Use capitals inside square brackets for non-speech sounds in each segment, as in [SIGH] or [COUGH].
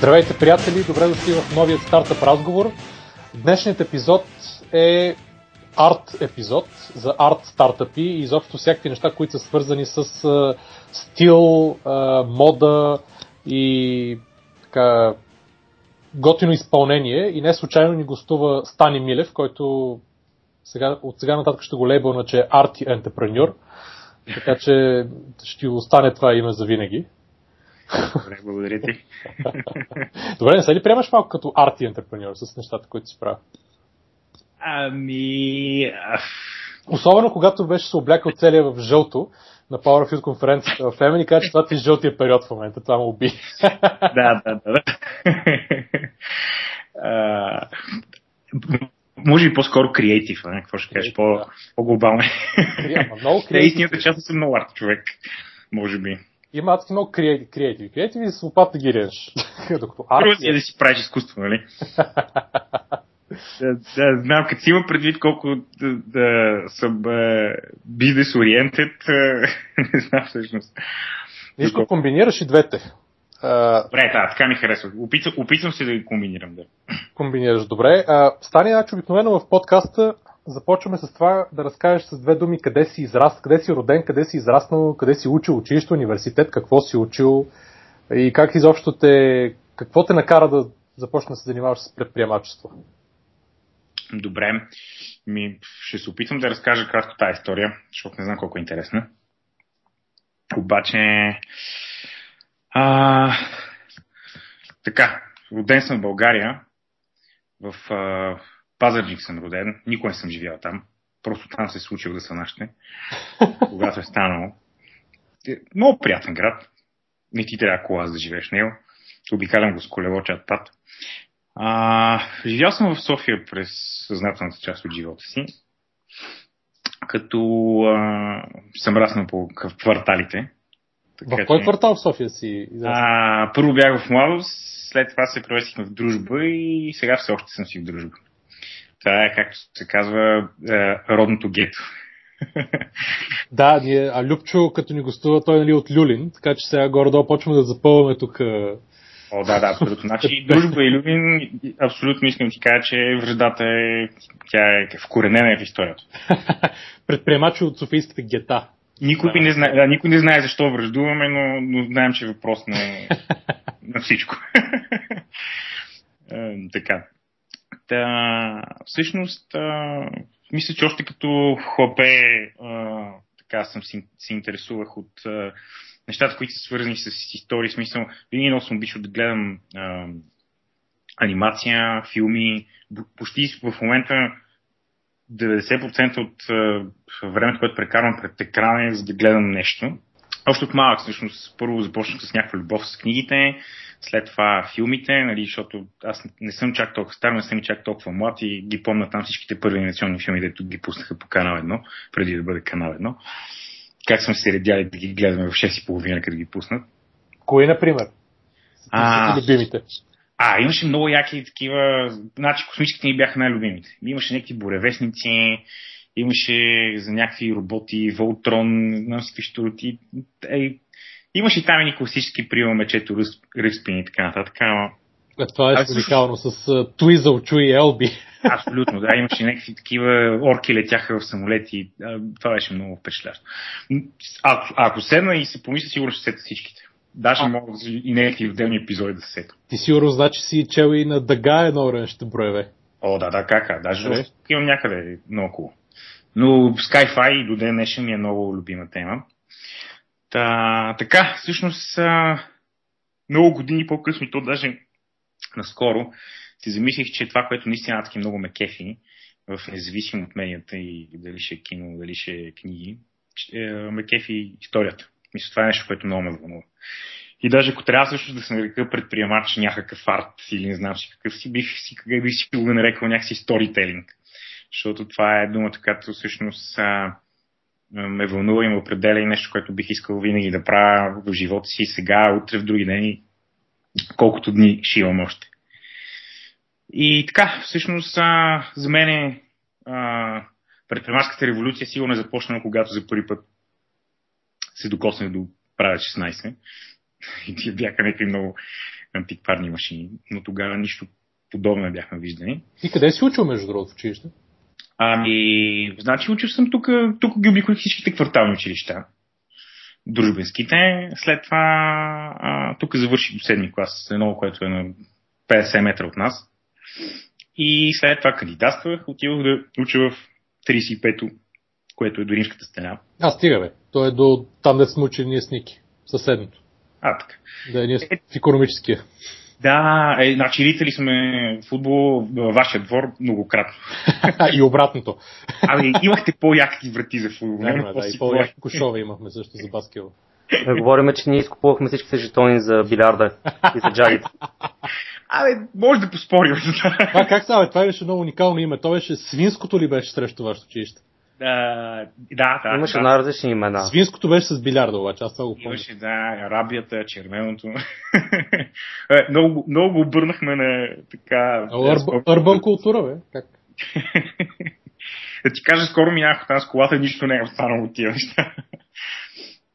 Здравейте, приятели! Добре дошли в новият стартъп разговор. Днешният епизод е арт епизод за арт стартъпи и изобщо всякакви неща, които са свързани с стил, мода и така, готино изпълнение. И не случайно ни гостува Стани Милев, който сега, от сега нататък ще го лейбълна, че е арти ентрепренюр. Така че ще остане това име за винаги. Добре, благодаря ти. [LAUGHS] Добре, не се ли приемаш малко като арти ентрепренюр с нещата, които си правя? Ами... Особено когато беше се облякал целия в жълто на Power of Youth конференцията в Фемен и каза, че това ти е жълтия период в момента, това му уби. [LAUGHS] да, да, да. [LAUGHS] да. може би по-скоро креатив, не? какво ще кажеш, по, по-глобално. много креатив. Истината част съм много арт човек, може би. Има адски много креативи. Креативи с лопата ги режеш. [LAUGHS] Докато арт... си е да си правиш изкуство, нали? да, да, знам, като си има предвид колко да, да съм бизнес ориентед, [LAUGHS] не знам всъщност. Нищо комбинираш и двете. Добре, да, така ми харесва. Опитвам, опитвам се да ги комбинирам. Да. Комбинираш, добре. А, стани, значи, обикновено в подкаста започваме с това да разкажеш с две думи къде си израст, къде си роден, къде си израснал, къде си учил училище, университет, какво си учил и как изобщо те, какво те накара да започнеш да се занимаваш с предприемачество. Добре. Ми, ще се опитам да разкажа кратко тази история, защото не знам колко е интересна. Обаче, а, така, роден съм в България, в а, Пазарджик съм роден, никой не съм живял там, просто там се е случило да са нашите, [LAUGHS] когато е станало. Е, много приятен град, не ти трябва кола за да живееш него. Обикалям го с колело чат пат. А, живял съм в София през съзнателната част от живота си, като а, съм раснал по кварталите. Така, в кой че... квартал в София си? А, първо бях в младост, след това се превесихме в дружба и сега все още съм си в дружба. Това е, както се казва, е, родното гето. [LAUGHS] да, ние, а Любчо, като ни гостува, той е нали, от Люлин, така че сега горе-долу почваме да запълваме тук О, да, да, абсолютно. Значи, дружба и Любин, абсолютно искам да ти кажа, че връждата е, тя е вкоренена в историята. [LAUGHS] Предприемачи от Софийската гета. Никой, да. не знае, да, никой не знае защо връждуваме, но, но знаем, че е въпрос [LAUGHS] на, на всичко. така. Та, всъщност, а, мисля, че още като хлапе а, така съм се интересувах от а, нещата, които са свързани с истории, смисъл, винаги много съм обичал да гледам а, анимация, филми, почти в момента 90% от а, времето, което прекарвам пред екрана е за да гледам нещо. Още от малък, всъщност, първо започнах с някаква любов с книгите, след това филмите, нали, защото аз не съм чак толкова стар, не съм и чак толкова млад и ги помня там всичките първи анимационни филми, дето ги пуснаха по канал 1, преди да бъде канал 1 как сме се редяли да ги гледаме в 6.30, като ги пуснат. Кои, например? А, любимите. А, имаше много яки такива. Значи, космическите ни бяха най-любимите. Имаше някакви буревестници, имаше за някакви роботи, Волтрон, не си какви Е, имаше там и класически приема мечето, Ръспин и така нататък. Ама... А това е уникално с uh, Твизъл, Чуи Елби. [LAUGHS] Абсолютно, да. Имаше някакви такива орки летяха в самолети. Това беше много впечатлящо. А, ако седна и се помисля, сигурно ще сета всичките. Даже а. мога и някакви отделни епизоди да се сета. Ти сигурно значи си чел и на Дага едно време ще броеве. О, да, да, как? Даже е. имам някъде много хубаво. Но Sky-Fi до ден днешен ми е много любима тема. Та, така, всъщност, много години по-късно, и то даже наскоро, си замислих, че това, което наистина таки много ме кефи, в независимо от медията и дали ще е кино, дали ще е книги, е, ме кефи историята. Мисля, това е нещо, което много ме вълнува. И даже ако трябва също да се нарека предприемач някакъв арт или не знам си какъв си, бих си, бих си го нарекал някакси сторителинг. Защото това е думата, която всъщност а, ме вълнува и ме определя и нещо, което бих искал винаги да правя в живота си сега, утре, в други дни, колкото дни ще имам още. И така, всъщност, а, за мен е, предприемаческата революция сигурно е започнала, когато за първи път се докоснах до правя 16. И тия бяха някакви много антикварни машини, но тогава нищо подобно бяхме виждали. И къде си учил, между другото, в училище? Ами, значи учил съм тук, тук ги обиколих всичките квартални училища. Дружбенските. След това а, тук завърших до седми клас, едно, което е на 50 метра от нас. И след това кандидатствах, отивах да уча в 35-то, което е до римската стена. А, стига бе. То е до там, да сме учили ние с Ники. Съседното. А, така. Да, ние е, в економическия. Да, е, значи ритали сме футбол във вашия двор многократно. [LAUGHS] и обратното. Ами, имахте по-яки врати за футбол. Да, да, и по-яки кошове имахме също за баскетбол. Да говорим, че ние изкупувахме всичките жетони за билярда и за джагите. [LAUGHS] Абе, може да поспорим. Това как става? Това беше много уникално име. То беше свинското ли беше срещу вашето училище? Да, да, да. Имаше да. най-различни имена. Свинското беше с билярда, обаче, аз това го помня. Имаше, да, арабията, червеното. [LAUGHS] много, много обърнахме на така... Урбан култура, бе. Как? [LAUGHS] да ти кажа, скоро минах там с колата, нищо не е останало от тия неща.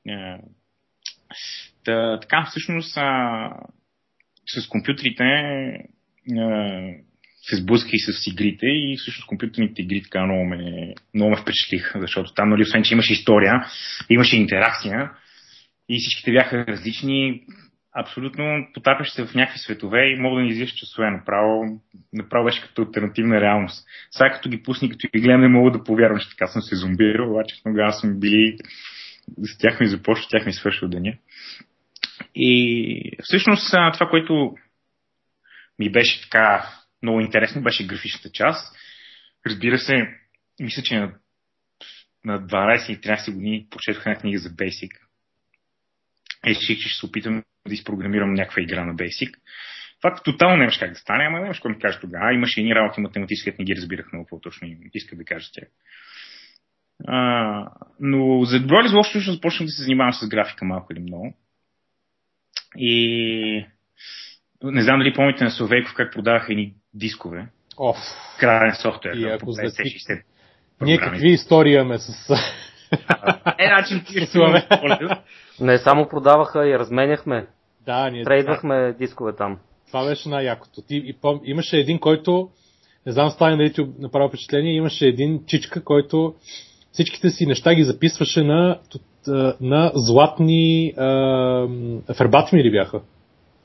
[LAUGHS] Та, така, всъщност, а, с компютрите а, се сблъска и с игрите и всъщност компютърните игри така много ме, много ме впечатлиха, защото там, нали, освен, че имаше история, имаше интеракция и всичките бяха различни, абсолютно потапяш се в някакви светове и мога да ни излизаш часове направо, направо беше като альтернативна реалност. Сега като ги пусни, като ги гледам, не мога да повярвам, че така съм се зомбирал, обаче тогава сме били, с тях ми започва, тях ми свършва деня. И всъщност това, което ми беше така много интересно, беше графичната част. Разбира се, мисля, че на, на 12 и 13 години прочетох една книга за Basic. Реших, че ще се опитам да изпрограмирам някаква игра на Basic. Това тотално нямаш как да стане, ама нямаш какво ми кажа тогава. Имаше едни работи математически, не ги разбирах много по-точно и исках да кажа тях. А, но за добро или зло, започнах да се занимавам с графика малко или много. И не знам дали помните на Совейков как продаваха едни дискове. Оф. Крайен софтуер. И ако за 60 Ние какви истории имаме с... е, значи, Не само продаваха и разменяхме. Да, ние... Трейдвахме дискове там. Това беше най-якото. Ти, и, пом... имаше един, който, не знам стане дали ти направи впечатление, имаше един чичка, който всичките си неща ги записваше на, на златни а, фербатми ли бяха?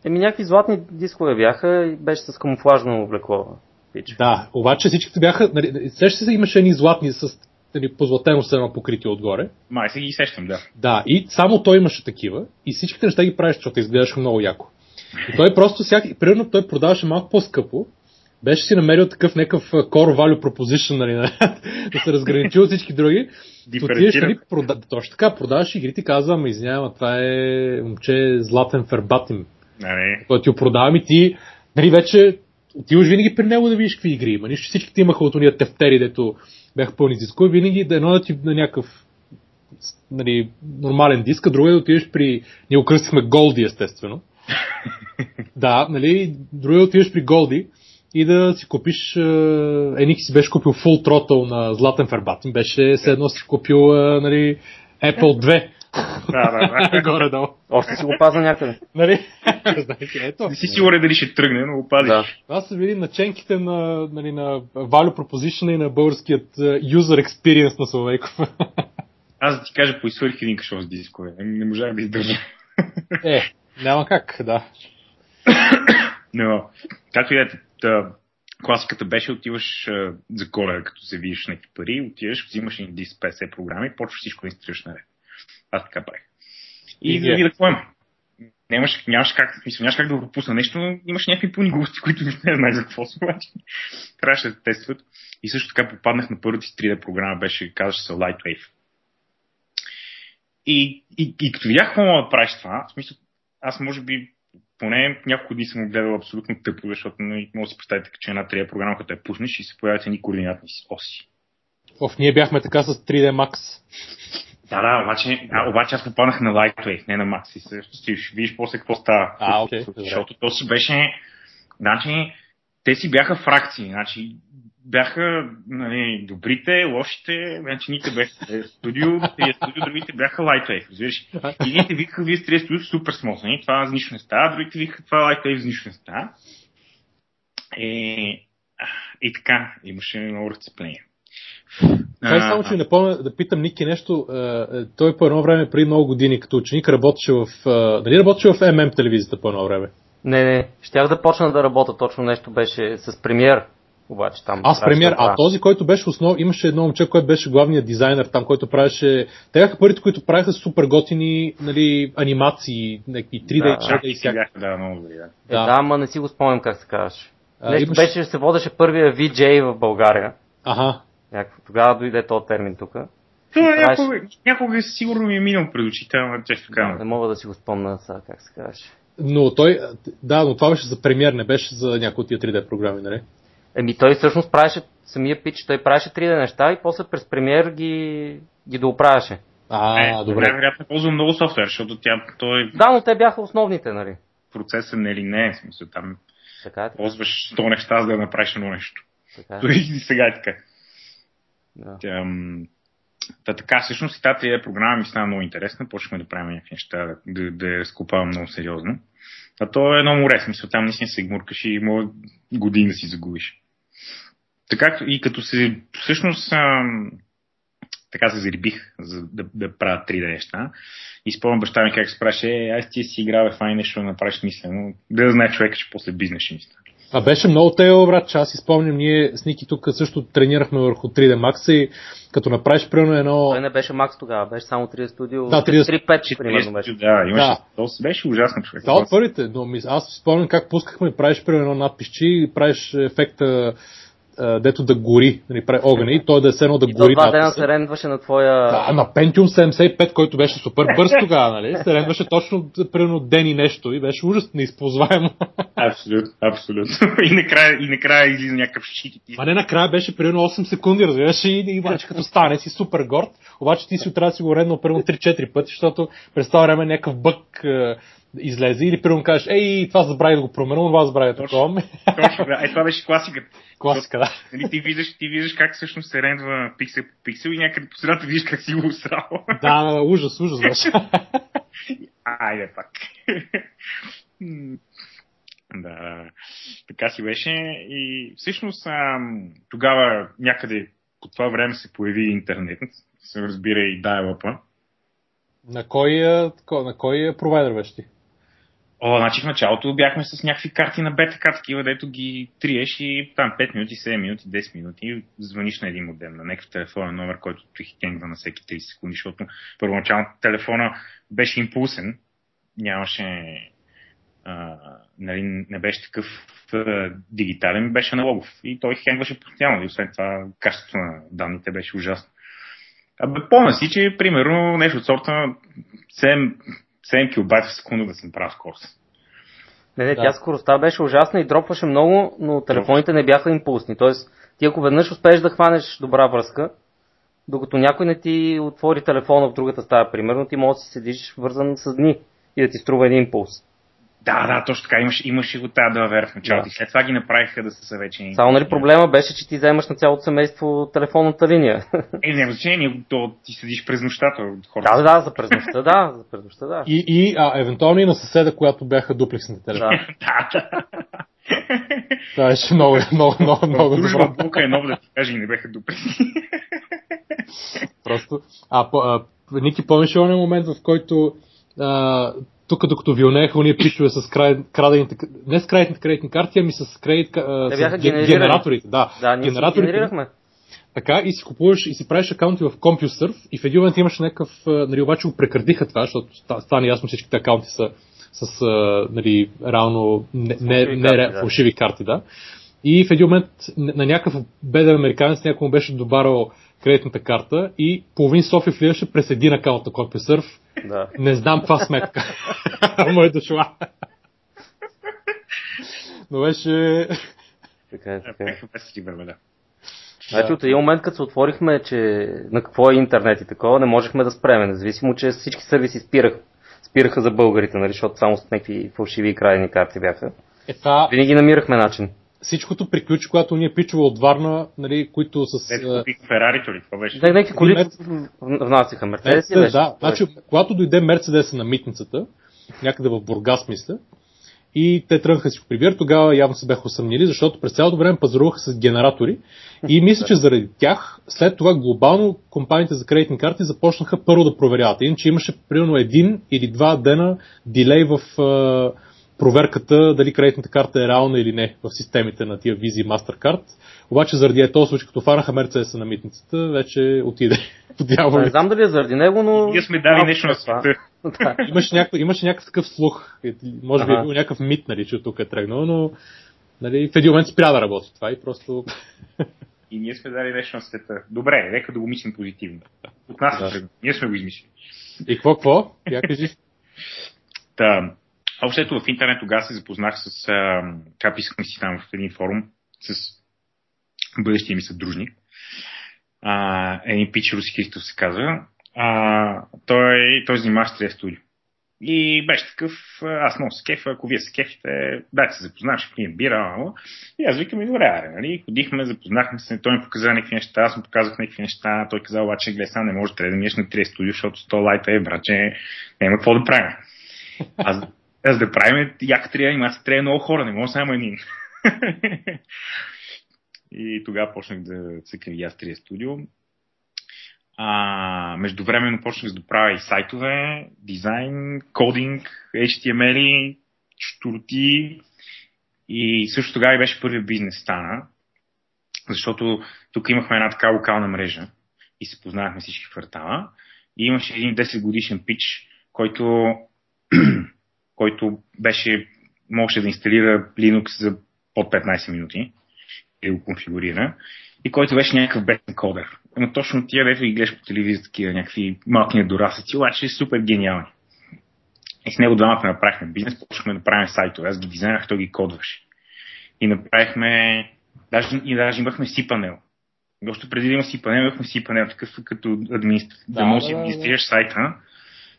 Еми някакви златни дискове бяха и беше с камуфлажно облекло. Пич. Да, обаче всичките бяха, нали, сеща се, имаше едни златни с нали, позлатено се едно покритие отгоре. Май се ги сещам, да. Да, и само той имаше такива и всичките неща ги правиш, защото изглеждаше много яко. И той просто всяки, примерно той продаваше малко по-скъпо, беше си намерил такъв някакъв core value proposition, нали, [LAUGHS] да се разграничи от всички други. Отидеш, нали, прода... точно така, продаваш игрите и казва, ама извинявам, това е момче златен фербатим. Нали. Той ти го продавам и ти, нали, вече отиваш винаги при него да видиш какви игри има. Нищо всичките имаха от уния тефтери, дето бяха пълни дискове, винаги да едно да ти на някакъв нали, нормален диск, а другия да отидеш при... Ние го кръстихме Голди, естествено. [LAUGHS] да, нали, другия да отидеш при Голди и да си купиш... Еники си беше купил Full Throttle на Златен Фербатин, беше все едно си купил нали, Apple [LAUGHS] 2. Да, да, да. [LAUGHS] Горе-долу. Още си го паза някъде. Нали? [LAUGHS] Ето. Не си сигурен дали ще тръгне, но го пазиш. Да. Това са били наченките на, нали, на Value Proposition и на българският user experience на Словейков. [LAUGHS] Аз да ти кажа, поисварих един кашон с дискове. Не можах да издържа. Е, няма как, да. [COUGHS] Но, както и да класиката беше, отиваш а, за коледа, като се видиш някакви пари, отиваш, взимаш един диск 50 програми, почваш всичко да инсталираш наред. Аз така правих. И, и да видя какво има. Нямаш, нямаш, как, смисъл, нямаш как да пропусна нещо, но имаш някакви пълни глупости, които не знаеш за какво са, обаче. Трябваше да тестват. И също така попаднах на първата си 3D програма, беше, казваше се Lightwave. И, и, и като видях какво мога да правиш това, в смисъл, аз може би поне няколко дни съм гледал абсолютно тъпо, защото нали, може да си представите, че една 3D програма, като я пуснеш и се появят едни координатни оси. Оф, ние бяхме така с 3D Max. Да, да, обаче, а, обаче аз попаднах на Lightwave, не на Max. И ще, видиш после какво става. А, okay, защото то си беше... Значи, те си бяха фракции. Значи, бяха нали, добрите, лошите, значи ните бяха студио, трия студио, другите бяха Lightwave, разбираш. И ните викаха, вие сте студио супер смозани, това за нищо не става, другите викаха, това Lightwave за нищо не става. И, и така, имаше много разцепление. Това само, че не помня да питам Ники нещо. Той по едно време, преди много години, като ученик, работеше в... Дали работеше в ММ телевизията по едно време? Не, не. Щях да почна да работя. Точно нещо беше с премьер. Обаче там. Аз премьер, а този, който беше основ, имаше едно момче, което беше главният дизайнер там, който правеше. Те бяха първите, които правеха супер готини нали, анимации, някакви 3D да, и сега. Да, много да. Е, да, ама не си го спомням как се казваше. Нещо имаш... беше, се водеше първия VJ в България. Ага. Някакво, тогава дойде този термин тук. Това правиш... някога, някога сигурно ми е минал пред очите, ама често казвам. Не мога да си го спомня сега как се казваше. Но той, да, но това беше за премьер, не беше за някои от тия 3D програми, нали? Еми той всъщност правеше самия пич, той правеше 3D неща и после през премьер ги, ги дооправяше. А, е, добре. Най-вероятно ползва много софтуер, защото тя, той... Да, но те бяха основните, нали? Процесът не ли не, в смисъл там така е, ползваш 100 неща, за да направиш едно нещо. Така е. Дори и сега е така. Да. Та така, всъщност и тази програма ми стана много интересна, почнахме да правим някакви неща, да, да я разкопавам много сериозно. А то е едно море, смисъл, там наистина се гмуркаш и може години да си загубиш. Така и като се, всъщност, така се зарибих за да, да правя 3D неща. И спомням баща ми как се праше, е, аз ти си играл в нещо да направиш смислено. Да, знае човека, че после бизнес ще ми стане. А беше много тео, брат, че аз изпомням, ние с Ники тук също тренирахме върху 3D Max и като направиш примерно едно... Той не беше Max тогава, беше само 3D Studio. Да, 3D... 3.5 примерно беше. Да, имаше. Да. То беше ужасно човек. Да, от първите, но аз спомням как пускахме, правиш примерно едно надписчи и правиш ефекта дето да гори, нали, прави огъня и той да е едно да и гори. Това дена се рендваше на твоя... Да, на Pentium 75, който беше супер бърз тогава, нали? Се рендваше точно примерно ден и нещо и беше ужасно неизползваемо. Абсолютно, абсолютно. И накрая, и накрая излиза някакъв щит. А не накрая беше примерно 8 секунди, разбираш, и, и обаче като стане си супер горд, обаче ти си трябва да си го реднал примерно 3-4 пъти, защото през това време някакъв бък излезе или примерно кажеш, ей, това забрави да го променя, това забрави да такова. Точно, да. Е, това беше класиката. Класика, да. Нали, ти, виждаш, ти виждаш как всъщност се рендва пиксел по пиксел и някъде по средата виждаш как си го усрал. Да, да, ужас, ужас беше. [LAUGHS] Айде пак. да, така си беше. И всъщност тогава някъде по това време се появи интернет, се разбира и dial На кой, на кой провайдер беше ти? О, значи в началото бяхме с някакви карти на бета такива, дето ги триеш и там 5 минути, 7 минути, 10 минути звъниш на един модем, на някакъв телефонен номер, който ти хенгва на всеки 30 секунди, защото първоначално телефона беше импулсен, нямаше а, нали, не беше такъв дигитален, беше аналогов. И той хенгваше постоянно. И освен това, качеството на данните беше ужасно. Абе, помня си, че примерно нещо от сорта 7 7 килобайта в секунда да се направя скорост. Не, не, да. тя скоростта беше ужасна и дропваше много, но телефоните не бяха импулсни. Тоест, ти ако веднъж успееш да хванеш добра връзка, докато някой не ти отвори телефона в другата стая, примерно, ти можеш да си седиш вързан с дни и да ти струва един импулс. Да, да, точно така. Имаше, имаше го тази да в началото. Да. И след това ги направиха да са съвечени. Само нали проблема беше, че ти вземаш на цялото семейство телефонната линия. Е, няма значение, то ти седиш през нощта хората. Да, да, за през нощта, да, за през нощта, да. И, и а, евентуално и на съседа, която бяха дуплексните телефони. Да, [LAUGHS] да. Това беше много, много, много, много добро. Бука е нов да ти каже и не бяха дуплекси. Просто, а, а Ники, помниш ли момент, в който а, тук докато вилнееха уния пичове с край, крадените, не с кредитните кредитни карти, ами с кредит, а, с генераторите. Да, да ние генераторите. генерирахме. Така, и си купуваш и си правиш акаунти в CompuServe и в един момент имаш някакъв, нали, обаче го прекратиха това, защото стана ясно всичките акаунти са с, нали, реално не, не, не, карти, да. фалшиви карти, да. И в един момент на някакъв беден американец някой му беше добавил кредитната карта и половин София влизаше през един акаунт на CompuServe. Да. Не знам каква сметка. [LAUGHS] Му е дошла. Но беше... Така е, така е. да. Значи от един момент, като се отворихме, че на какво е интернет и такова, не можехме да спреме, независимо, че всички сервиси спирах, спираха за българите, нали, защото само с някакви фалшиви крайни карти бяха. Ета... Винаги намирахме начин. Всичкото приключи, когато ние пичове от Варна, нали, които с... Ето купиха Ферарито ли? Това беше? Да, някакви коли внасяха Мерцедес. Мерцедес, да. Значи, когато дойде Мерцедеса на митницата, някъде в Бургас, мисля, и те тръгнаха да си го прибират, тогава явно се бяха усъмнили, защото през цялото време пазаруваха с генератори и мисля, че заради тях, след това глобално компаниите за кредитни карти започнаха първо да проверяват. Иначе имаше примерно един или два дена дилей в проверката дали кредитната карта е реална или не в системите на тия Visa и Mastercard. Обаче заради е този случай, като фанаха Мерцедеса на митницата, вече отиде [LAUGHS] Не знам дали е заради него, но... Ние сме дали нещо на след това. света. [LAUGHS] Да. Имаше някакъв, имаше някакъв такъв слух. Е, Може би е бил някакъв мит, нали, че от тук е тръгнал, но нали, в един момент спря да работи това и просто... И ние сме дали нещо на света. Добре, нека да го мислим позитивно. От нас Да. е. Ние сме го измислили. И какво, какво? Я кажи. Та, общо ето в интернет тогава се запознах с, а, така писахме си там в един форум, с бъдещия ми съдружник. А, един пич Руси Христов се казва. А, той, той занимава с 3 студио. И беше такъв, аз много се кефа, ако вие се кефите, дайте се запознаем, ще пием бира, ама. И аз викам и добре, аре, нали? Ходихме, запознахме се, той ми показа някакви неща, аз му показах някакви неща, той каза, обаче, гледай, сега не може да минеш на 3 студио, защото 100 лайта е, браче, няма какво да правим. Аз, аз да правим яка трябва анимация, трябва много хора, не може само един. и тогава почнах да цъкам и аз 3 студио. А, междувременно почнах да правя и сайтове, дизайн, кодинг, HTML, штурти. И също тогава и беше първият бизнес стана, защото тук имахме една така локална мрежа и се познавахме всички квартала. И имаше един 10 годишен пич, който, който беше, можеше да инсталира Linux за под 15 минути и да го конфигурира. И който беше някакъв бетен кодер. Но точно тия, дето ги гледаш по телевизията, такива някакви малки недорасъци, обаче супер гениални. И с него двамата направихме бизнес, почнахме да правим сайтове. Аз ги дизайнах, той ги кодваше. И направихме, даже, и даже имахме си панел. Още преди да има си панел, имахме си панел, такъв като администратор. Да, Да, можеш да, да да, администрираш сайта.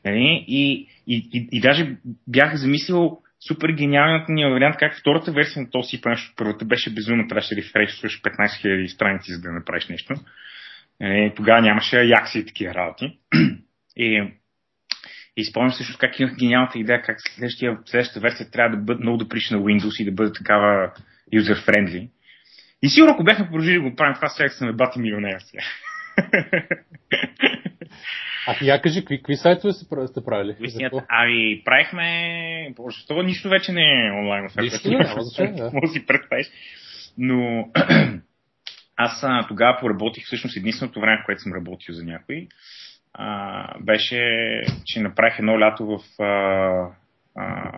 Нали? И, и, и, и, даже бях замислил супер гениалният ни вариант, как втората версия на този си панел, защото първата беше безумно, трябваше да рефрешваш 15 000 страници, за да направиш нещо. Е, тогава нямаше Ajax и такива работи. И, и спомням също как имах гениалната идея, как следващия, следващата версия трябва да бъде много да прилича на Windows и да бъде такава user-friendly. И сигурно, ако бяхме продължили да го правим това, сега съм бати милионер сега. [LAUGHS] А ти я кажи, какви, какви сайтове сте, пра- сте правили? Истината, ами, правихме... Това нищо вече не е онлайн. сега, Нищо не, няма значение, да. [LAUGHS] Може да си представиш. Но [CLEARS THROAT] аз а, тогава поработих всъщност единственото време, в което съм работил за някой. А, беше, че направих едно лято в а, а,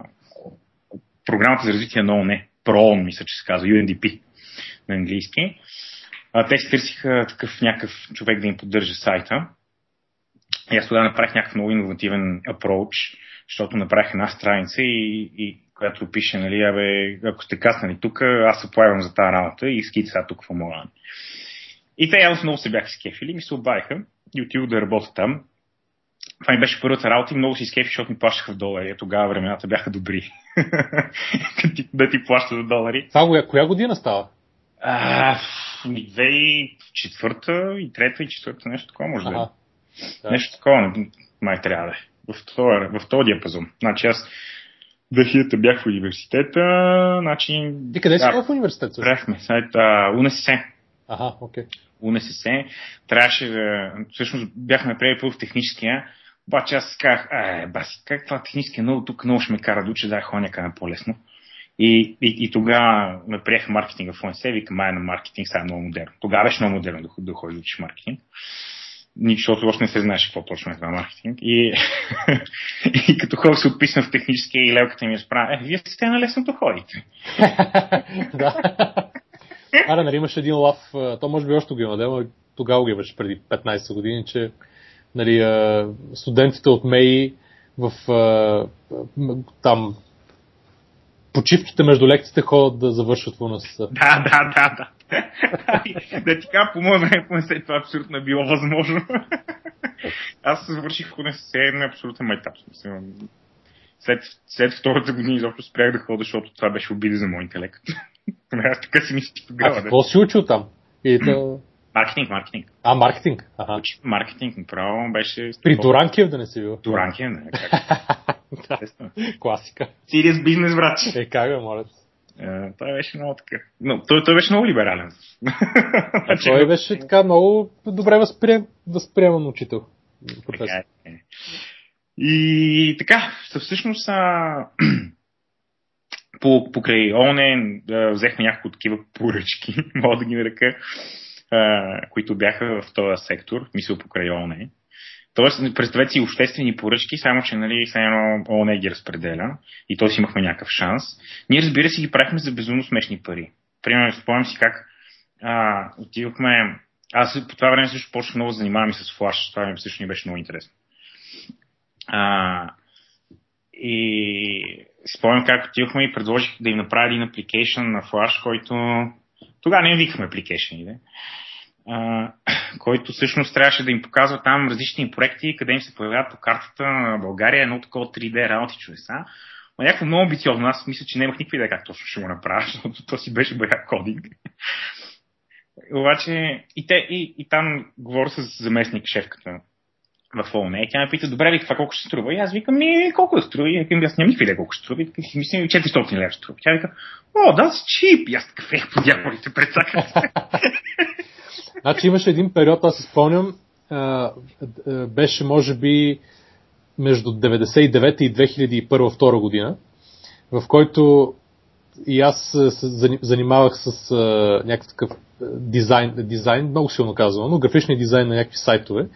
програмата за развитие на ООН. ПРООН, мисля, че се казва, UNDP на английски. А, те си търсиха такъв някакъв човек да им поддържа сайта. И аз тогава направих някакъв много иновативен approach, защото направих една страница и, и която пише, нали, абе, ако сте каснали тук, аз се появам за тази работа и скит сега тук какво мога. И те явно много се бяха скефили, ми се обадиха и отидох да работя там. Това ми беше първата работа и много си скефи, защото ми плащаха в долари. А Тогава времената бяха добри. [LAUGHS] Да ти плащат в долари. Това коя, година става? А, ми 2004 и трета и четвърта, нещо такова може да е. Да. Нещо такова не- май трябва да е. В този, в този диапазон. Значи аз 2000 бях в университета, значи... Ти къде си да, в университет? също? Бяхме, а, УНСС. Ага, окей. УНСС. Трябваше да... Всъщност бяхме приели първо в техническия, обаче аз казах, е, баси, как това технически е много, тук много ще ме кара да уча, да ходя някъде по-лесно. И, и, и тогава ме приеха маркетинга в УНСС, викам, май на маркетинг, сега е много модерно. Тогава беше много модерно да, да ходиш да учиш маркетинг. Защото още не се знаеше какво точно е това маркетинг. И, [LAUGHS] и като хора се описна в техническия и лелката ми разправя, е, вие сте на лесното ходите. [LAUGHS] да. Аре, нали имаше един лав, то може би още го има, но тогава го имаше преди 15 години, че нали, студентите от МЕИ в там почивките между лекциите ходят да завършват в УНСС. Да, да, да, да. Да ти кажа, по мое време, след това абсолютно е било възможно. Аз завърших в УНСС на абсолютен майтап. След, след втората година изобщо спрях да ходя, защото това беше обида за моя интелект. [LAUGHS] Аз така си мисля тогава. А какво си учил там? И [CLEARS THROAT] то... Маркетинг, маркетинг. А, маркетинг. Ага. Учи маркетинг, направо беше... При Дуранкиев да не си бил? Дуранкиев, не. да. [LAUGHS] Класика. Сириус бизнес, брат. Е, как бе, моля той беше много така. Но, той, той беше много либерален. [LAUGHS] А той беше така много добре възприем, възприеман учител. Така е. И така, всъщност а, [CLEARS THROAT] по, покрай ОНЕ взехме няколко такива поръчки, [LAUGHS] мога да ги нарека, които бяха в този сектор, мисля покрай ОНЕ. Тоест, представете си обществени поръчки, само че нали, едно ОНЕ ги разпределя и то си имахме някакъв шанс. Ние, разбира се, ги правихме за безумно смешни пари. Примерно, спомням си как а, отивахме... Аз по това време също почнах много да занимавам и с флаш. Това ми също ни беше много интересно. А, и спомням как отивахме и предложих да им направя един апликейшн на Flash, който тогава не викахме апликейшни, който всъщност трябваше да им показва там различни проекти, къде им се появяват по картата на България едно такова 3D работи чудеса. Но някакво много амбициозно. Аз мисля, че нямах никаква идея как точно ще го направя, [LAUGHS] защото то си беше бая кодинг. Обаче и, те, и, и там говоря с заместник шефката в ООН. Тя ме пита, добре ли, това колко ще струва? И аз викам, ми, колко да струва? И аз нямам никаква идея колко ще струва. И си мисля, 400 лева ще струва. Тя вика, о, да, с чип. И аз такъв, [LAUGHS] е, по дяволите, предсакат. [LAUGHS] значи имаше един период, аз се спомням, беше може би между 99 и 2001-2002 година, в който и аз се занимавах с а, някакъв такъв дизайн, дизайн, много силно казвам, но графичния дизайн на някакви сайтове.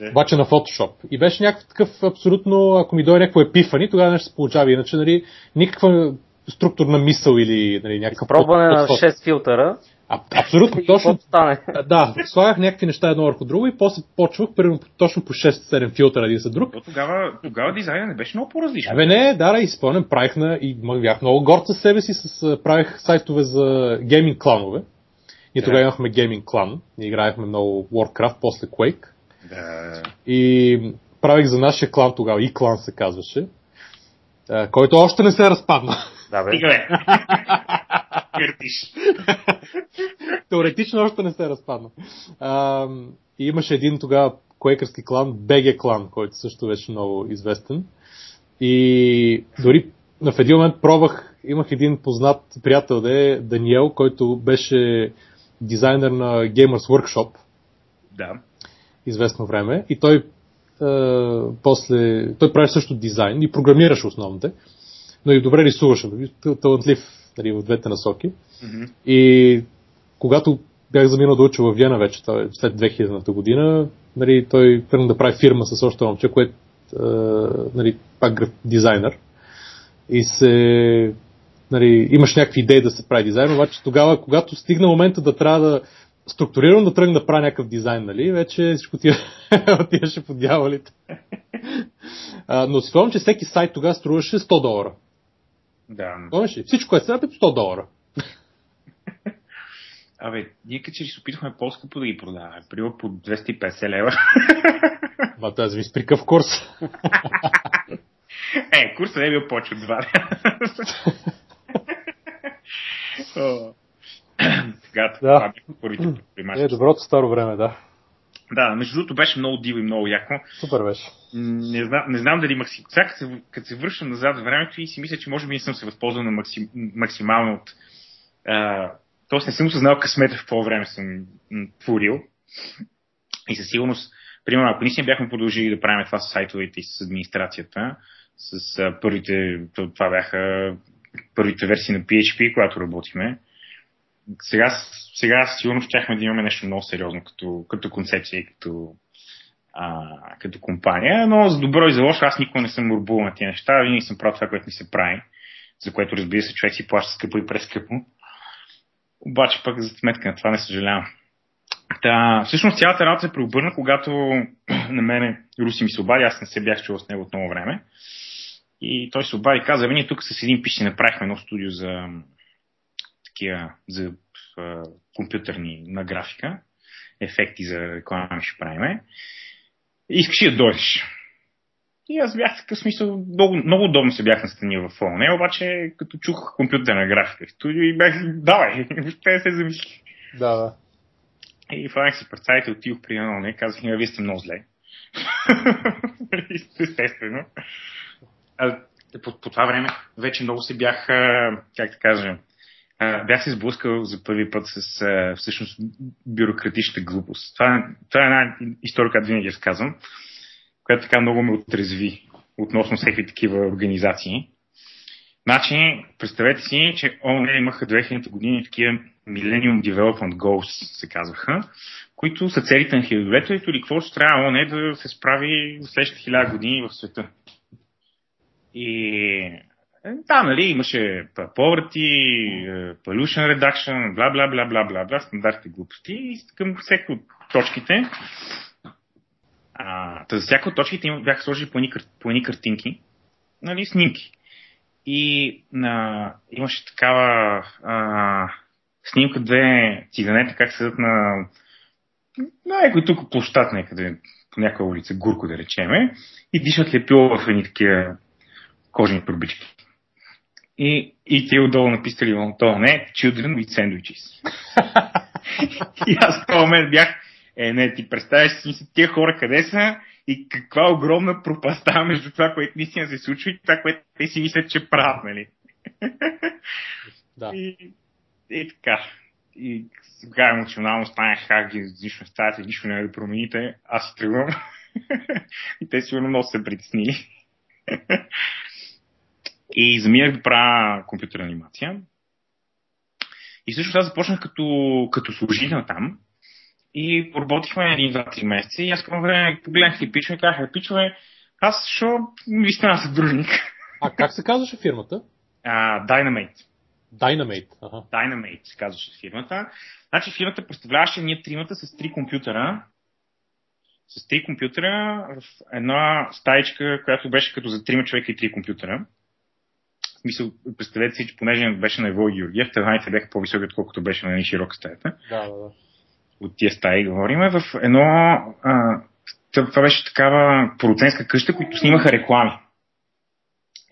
Yeah. Обаче на Photoshop. И беше някакъв такъв абсолютно, ако ми дойде някакво епифани, тогава нещо се получава. Иначе, нали, никаква структурна мисъл или нали, някакъв... Пробване на 6 филтъра. А, абсолютно, точно. Стане. Да, слагах някакви неща едно върху друго и после почвах примерно точно по 6-7 филтъра един за друг. Но тогава, тогава дизайна не беше много по-различен. Абе не, да, да, изпълнен, правих на, и бях много горд със себе си, с, правих сайтове за гейминг кланове. И тогава имахме гейминг клан, играехме много Warcraft, после Quake. Да. И правих за нашия клан тогава, и клан се казваше, който още не се е разпадна. Да, бе. Бе. [LAUGHS] Теоретично още не се е разпадна. А, и имаше един тогава куекърски клан, БГ клан, който също беше много известен. И дори в един момент пробвах, имах един познат приятел, да е Даниел, който беше дизайнер на Gamers Workshop. Да известно време и той е, после, той прави също дизайн и програмираше основните, но и добре рисуваше, талантлив нали, в двете насоки. Mm-hmm. И когато бях заминал да уча в Виена вече, той, след 2000-та година, нали, той тръгна да прави фирма с още момче, което е, нали, пак дизайнер. И се нали, имаш някакви идеи да се прави дизайн, обаче тогава, когато стигна момента да трябва да структурирано да тръгна да правя някакъв дизайн, нали, вече всичко тия [LAUGHS] отиваше по дяволите. а, но си спомням, че всеки сайт тогава струваше 100 долара. Да. Помниш ли? Всичко е сега 100 долара. [LAUGHS] Абе, ние като че ли се опитахме по-скъпо да ги продаваме. Примерно по 250 лева. [LAUGHS] Ма тази ви с прикъв курс. [LAUGHS] е, курсът не е бил повече от 2. [CLEARS THROAT] Сега, да. това първите примачи. Е, доброто старо време, да. Да, между другото беше много диво и много яко. Супер беше. Не, знам, не знам дали максим... Сега като се, като се връщам назад времето и си мисля, че може би не съм се възползвал на максим, максимално от... А, тоест не съм осъзнал късмета в какво време съм творил. И със сигурност, примерно, ако наистина бяхме продължили да правим това с сайтовете и с администрацията, с а, първите, това бяха първите версии на PHP, когато работиме, сега, сега сигурно щяхме да имаме нещо много сериозно като, като концепция и като, а, като компания, но за добро и за лошо аз никога не съм урбувал на тези неща, винаги съм правил това, което ми се прави, за което разбира се човек си плаща скъпо и прескъпо. Обаче пък за сметка на това не съжалявам. Та, всъщност цялата работа се преобърна, когато [CLEARS THROAT] на мене Руси ми се обади, аз не се бях чувал с него от много време. И той се обади и каза, ние тук с един пиш направихме едно студио за такива за а, компютърни на графика, ефекти за реклама ще правиме. Искаш да дойдеш. И аз бях такъв смисъл, много, много удобно се бях настанил в ООН, обаче като чух компютърна графика в студио и бях, давай, [LAUGHS] въобще се замисли. Да, да. И фанах си представите, отидох при ООН и казах, вие сте много зле. [LAUGHS] Естествено. А, по, по това време вече много се бях, как да кажа, бях се сблъскал за първи път с всъщност бюрократичната глупост. Това, това е една история, която винаги разказвам, която така много ме отрезви относно всеки такива организации. Значи, представете си, че ООН имаха 2000 години такива Millennium Development Goals, се казваха, които са целите на хилядолетието или какво ще трябва ООН да се справи в следващите хиляда години в света. И да, нали, имаше poverty, pollution reduction, бла, бла, бла, бла, бла, бла, стандартни глупости и към всеки от точките а, за всяка от точките бяха сложили по едни, картинки, нали, снимки. И а, имаше такава а, снимка две циганета как седат на, някой тук площад някъде, по някаква улица, Гурко да речеме, и дишат лепило в едни такива кожни пробички. И, и те отдолу написали, не, children with sandwiches. [LAUGHS] и аз в този момент бях, е, не, ти представяш си тия хора къде са и каква огромна пропаста между това, което наистина се случва и това, което те си мислят, че правят, нали? [LAUGHS] Да. И, и така. И сега емоционално станах, как ги нищо не ставате, нищо не да промените, аз си тръгвам. [LAUGHS] и те сигурно много се притеснили. И заминах да правя компютърна анимация. И също аз започнах като, като служител там. И поработихме един, два, три месеца. И аз към време погледнах и пичове казах, пичове, аз що ви стана съдружник. А как се казваше фирмата? Uh, Dynamate. Dynamate. Ага. Dynamate се казваше фирмата. Значи фирмата представляваше ние тримата с три компютъра. С три компютъра в една стаичка, която беше като за трима човека и три компютъра смисъл, представете си, че понеже беше на Ево Георгиев, таваните бяха по-високи, отколкото беше на широка стаята. Да, да, да. От тия стаи говорим. В едно... А, това беше такава продуцентска къща, които снимаха реклами.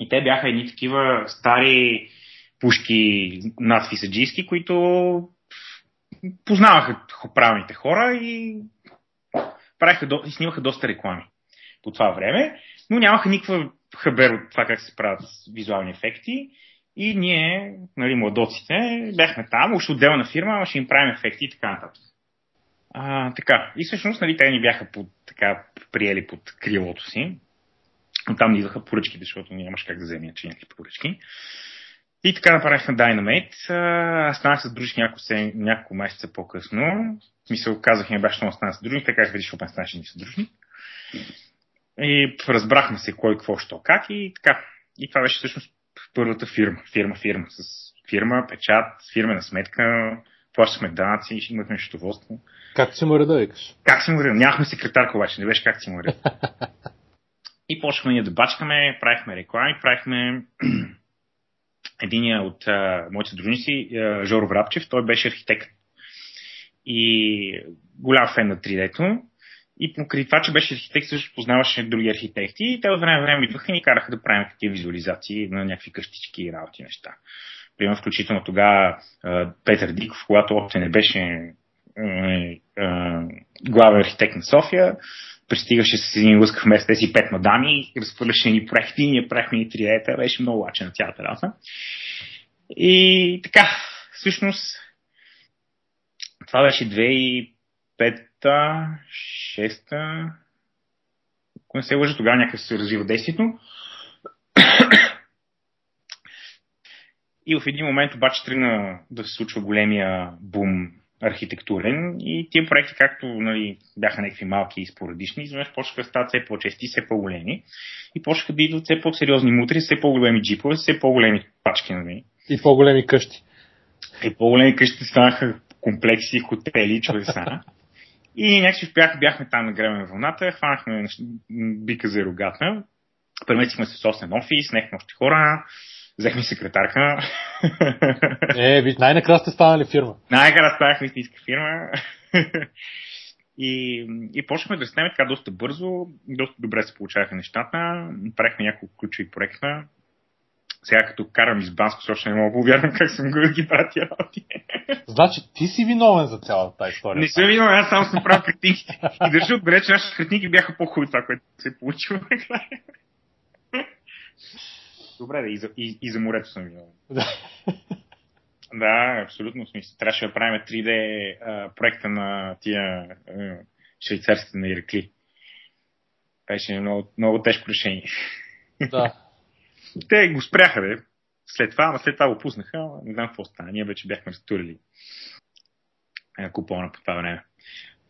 И те бяха едни такива стари пушки надфисаджийски, които познаваха правилните хора и правиха, снимаха доста реклами по това време, но нямаха никаква хабер от това как се правят визуални ефекти. И ние, нали, младоците, бяхме там, още отделна фирма, ама ще им правим ефекти и така нататък. А, така. И всъщност, нали, те ни бяха под, така, приели под крилото си. Но там ни идваха поръчки, защото нямаш как да вземем че някакви поръчки. И така направихме Dynamate. Аз станах с дружи няколко, няколко месеца по-късно. В смисъл, казах ми, баш, ще стана с дружник, така видиш, ще станеш ни съдружник. И разбрахме се кой, какво, що, как и така. И това беше всъщност първата фирма. Фирма, фирма. С фирма, печат, фирмена сметка, плащахме данъци и имахме счетоводство. Как си му реда, викаш? Как си му реда? Нямахме секретарка обаче, не беше как си му реда. [LAUGHS] и почнахме ние да бачкаме, правихме реклами, правихме [CLEARS THROAT] единия от а, моите дружници, Жоро Врабчев, той беше архитект. И голям фен на 3D-то. И покрай това, че беше архитект, също познаваше други архитекти и те от време време идваха и ни караха да правим такива визуализации на някакви къщички и работи неща. Примерно, включително тогава Петър Диков, когато още не беше главен архитект на София, пристигаше с един лъскав месец тези пет мадами, разхвърляше ни проекти, ние правихме и триета, беше много лаче на цялата работа. И така, всъщност, това беше 2005-та, 6-та, ако не се лъжа, тогава някак се развива действието. И в един момент обаче тръгна да се случва големия бум архитектурен и тия проекти, както нали, бяха някакви малки и спорадични, изведнъж почнаха да стават все по-чести, все по-големи и почнаха да идват все по-сериозни мутри, все по-големи джипове, все по-големи пачки. Нали. И по-големи къщи. И по-големи къщи станаха комплекси, хотели, чудеса. И някакси успях, бяхме там на гребен вълната, хванахме бика за рогата, преместихме се в собствен офис, снехме още хора, взехме секретарка. Е, виж, най-накрая сте станали фирма. Най-накрая станахме истинска фирма. И, и почнахме да снемем така доста бързо, доста добре се получаваха нещата, правихме няколко ключови проекта. Сега като карам из Банско, още не мога да повярвам как съм го ги прати работи. Значи ти си виновен за цялата тази история. Не съм виновен, аз само съм правил картинките. И държа отбележа, че нашите картинки бяха по-хубави това, което се е получило Добре, да, и за, и, и за морето съм виновен. Да, абсолютно смисъл. Трябваше да правим 3D а, проекта на тия а, швейцарските на Иракли. Беше много, много тежко решение. Да. Те го спряха, бе. След това, ама след това го пуснаха, не знам какво стана. Ние вече бяхме разтурили купона по това време.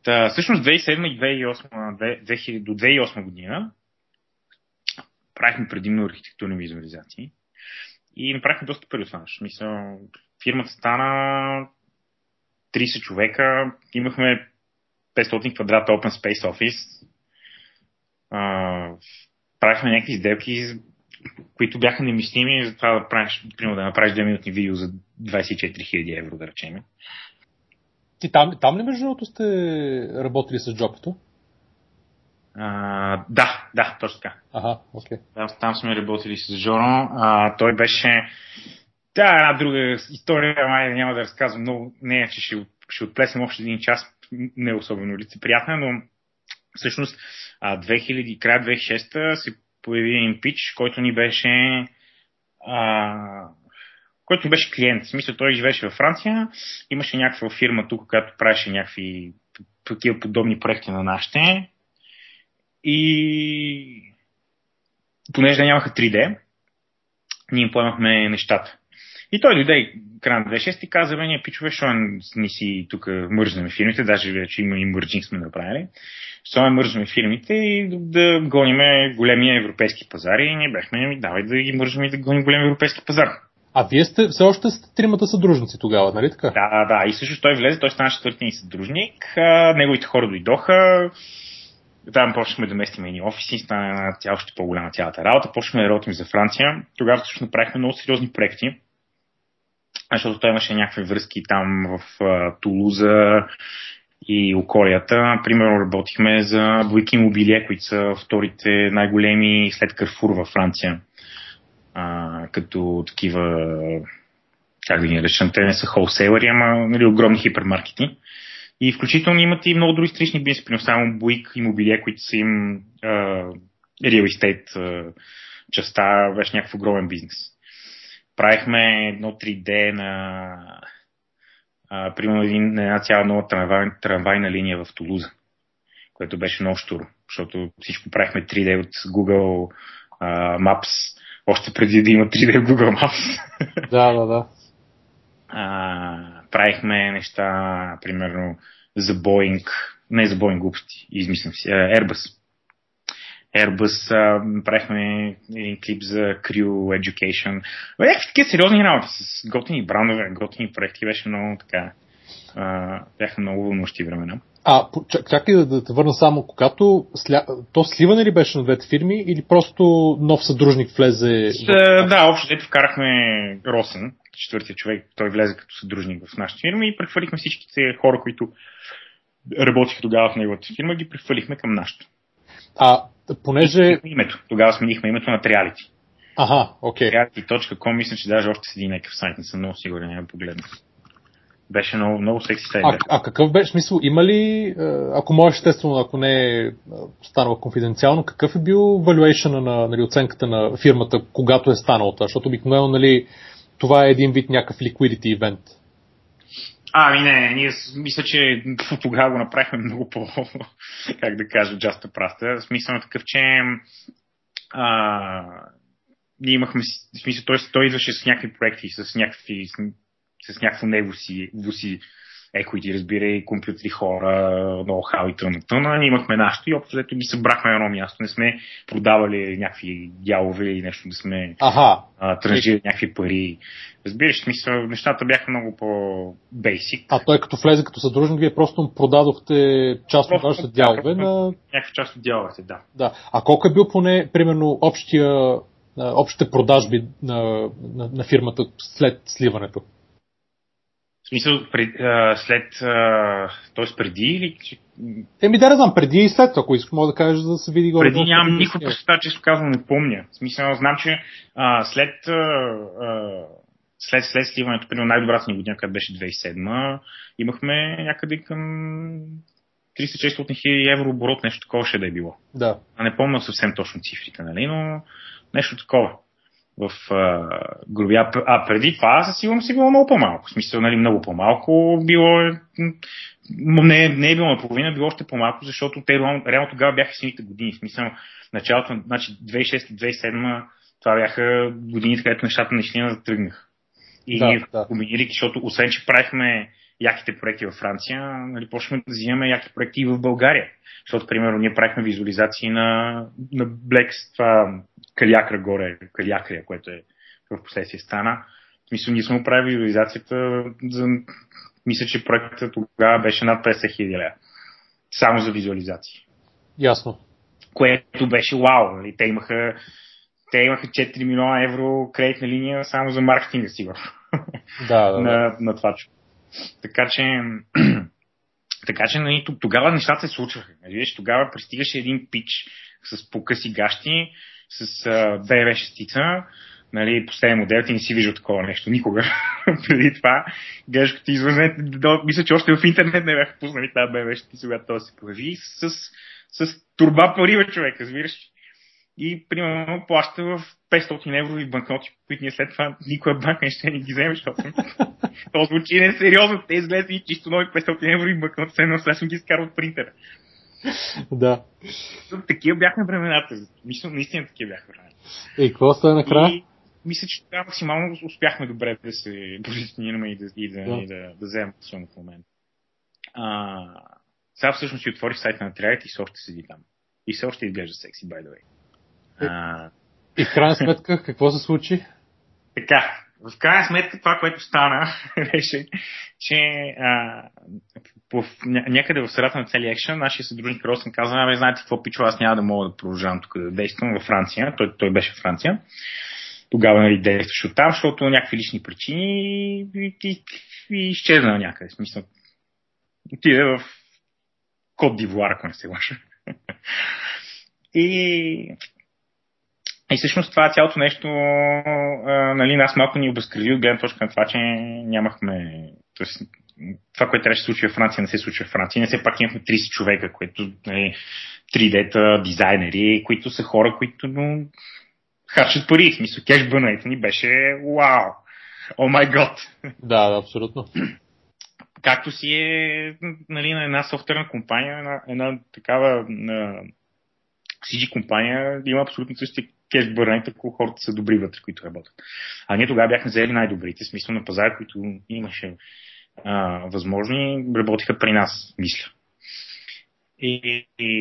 Та, всъщност 2007 и 2008, 2000, до 2008 година правихме предимно архитектурни визуализации и направихме доста пари това. Мисля, фирмата стана 30 човека, имахме 500 квадрата Open Space Office, а, правихме някакви сделки, които бяха немислими за това да, правиш, примерно, да направиш 2 минутни видео за 24 000 евро, да речем. Ти там, там ли между другото сте работили с джобито? А, да, да, точно така. Ага, окей. Okay. Там, там сме работили с Жоро. А, той беше... Да, една друга история, май няма да разказвам много. Не, че ще, ще отплесем още един час. Не е особено лицеприятна, но всъщност 2000, края 2006 се появи един пич, който ни беше а, който беше клиент. В смисъл, той живеше във Франция, имаше някаква фирма тук, която правеше някакви такива подобни проекти на нашите. И понеже нямаха 3D, ние им поемахме нещата. И той дойде края на 26 и каза, бе, ние пичове, що не си тук мързнем фирмите, даже вече има и мърджинг сме направили, що не мързваме фирмите и да гониме големия европейски пазар и ние бяхме, ми давай да ги мържем и да гоним големия европейски пазар. А вие сте, все още сте тримата съдружници тогава, нали така? Да, да, и също той влезе, той стана четвъртия съдружник, а, неговите хора дойдоха, там почнахме да местим едни офиси, стана тя още по-голяма цялата работа, почнахме да работим за Франция. Тогава всъщност направихме много сериозни проекти, защото той имаше някакви връзки там в uh, Тулуза и околията. Примерно работихме за Буик Имобилие, които са вторите най-големи след Карфур във Франция. А, като такива, как да ги наречем, те не са холсейлери, ама нали, огромни хипермаркети. И включително имат и много други странични бизнеси, примерно само Буик имобилие, които са им uh, real частта, беше някакъв огромен бизнес. Правихме едно 3D на uh, примерно един, една цяла нова трамвай, трамвайна линия в Тулуза, което беше много штуро, защото всичко правихме 3D от Google uh, Maps, още преди да има 3D в Google Maps. [LAUGHS] Да, да, да. Uh, правихме неща, примерно за Boeing, не за Boeing глупости, измислям си, Airbus. Airbus правихме един клип за Crew Education. Някакви такива сериозни работи с готини брандове, готини проекти. Беше много така. Бяха много вълнущи времена. А, чакай да, да те върна само, когато сля... то сливане ли беше на двете фирми или просто нов съдружник влезе? С, в... Да, общо дето вкарахме Росен, четвъртия човек, той влезе като съдружник в нашата фирма и прехвърлихме всичките хора, които работиха тогава в неговата фирма, ги прехвърлихме към нашата. А, понеже... Името. Тогава сменихме името на Triality. Ага, окей. Okay. Triality.com, мисля, че даже още седи някакъв сайт, не съм много сигурен, няма погледна. Беше много, много секси сайт. А, а какъв беше смисъл? Има ли, ако може естествено, ако не е станало конфиденциално, какъв е бил valuation на нали, оценката на фирмата, когато е станало това? Защото обикновено нали, това е един вид някакъв liquidity event. Ами не, ние мисля, че тогава го направихме много по, [LAUGHS] как да кажа, a праста. Смисъл на такъв, че а, ние имахме, смисъл, той, той идваше с някакви проекти, с някакви, с, с някакво него си equity, разбира и компютри, хора, ноу-хау и тъна. Ние имахме нашето и общо взето ги събрахме на едно място. Не сме продавали някакви дялове или нещо, да сме ага. транжирали някакви пари. Разбираш, смисъл, нещата бяха много по-бейсик. А той като влезе като съдружник, вие просто продадохте част от вашите дялове на... Някаква част от дяловете, да. Да. А колко е бил поне, примерно, общия, общите продажби на, на, на фирмата след сливането? Смисъл, пред, а, след, т.е. преди или... Еми да, не знам, преди и след, ако искаш, мога да кажеш, за да се види горе. Преди нямам никаква представа, често казвам, не помня. В смисъл, знам, че а, след, а, след, след сливането, примерно най-добрата ни година, където беше 2007, имахме някъде към 300-600 хиляди евро оборот, нещо такова ще да е било. Да. А не помня съвсем точно цифрите, нали, но нещо такова в а, груби. А, преди това със сигурност си било много по-малко. В смисъл, нали, много по-малко. Било е, не, не е било наполовина, било още по-малко, защото те реално тогава бяха сините години. В смисъл, началото, значи 2006-2007 това бяха годините, където нещата наистина да тръгнаха. И да, ние да. комбинирайки, защото освен, че правихме яките проекти във Франция, нали, почваме да взимаме яки проекти и в България. Защото, примерно, ние правихме визуализации на, на Blex, това Калиакра горе, Калиакрия, което е в последствие стана. Смисъл, ние сме правили визуализацията за... Мисля, че проектът тогава беше над 50 хиляди лева. Само за визуализации. Ясно. Което беше вау. Нали? Те имаха те имаха 4 милиона евро кредитна линия само за маркетинга, сигурно. Да, да, [LAUGHS] на, да. на това. Така че, [CLEARS THROAT] така че нали, тогава нещата се случваха. Нали, Виж, тогава пристигаше един пич с покъси гащи, с BMW шестица, нали, последен модел, ти не си виждал такова нещо никога. [LAUGHS] Преди това, гледаш като извъзне, мисля, че още в интернет не бяха пуснали тази BMW шестица, когато това се появи, с, с турба пари, човек, разбираш. И, примерно, плаща в 500 еврови банкноти, които ние след това никоя банка не ще ни ги вземе, защото [LAUGHS] то звучи несериозно. Те излезли чисто нови 500 евро и бъкнат се едно, сега ги изкарал от принтера. Да. Такива бяхме времената. Мисля, наистина такива бяха времената. И какво става накрая? И мисля, че тогава максимално успяхме добре да се позиционираме и да, и да, Да. и да, да вземем позиционно в момента. А, сега всъщност си отворих сайта на Triad и все още седи там. И все още изглежда секси, by the way. А, И в крайна сметка, какво се случи? Така, в крайна сметка това, което стана, [LAUGHS] беше, че а, по, ня- някъде в средата на целия екшен, нашия съдружник Росен каза, абе, знаете какво пичо, аз няма да мога да продължавам тук да действам във Франция. Той, той беше в Франция. Тогава нали, действаше от там, защото някакви лични причини и, и, и изчезна някъде. В смисъл, отиде в Кот Дивуар, ако не се лъжа. [LAUGHS] и и всъщност това цялото нещо, а, нали, нас малко ни обезкрили от гледна точка на това, че нямахме. Тоест, това, което трябваше да се случи в Франция, не се случи в Франция. Не все пак имахме 30 човека, които нали, 3D-та, дизайнери, които са хора, които ну, харчат пари. В смисъл, кеш бънайте ни беше вау! О май гот! Да, да, абсолютно. Както си е нали, на една софтуерна компания, една, една такава на CG компания има абсолютно същия кеш бърнет, ако хората са добри вътре, които работят. А ние тогава бяхме взели най-добрите, смисъл на пазара, които имаше а, възможни, работиха при нас, мисля. И, и,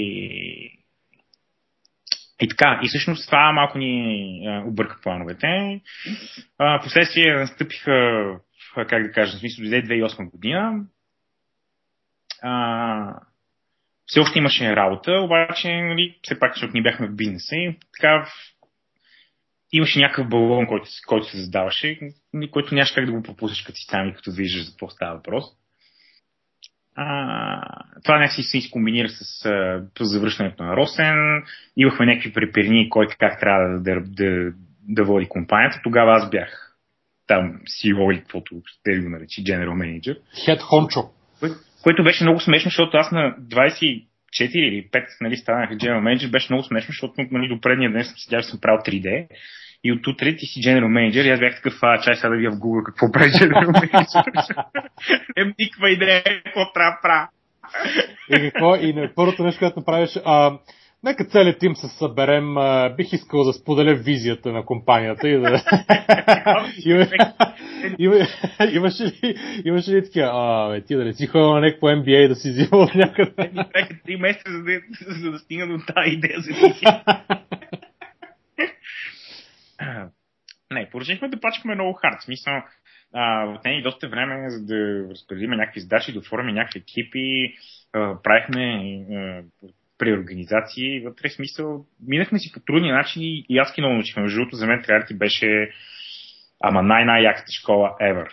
и така, и всъщност това малко ни а, обърка плановете. А, последствие настъпиха, как да кажа, в смисъл, дойде 2008 година. А, все още имаше работа, обаче, нали, все пак, защото ние бяхме в бизнеса и така имаше някакъв балон, който, който се задаваше, който нямаш как да го пропуснеш като си там и като виждаш за какво става въпрос. А, това някакси се изкомбинира с, а, с завръщането на Росен. Имахме някакви преперни, кой как трябва да, да, да, да води компанията. Тогава аз бях там CEO или каквото ще го наречи, General Manager. Хончо. Кое- което беше много смешно, защото аз на 24 или 5 нали, станах General Manager, беше много смешно, защото нали, до предния ден съм седял, съм правил 3D и от утре ти си General Manager и аз бях такъв, а, чай сега да вия в Google какво прави General Manager. Нямам [LAUGHS] никаква идея какво трябва да правя. И какво? И на първото нещо, което направиш, а, нека целият тим се съберем, бих искал да споделя визията на компанията и да... [LAUGHS] Има- има- Имаше ли, имаше ли такива, а, бе, ти да не си ходил на някакво MBA да си взимал от някъде? Ми трябваха 3 месеца, за да, за да стигна до тази идея за. [LAUGHS] Не, поръчахме да пачкаме много хард. Смисъл, отне и доста време, за да разпределим някакви задачи, да оформим някакви екипи, а, правихме а, преорганизации. Вътре в смисъл, минахме си по трудни начини и аз ки много научихме. Между другото, за мен трябва да ти беше ама най-най-яката школа ever.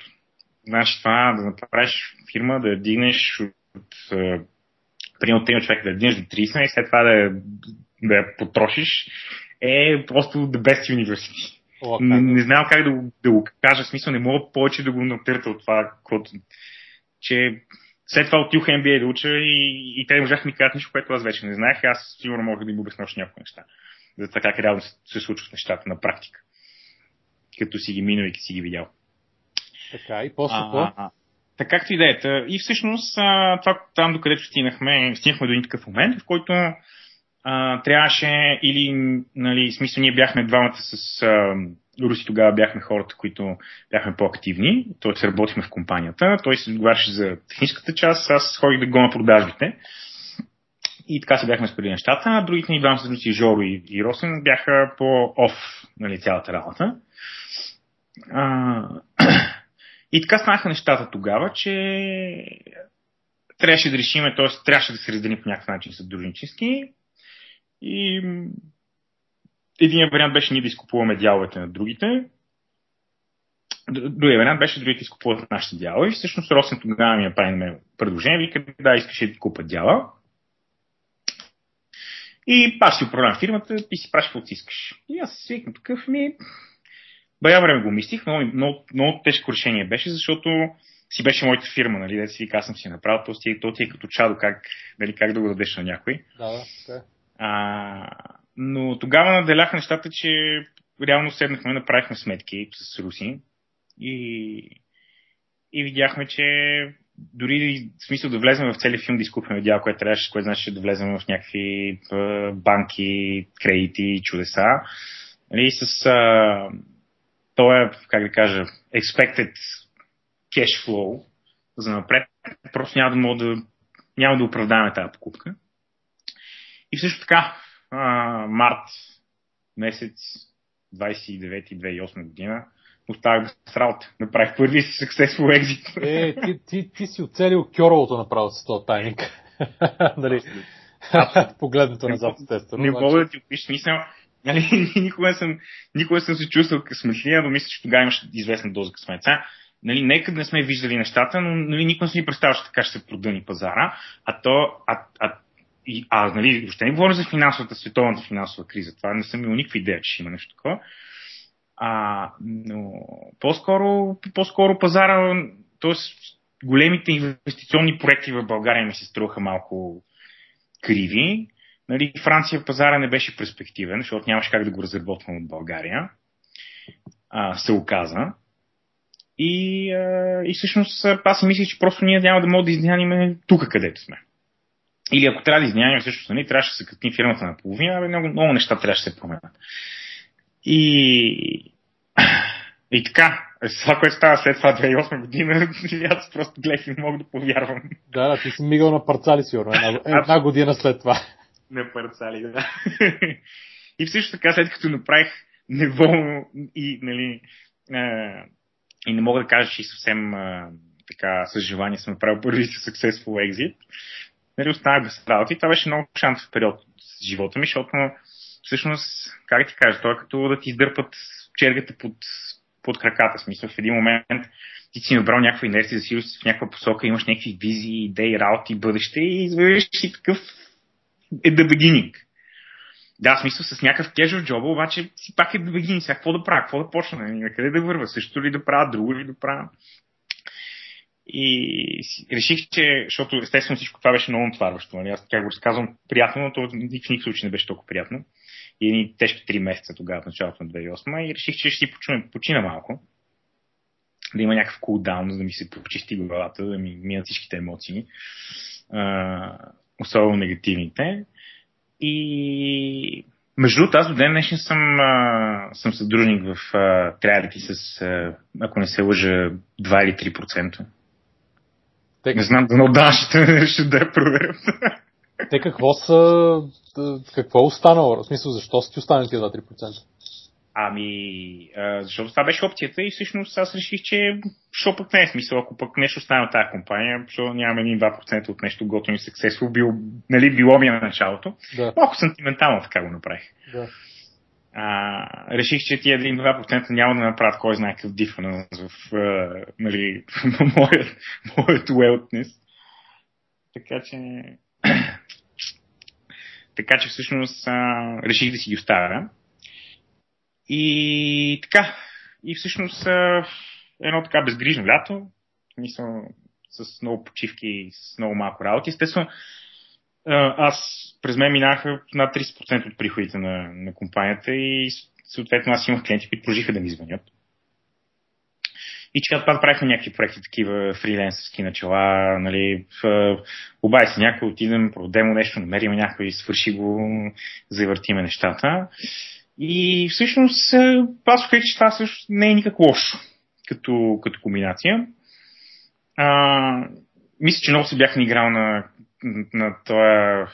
Значи това да направиш фирма, да я дигнеш от примерно от човек да я дигнеш до 30 и след това да я, да я потрошиш е просто the best university. О, не, не знам как да, да го кажа, в смисъл не мога повече да го натърта от това, което, че след това отидох MBA да уча и, и те можаха ми кажат нищо, което аз вече не знаех. Аз сигурно мога да им обясня още някои неща. За това как реално се, случват нещата на практика. Като си ги минал и си ги видял. Така, и после какво? Така както идеята. И всъщност това там, докъдето стигнахме, стигнахме до един такъв момент, в който а, трябваше или, нали, смисъл ние бяхме двамата с а, Руси тогава бяхме хората, които бяхме по-активни, т.е. работихме в компанията, той се отговаряше за техническата част, аз ходих да на продажбите. И така се бяхме спрели нещата, а другите ни двама сътрудници, Жоро и, и Росен, бяха по-оф нали, цялата работа. А, [CLEARS THROAT] и така станаха нещата тогава, че трябваше да решиме, т.е. трябваше да се разделим по някакъв начин съдружнически. И един вариант беше ние да изкупуваме дяловете на другите. Другия вариант беше другите изкупуват нашите дялове. И всъщност Росен тогава ми направи предложение, вика, да, искаш да купа дяла. И аз си управлявам фирмата и си праща каквото искаш. И аз си викам такъв ми... Бая време го мислих, много, много, много тежко решение беше, защото си беше моята фирма, нали, да си вика, аз съм си направил, то, то ти е като чадо, как, нали, как да го дадеш на някой. Да, да, okay. А, но тогава наделяха нещата, че реално седнахме, направихме сметки с Руси и, и видяхме, че дори в смисъл да влезем в целия филм да изкупим дял, което трябваше, което значи да влезем в някакви банки, кредити, чудеса. Нали, с а, е, как да кажа, expected cash flow за напред, просто няма да мога да, няма да оправдаваме тази покупка. И също така, а, март месец 29-2008 година оставах без работа. Направих първи си successful exit. Е, ти, ти, ти си оцелил кьоровото направо с този тайминг. [LAUGHS] Дали? Погледнато назад, естествено. Не мога да ти опиша смисъл. Нали, [LAUGHS] никога, съм, никога съм се чувствал късметлия, но мисля, че тогава имаш известна доза късмет. Нали, нека да не сме виждали нещата, но нали, никога не си представяш, че така ще се продъни пазара, а то, а, а и, а, нали, въобще не говоря за финансовата, световната финансова криза. Това не съм имал никаква идея, че ще има нещо такова. А, но по-скоро, по-скоро пазара, т.е. големите инвестиционни проекти в България ми се струваха малко криви. Нали, Франция пазара не беше перспективен, защото нямаше как да го разработвам от България. А, се оказа. И, а, и всъщност аз си мисля, че просто ние няма да можем да изняним тук, където сме. Или ако трябва да извиняваме също, нали, трябваше да се кътни фирмата на половина, много, много неща трябваше да се променят. И, и така, това, което става след това 2008 година, [LAUGHS] аз просто гледах и не мога да повярвам. Да, да, ти си мигал на парцали сигурно, една, [LAUGHS] една година след това. На парцали, да. [LAUGHS] И също така, след като направих неволно и, нали, а, и не мога да кажа, че съвсем а, така с желание съм направил първи си successful exit, нали, останах без работа и това беше много шансов период в живота ми, защото всъщност, как ти кажа, това е като да ти издърпат чергата под, под краката. Смисъл, в един момент ти си набрал някаква инерция, засилиш в някаква посока, имаш някакви визии, идеи, работи, бъдеще и изведеш си такъв е the beginning. Да, смисъл с някакъв casual джоба, обаче си пак е the beginning. Сега какво да правя, какво да почна, на къде да върва, също ли да правя, друго ли да правя. И реших, че, защото естествено всичко това беше много натварващо. Нали? Аз така го разказвам приятно, но то в никакъв случай не беше толкова приятно. И едни тежки три месеца тогава, в началото на 2008, и реших, че ще си почина, почина малко. Да има някакъв кулдаун, за да ми се почисти главата, да ми минат всичките емоции. А, особено негативните. И между другото, аз до ден днешен съм, а, съм съдружник в а, ти с, а, ако не се лъжа, 2 или 3%. Те... Не знам, но да, ще, ще да я проверя. Те какво са, какво е останало? В смисъл, защо са ти останали тези 2-3%? Ами, а, защото това беше опцията и всъщност аз реших, че що пък не е смисъл, ако пък нещо стане от тази компания, защото нямаме един 2% от нещо готово и successful, бил, нали, било ми на началото. Да. Малко сантиментално така го направих. Да. А, реших, че тия 1-2% няма да направят кой знае какъв дифанс в, а, нали, [LAUGHS] в моят, моят уелтнес. Така че [CLEARS THROAT] така че всъщност а, реших да си ги оставя. И така, и всъщност а, едно така безгрижно лято, мисля, с много почивки и с много малко работи. Естествено, аз през мен минаха над 30% от приходите на, на компанията и съответно аз имах клиенти, които продължиха да ми звънят. И че това правихме някакви проекти, такива фриленсърски начала, нали, обай се някой, отидем, продадем нещо, намерим някой, свърши го, завъртиме нещата. И всъщност аз открих, че това също не е никак лошо като, като комбинация. А, мисля, че много се бях играл на, на това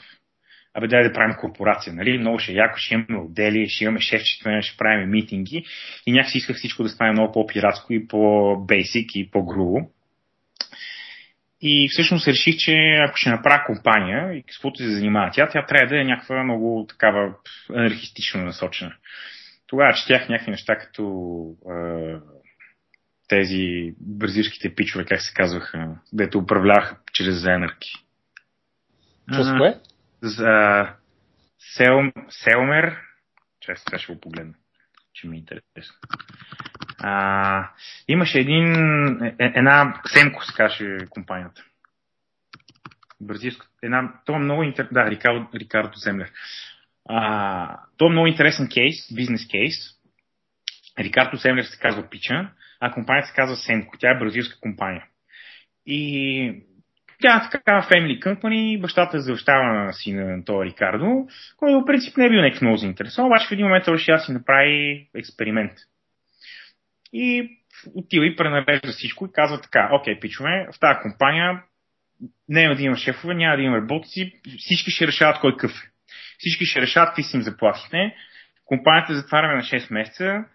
абе дай да правим корпорация, нали? Много ще е яко, ще имаме отдели, ще имаме шефчета, ще правим митинги и някакси исках всичко да стане много по-пиратско и по-бейсик и по-грубо. И всъщност реших, че ако ще направя компания и каквото се занимава тя, тя трябва да е някаква много такава анархистично насочена. Тогава четях някакви неща като е, тези бразилските пичове, как се казваха, дето управляваха чрез енерки. Чрез кое? За Сел, Селмер. Чест, сега ще го погледна, че ми е интересно. А, имаше един, е, една Семко се компанията. Бразилска. Една, то е много интересно. Да, Рикардо, Рикардо Землер. А, то е много интересен кейс, бизнес кейс. Рикардо Землер се казва Пича, а компанията се казва Семко. Тя е бразилска компания. И тя е така family company, бащата завещава на сина на този Рикардо, който в принцип не е бил някакъв много заинтересован, обаче в един момент реши да си направи експеримент. И отива и пренарежда всичко и казва така, окей, пичове, в тази компания няма да има шефове, няма да има работници, всички ще решават кой къв е. Всички ще решават какви са им заплатите. Компанията затваряме на 6 месеца,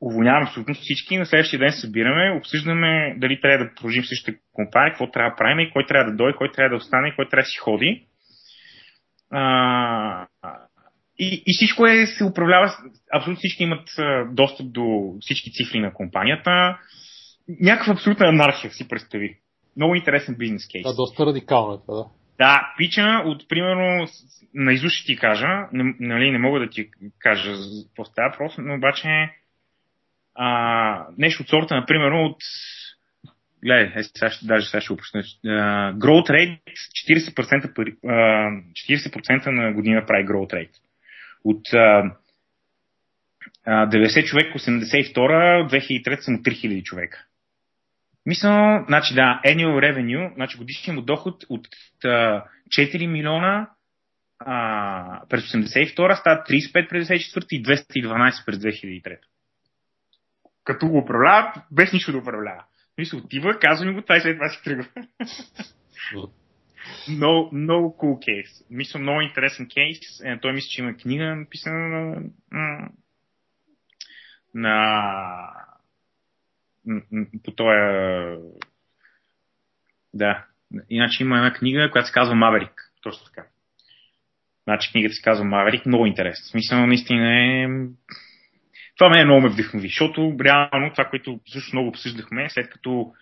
уволняваме абсолютно всички, на следващия ден събираме, обсъждаме дали трябва да продължим същата компания, какво трябва да правим, кой трябва да дойде, кой трябва да остане, кой трябва да си ходи. А, и, и всичко е, се управлява, абсолютно всички имат достъп до всички цифри на компанията. Някаква абсолютна анархия си представи. Много интересен бизнес кейс. Да, доста радикално е това, да. Да, пича от, примерно, на ще ти кажа, нали, не мога да ти кажа какво става, просто, но обаче а, нещо от сорта, например, от Гледай, е, сега ще, даже сега ще опусна. Uh, growth rate 40%, uh, 40% на година прави growth rate. От uh, 90 човек, 82 2003 са му 3000 човека. Мисля, значи да, annual revenue, значи годишният му доход от uh, 4 милиона а, през 82 става 35 през 2004 и 212 през 2003. Като го управлява, без нищо да управлява. Мисля, отива, казва ми го това и след това си тръгва. [LAUGHS] много, много cool кейс. Мисля, много интересен кейс. Е, той мисля, че има книга написана на, на, на по този... Да. Иначе има една книга, която се казва Маверик. Точно така. Значи книгата се казва Маверик. Много интересна. Смисъл наистина е... Това ме е много ме вдъхнови, защото реално това, което също много обсъждахме, след като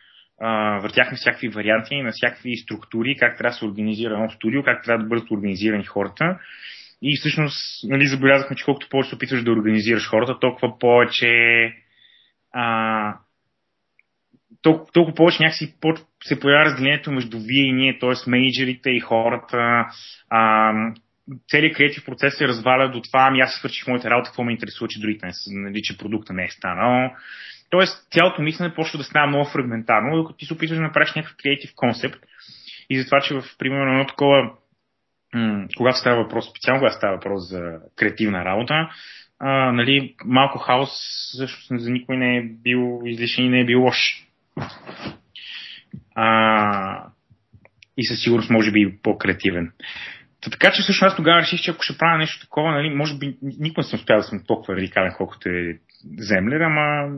а, въртяхме всякакви варианти на всякакви структури, как трябва да се организира едно студио, как трябва да бъдат организирани хората. И всъщност нали, забелязахме, че колкото повече се опитваш да организираш хората, толкова повече а, толкова, толкова повече някакси се появява разделението между вие и ние, т.е. менеджерите и хората. А, целият креатив процес се разваля до това, ами аз свърших моята работа, какво ме интересува, че другите не са, нали, че продукта не е станал. Тоест, цялото мислене почва да става много фрагментарно, докато ти се опитваш да направиш някакъв креатив концепт. И затова, че в примерно едно такова, когато става въпрос, специално когато става въпрос за креативна работа, а, нали, малко хаос също за никой не е бил излишен и не е бил лош. А, и със сигурност може би по-креативен. Та, така че всъщност аз тогава реших, че ако ще правя нещо такова, нали, може би никога не съм успял да съм толкова радикален, колкото е землер, ама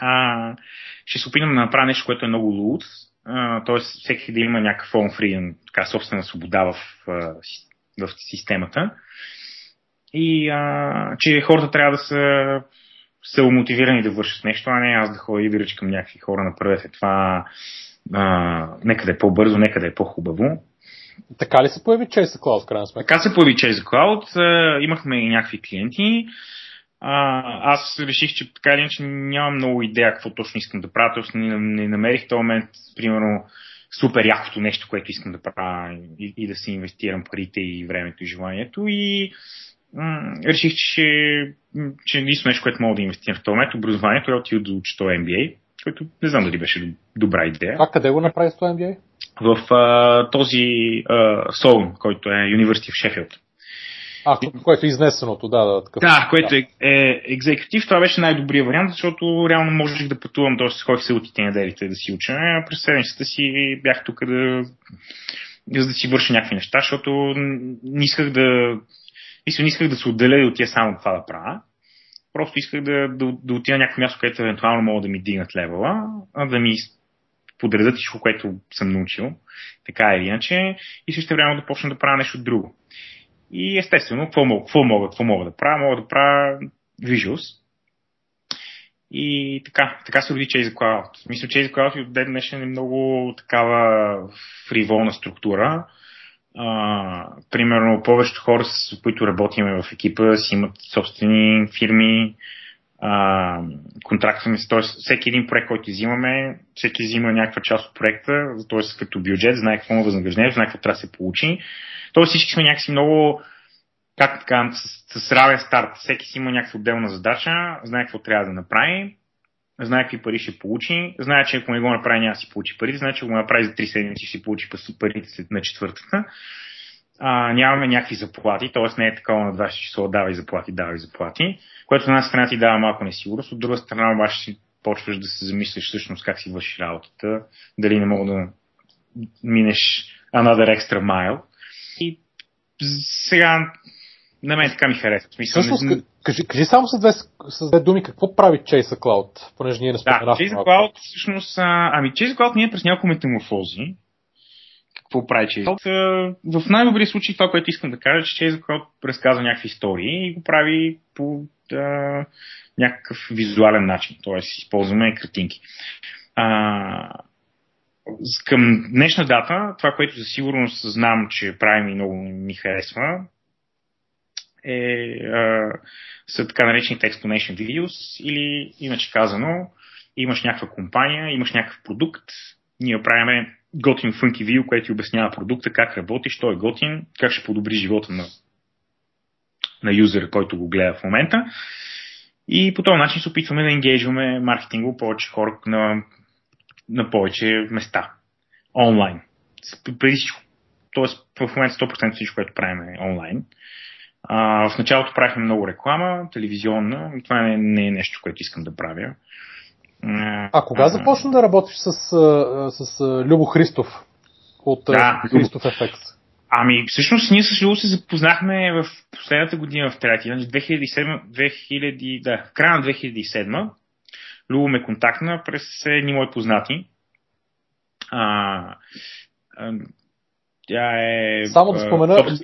а, ще се опитам да направя нещо, което е много луд, т.е. всеки да има някакъв phone free, така собствена свобода в, в системата. и а, че хората трябва да са са мотивирани да вършат нещо, а не аз да ходя и да ръчкам някакви хора, направете това, а, нека да е по-бързо, нека да е по-хубаво. Така ли се появи Chase Cloud, в крайна сметка? Така се появи Chase Cloud. Имахме и някакви клиенти. А, аз реших, че така или иначе нямам много идея какво точно искам да правя. Тоест не, не намерих в този момент, примерно, супер якото нещо, което искам да правя и, и да си инвестирам парите и времето и желанието. И м- реших, че, че единствено нещо, което мога да инвестирам в този момент, образованието е отида да уча MBA, което не знам дали беше добра идея. А къде го направи с това MBA? В а, този Солун, който е University в Шефилд. А, което е изнесеното, да, да. Такъв. Да, което е, е екзекутив. Това беше най-добрият вариант, защото реално можех да пътувам, т.е. ходих се от неделите да си уча. А през седмицата си бях тук да, за да си върша някакви неща, защото не исках да мисля, не исках да се отделя и тия само това да правя. Просто исках да, да, да отида на някакво място, където евентуално могат да ми дигнат левела, а да ми подредат всичко, което съм научил, така или иначе, и също време да почна да правя нещо друго. И естествено, какво мога, какво мога, какво мога да правя? Мога да правя visuals. И така, така се роди Chase Cloud. Мисля, Chase Cloud и от ден днешен е много такава фриволна структура. А, примерно, повечето хора, с които работиме в екипа, си имат собствени фирми, а, контрактваме т.е. всеки един проект, който взимаме, всеки взима някаква част от проекта, т.е. като бюджет, знае какво му възнаграждение, знае какво трябва да се получи. Тоест всички сме някакси много, как така, с, с равен старт. Всеки си има някаква отделна задача, знае какво трябва да направи, знае какви пари ще получи, знае, че ако не го направи няма да си получи пари, знае, че ако го направи за 3 седмици ще си получи парите на четвъртата. А, нямаме някакви заплати, т.е. не е такова на 20 числа, давай заплати, давай заплати, което от една страна ти дава малко несигурност, от друга страна обаче си почваш да се замислиш всъщност как си вършиш работата, дали не мога да минеш another extra mile. И сега на мен така ми харесва. Смисъл, Всъщност, не... кажи, кажи само с две, с две думи какво прави Chase Cloud, понеже ние не споменахме. Да, Chase Cloud всъщност, а, ами Chase Cloud ние през няколко метаморфози, какво прави Chase Cloud? В най-добрия случай това, което искам да кажа, че Chase Cloud разказва някакви истории и го прави по да, някакъв визуален начин, т.е. използваме картинки. А, към днешна дата, това, което за сигурност знам, че правим и много ми харесва, е, а, са така наречените Explanation Videos или иначе казано, имаш някаква компания, имаш някакъв продукт, ние правиме готин funky видео, което ти обяснява продукта, как работи, що е готин, как ще подобри живота на, на юзера, който го гледа в момента. И по този начин се опитваме да енгейджваме маркетинго повече хора на, на повече места. Онлайн. Тоест, в момента 100% всичко, което правим е онлайн. А, в началото правихме много реклама, телевизионна, това не, не е нещо, което искам да правя. А кога а, започна да работиш с, с, с Любо Христов от да, Христов Ефект? Ами, всъщност ние с Любо се запознахме в последната година в трети, 2007, 2000, да, в края на 2007. Любо ме контактна през едни мои познати. А, а, тя е... Само да спомена,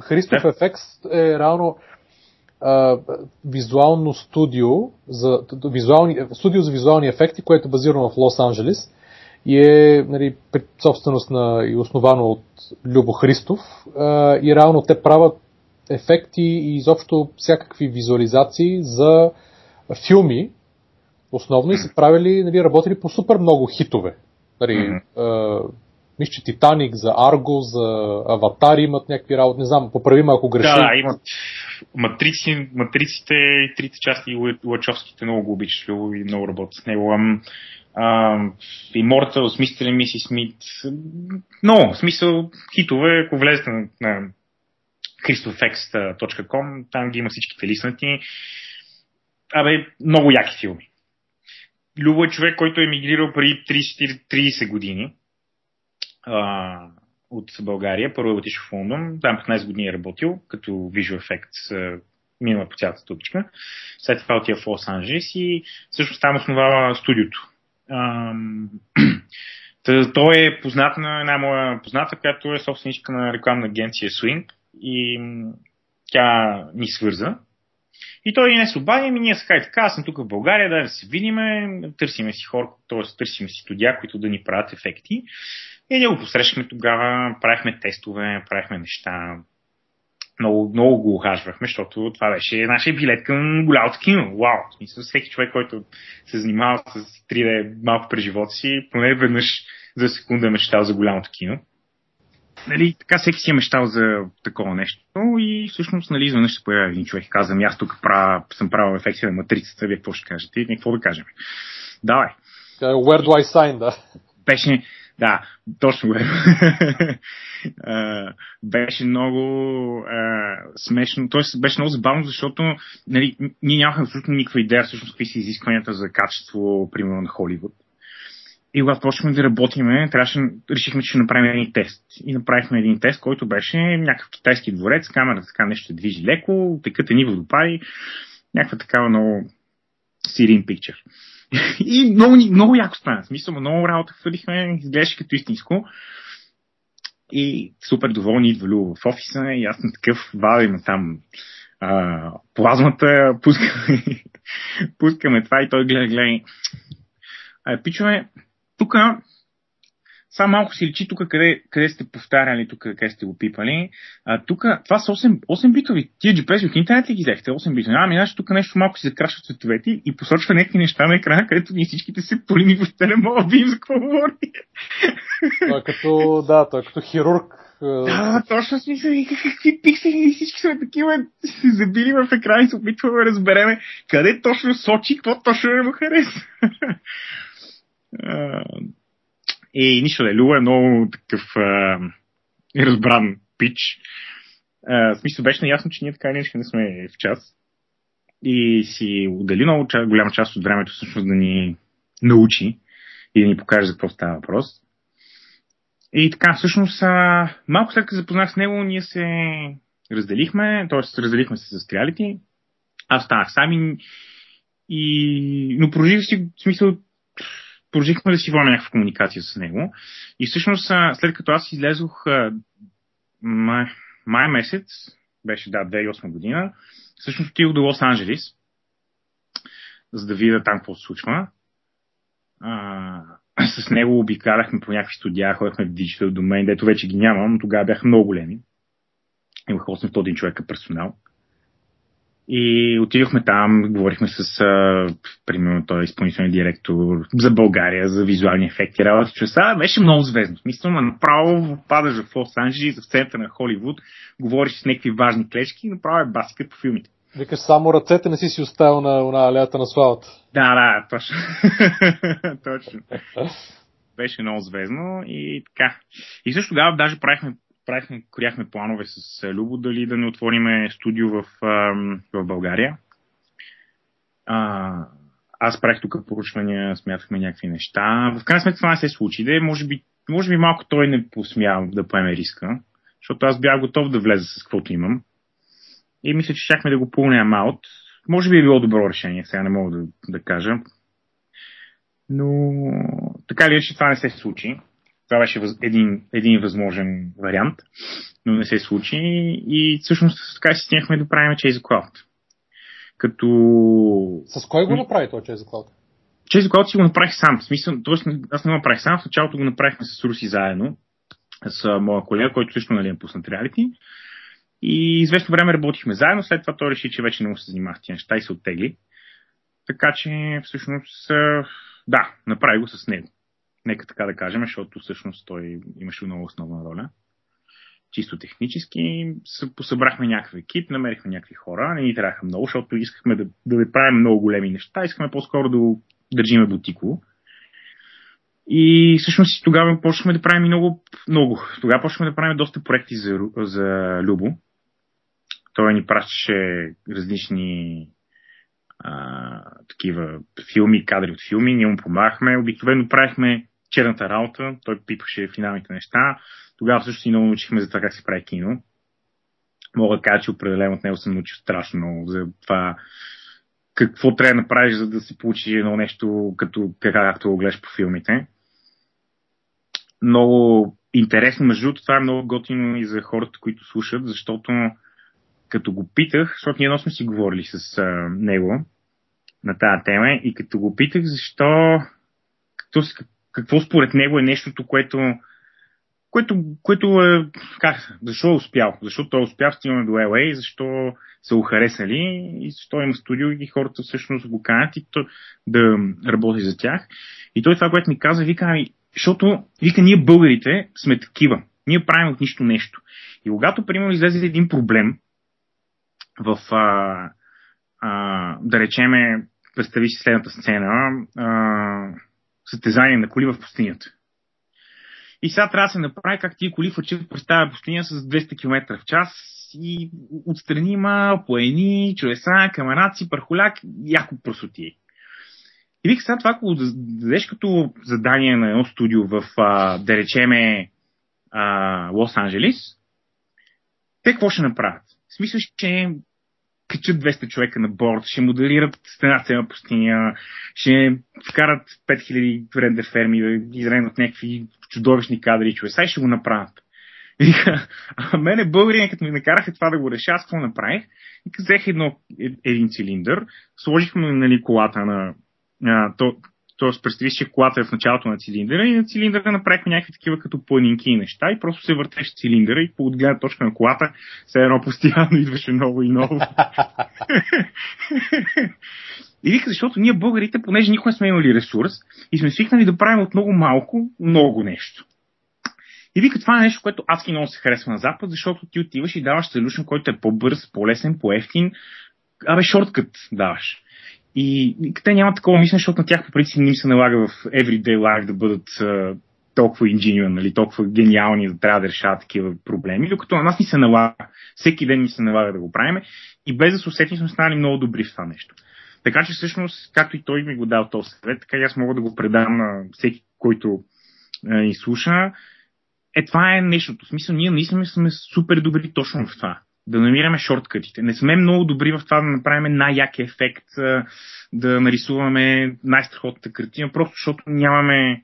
Христов да. Ефект е реално а, визуално студио за, визуални, студио за визуални ефекти, което е базирано в Лос Анджелис и е нали, собственост на, и основано от Любо Христов а, и реално те правят ефекти и изобщо всякакви визуализации за филми, основно и са правили, нали, работили по супер много хитове. Нали, mm-hmm. Мисля, че Титаник, за Арго, за Аватар имат някакви работи. Не знам, поправи ако греша. Да, имат матрици, матриците и трите части и Лачовските много го обичаш и много работят с него. Immortal, смисъл Миси Смит. Но, в смисъл, хитове, ако влезете на, на christofx.com, там ги има всичките лиснати. Абе, много яки филми. Любо е човек, който е емигрирал преди 30, 30 години а, от България. Първо е отишъл в Лондон, там 15 години е работил като Visual Effects, минала по цялата тупчика. След това отива в Лос Анджелес и всъщност там основава студиото. [CLEARS THROAT] А, той е познат на една моя позната, която е собственичка на рекламна агенция Swing и тя ни свърза. И той не се обади, ми ние са хай така, аз съм тук в България, да се видиме, търсиме си хора, т.е. търсиме си студия, които да ни правят ефекти. И ние го посрещахме тогава, правихме тестове, правихме неща. Много, много го ухажвахме, защото това беше нашия билет към голямото кино. Вау! В смисъл, всеки човек, който се занимава с 3D малко през живота си, поне веднъж за секунда е мечтал за голямото кино нали, така всеки си е мечтал за такова нещо и всъщност нали, изведнъж се появява един човек и каза, ами аз тук правя, съм правил ефекция на матрицата, вие какво ще кажете? И какво да кажем? Давай. Where do I sign, да? Беше, да, точно го [LAUGHS] беше много uh, смешно, т.е. беше много забавно, защото нали, ние нямахме абсолютно никаква идея всъщност какви са изискванията за качество, примерно на Холивуд. И когато почнахме да работиме, трябваше, решихме, че ще направим един тест. И направихме един тест, който беше някакъв китайски дворец, камерата така нещо движи леко, текат едни водопади, някаква такава много сирин пикчер. [LAUGHS] И много, много яко стана. В смисъл, много работа хвърлихме, изглеждаше като истинско. И супер доволни идва Любо в офиса и аз съм такъв, вадим там а, плазмата, пускаме, [LAUGHS] пускаме това и той гледа, гледа. А, пичове, тук само малко си личи тук къде, къде сте повтаряли, тук къде сте го пипали. А, тук, това са 8, 8 битови. Тия GPS от интернет ли ги взехте? 8 битови. Ами, значи тук нещо малко си закрашва цветовете и посочва някакви неща на екрана, където ние всичките се полими въобще не мога да видим за какво говори. Той е като, да, той е като хирург. Да, точно смисъл и какви пиксели всички сме такива се забили в екрана и се опитваме да разбереме къде точно сочи, какво точно не му хареса. И нищо да. Любо е много такъв а, разбран пич. А, в смисъл беше наясно, че ние така или не сме в час. И си отдели много голяма част от времето всъщност да ни научи и да ни покаже за какво става въпрос. И така, всъщност, а, малко след като запознах с него, ние се разделихме, т.е. разделихме се с триалити. Аз станах сам и... Но продължих си, в смисъл, продължихме да си водим някаква комуникация с него. И всъщност, след като аз излезох май, май месец, беше да, 2008 година, всъщност отидох до Лос Анджелис, за да видя там какво се случва. А, [CLEARS THROAT] с него обикаляхме по някакви студия, ходихме в Digital Domain, дето вече ги нямам, но тогава бяха много големи. Имах 800 човека персонал. И отидохме там, говорихме с, а, примерно, той изпълнителен директор за България, за визуални ефекти, работа часа. Беше много звездно. Мисля, направо падаш в Лос Анджелис, в центъра на Холивуд, говориш с някакви важни клечки и направо е басика по филмите. Викаш, само ръцете не си си оставил на, на алеята на славата. Да, да, точно. [LAUGHS] точно. Беше много звездно и така. И също тогава даже правихме правихме, коряхме планове с Любо дали да не отвориме студио в, в България. А, аз правих тук поручвания, смятахме някакви неща. В крайна сметка това не се случи. Де, може, би, може би малко той не посмя да поеме риска, защото аз бях готов да влеза с каквото имам. И мисля, че щяхме да го пълнем аут. Може би е било добро решение, сега не мога да, да кажа. Но така ли е, че това не се случи. Това беше един, един възможен вариант, но не се случи и всъщност така си стигнахме да правим Chase Cloud. Като... С кой го направи този Chase Cloud? Chase Cloud си го направих сам. В смисъл, т.е. аз не го направих сам, в началото го направихме с Руси заедно, с моя колега, който също нали, е пуснат реалити. И известно време работихме заедно, след това той реши, че вече не му се занимава тези неща и се оттегли. Така че, всъщност, да, направи го с него. Нека така да кажем, защото всъщност той имаше много основна роля. Чисто технически посъбрахме някакъв екип, намерихме някакви хора, не ни трябваха много, защото искахме да, да правим много големи неща, искахме по-скоро да държиме бутиково. И всъщност тогава почнахме да правим много, много. Тогава почнахме да правим доста проекти за, за Любо. Той ни пращаше различни а, такива филми, кадри от филми, ние му помагахме. Обикновено правихме черната работа, той пипаше финалните неща. Тогава също си много научихме за това как се прави кино. Мога да кажа, че определено от него съм научил страшно много за това какво трябва да направиш, за да се получи едно нещо, като така, както го гледаш по филмите. Много интересно, между другото, това е много готино и за хората, които слушат, защото като го питах, защото ние сме си говорили с а, него на тази тема и като го питах защо, какво, какво според него е нещото, което което, което е, как, защо е успял? Защо той е успял, стигаме до LA, защо са го харесали и защо има студио и хората всъщност го канят и то, да работи за тях. И той това, което ми каза, вика, ами, защото, вика, ние българите сме такива. Ние правим от нищо нещо. И когато, примерно, излезе един проблем в, а, а, да речеме, представи си следната сцена, а, състезание на коли в пустинята. И сега трябва да се направи как тия коли през тази пустиня с 200 км в час и отстрани има поени, чудеса, камараци, пархоляк, яко просоти. И вих сега това, ако дадеш като задание на едно студио в, а, да речеме, Лос-Анджелис, те какво ще направят? В смисъл, че качат 200 човека на борт, ще моделират стената на пустиня, ще вкарат 5000 рендер ферми да изренат някакви чудовищни кадри и чудеса и ще го направят. И, а мене българин, като ми накараха това да го реша, аз какво направих? И взех едно, един цилиндър, сложихме нали, колата на, а, то, Тоест, представи си, колата е в началото на цилиндъра и на цилиндъра направихме някакви такива като планинки и неща и просто се въртеше цилиндъра и по отгледна точка на колата все едно постоянно [LAUGHS] идваше ново и ново. и вика, защото ние българите, понеже никога сме имали ресурс и сме свикнали да правим от много малко много нещо. И вика, това е нещо, което адски много се харесва на Запад, защото ти отиваш и даваш солюшен, който е по-бърз, по-лесен, по-ефтин. Абе, шорткът даваш. И те нямат такова мислене, защото на тях по принцип не им се налага в everyday life да бъдат толкова инженерни, нали, толкова гениални да трябва да решават такива проблеми, докато на нас ни се налага, всеки ден ни се налага да го правим и без да се усетим сме станали много добри в това нещо. Така че всъщност, както и той ми го дал този съвет, така и аз мога да го предам на всеки, който е, изслуша. Е, това е нещото. В смисъл, ние наистина сме супер добри точно в това да намираме шорткътите. Не сме много добри в това да направим най-як ефект, да нарисуваме най-страхотната картина, просто защото нямаме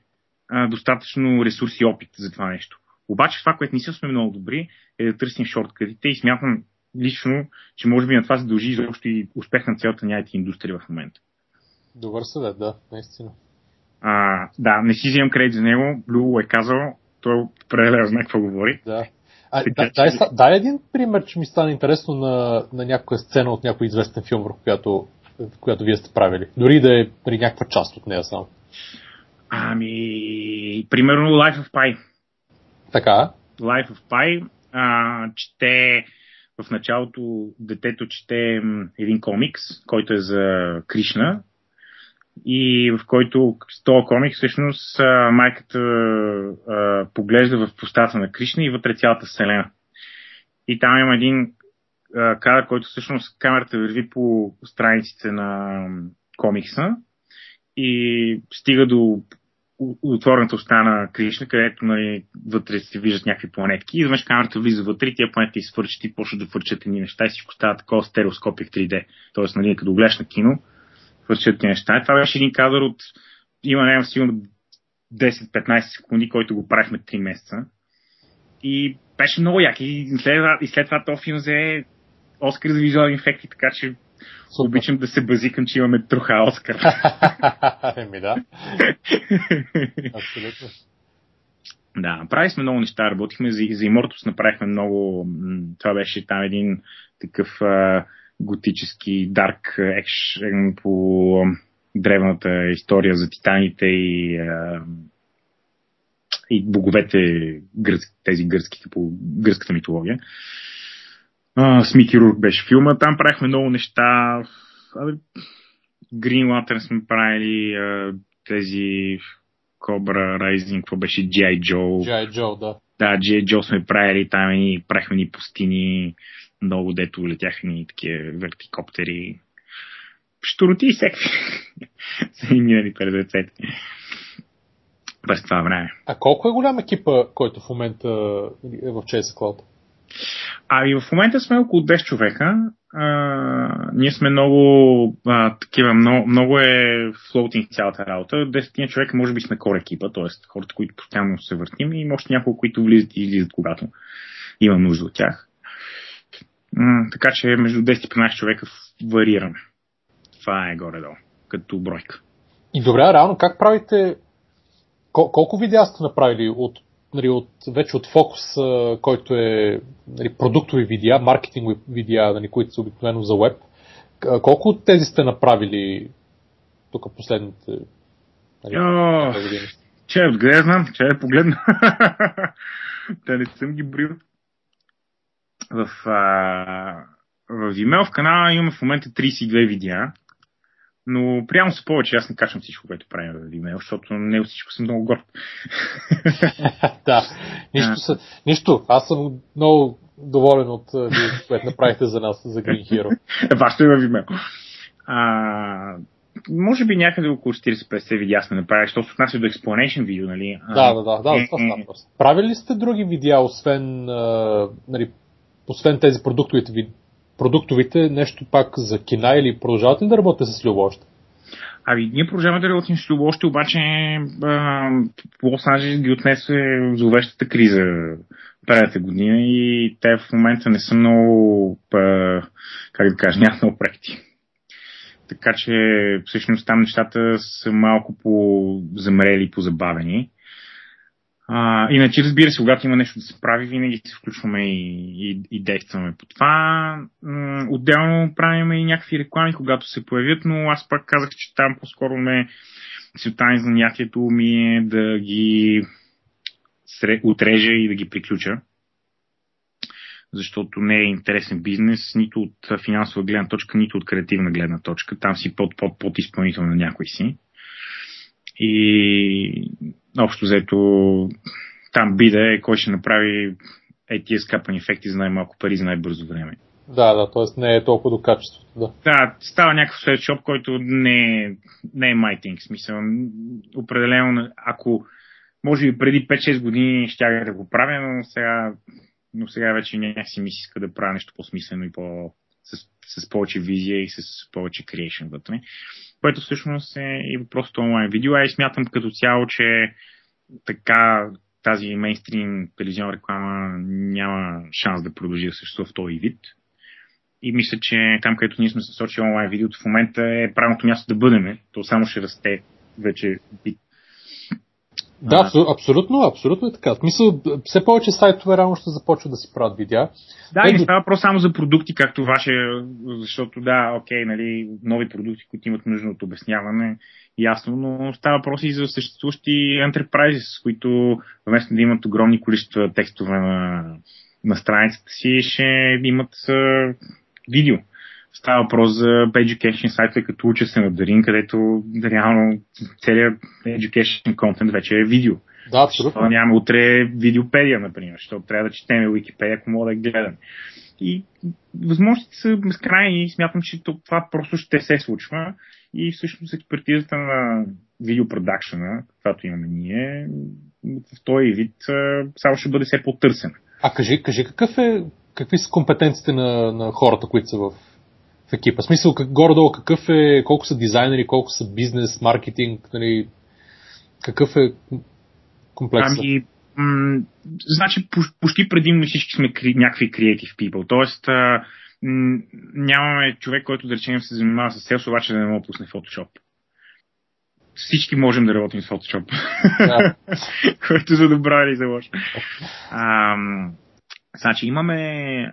а, достатъчно ресурси и опит за това нещо. Обаче това, което не сме много добри, е да търсим шорткътите и смятам лично, че може би на това се дължи изобщо и успех на цялата ни индустрия в момента. Добър съвет, да, наистина. А, да, не си взимам кредит за него. Блю е казал, той определено знае какво говори. Да. А, да, дай, дай един пример, че ми стане интересно на, на някоя сцена от някой известен филм, върху която, която вие сте правили. Дори да е при някаква част от нея само. Ами, примерно Life of Pi. Така. Life of Pi а, чете в началото детето чете един комикс, който е за Кришна, и в който с този комик всъщност майката а, поглежда в постата на Кришна и вътре цялата вселена. И там има един а, кадър, който всъщност камерата върви по страниците на комикса и стига до отворената уста на Кришна, където нали, вътре се виждат някакви планетки. Изведнъж камерата влиза вътре и тия планетки свърчат и почват да фърчат едни неща и всичко става такова стереоскопия в 3D. Тоест, нали, като гледаш на кино, вършат ти неща. Това беше един кадър от, има няма сигурно 10-15 секунди, който го правихме 3 месеца. И беше много як. И след, и след това този филм взе Оскар за визуални ефекти, така че Супер. обичам да се базикам, че имаме троха Оскар. [LAUGHS] Еми да. [LAUGHS] Абсолютно. Да, прави сме много неща, работихме за, за Immortus, направихме много, това беше там един такъв а, готически дарк екшен по древната история за титаните и, и боговете, тези гръцки, по гръцката митология. с Мики Рук беше филма. Там правихме много неща. Green Lantern сме правили тези Cobra Rising, какво беше G.I. Joe. G.I. Joe, да. Да, G.I. Сме правили там и правихме ни пустини много, дето летяха ни такива вертикоптери. Штуроти и всеки [LAUGHS] са им минали пред ръцете. През това време. А колко е голям екипа, който в момента е в CS Cloud? Ами в момента сме около 10 човека. А, ние сме много а, такива, много, много е флоутинг цялата работа. 10 човека може би сме кор екипа, т.е. хората, които постоянно се въртим и още няколко, които влизат и излизат, когато има нужда от тях. М- така че между 10 и 15 човека варираме. Това е горе-долу, като бройка. И добре, реално как правите, кол- колко видеа сте направили от, нали, от, вече от фокус, който е нали, продуктови видеа, маркетингови видеа, нали, които са обикновено за веб, колко от тези сте направили тук последните нали, О? Че откъде знам, че е погледна. [LAUGHS] Та не съм ги брил. В, а, в Vimeo в канала имаме в момента 32 видеа, но прямо с повече аз не качвам всичко, което правим в Vimeo, защото не от всичко съм много горд. [LAUGHS] да, нищо, са, нищо. Аз съм много доволен от което направихте за нас, за Green Hero. [LAUGHS] Вашето е в Vimeo. А, може би някъде около 40-50 видеа сме направили, защото се отнася до explanation видео, нали? Да, да, да, да, това става Правили ли сте други видеа, освен, нали, освен тези продуктовите, продуктовите, нещо пак за кина или продължавате ли да работите с Любо? Ами, ние продължаваме да работим с Любо обаче Лос Анджелес ги отнесе зловещата криза предната година и те в момента не са много, как да кажа, нямат много проекти. Така че всъщност там нещата са малко по-замрели по-забавени. А, иначе, разбира се, когато има нещо да се прави, винаги се включваме и, и, и действаме по това. Отделно правим и някакви реклами, когато се появят, но аз пак казах, че там по-скоро ме целта на занятието ми е да ги отрежа и да ги приключа защото не е интересен бизнес нито от финансова гледна точка, нито от креативна гледна точка. Там си под, под, под изпълнител на някой си. И общо взето там биде кой ще направи е тия скапани ефекти за най-малко пари за най-бързо време. Да, да, т.е. не е толкова до качеството. Да, да става някакъв светшоп, който не, е, не е майтинг. Смисъл, определено, ако може би преди 5-6 години ще да го правя, но сега но сега вече някакси ми се иска да правя нещо по-смислено и по, с, с повече визия и с повече creation вътре. Което всъщност е и просто онлайн видео. А и смятам като цяло, че така тази мейнстрим телевизионна реклама няма шанс да продължи да съществува в този вид. И мисля, че там, където ние сме се сочили онлайн видеото в момента е правилното място да бъдем. То само ще расте вече бит да, абсолютно, абсолютно е така. В смисъл, все повече сайтове рано ще започват да си правят видеа. Да, и не става въпрос само за продукти, както ваше, защото да, окей, нали, нови продукти, които имат нужда от обясняване, ясно, но става въпрос и за съществуващи enterprises, които вместо да имат огромни количества текстове на, на страницата си, ще имат uh, видео. Става въпрос за education сайтове като уча се на Дарин, където реално целият education контент вече е видео. Да, абсолютно. Защо няма утре видеопедия, например, защото трябва да четеме Википедия, ако мога да гледам. И възможностите са безкрайни и смятам, че това просто ще се случва. И всъщност експертизата на видеопродакшена, каквато имаме ние, в този вид само ще бъде все по-търсена. А кажи, кажи какъв е, какви са компетенциите на, на хората, които са в в екипа. В смисъл, как, горе-долу какъв е, колко са дизайнери, колко са бизнес, маркетинг, нали, какъв е комплексът? Ами, м- значи, почти предимно всички сме кри, някакви creative people. А, м- нямаме човек, който да речем се занимава с селс, обаче да не мога да пусне Photoshop. Всички можем да работим с Photoshop. Да. [LAUGHS] което за добра или за лошо. Значи, имаме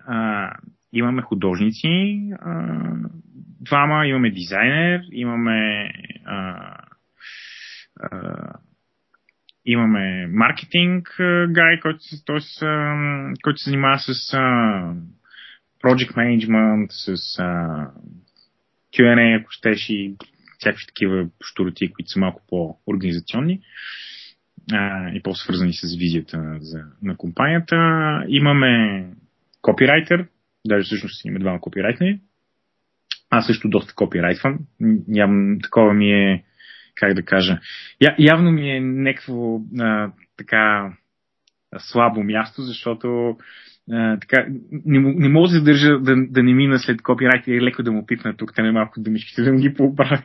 а, имаме художници, а, двама, имаме дизайнер, имаме а, а, имаме маркетинг гай, който, който, който се занимава с а, project management, с а, Q&A, ако щеш и всякакви такива штуроти, които са малко по-организационни а, и по-свързани с визията за, на компанията. Имаме копирайтер, Даже всъщност има двама копирайтери. Аз също доста копирайтвам. Нямам, такова ми е, как да кажа, я, явно ми е някакво а, така слабо място, защото а, така, не, не мога да задържа да, да не мина след копирайт и леко да му пипна тук, те не малко думичките, да му ги поправя.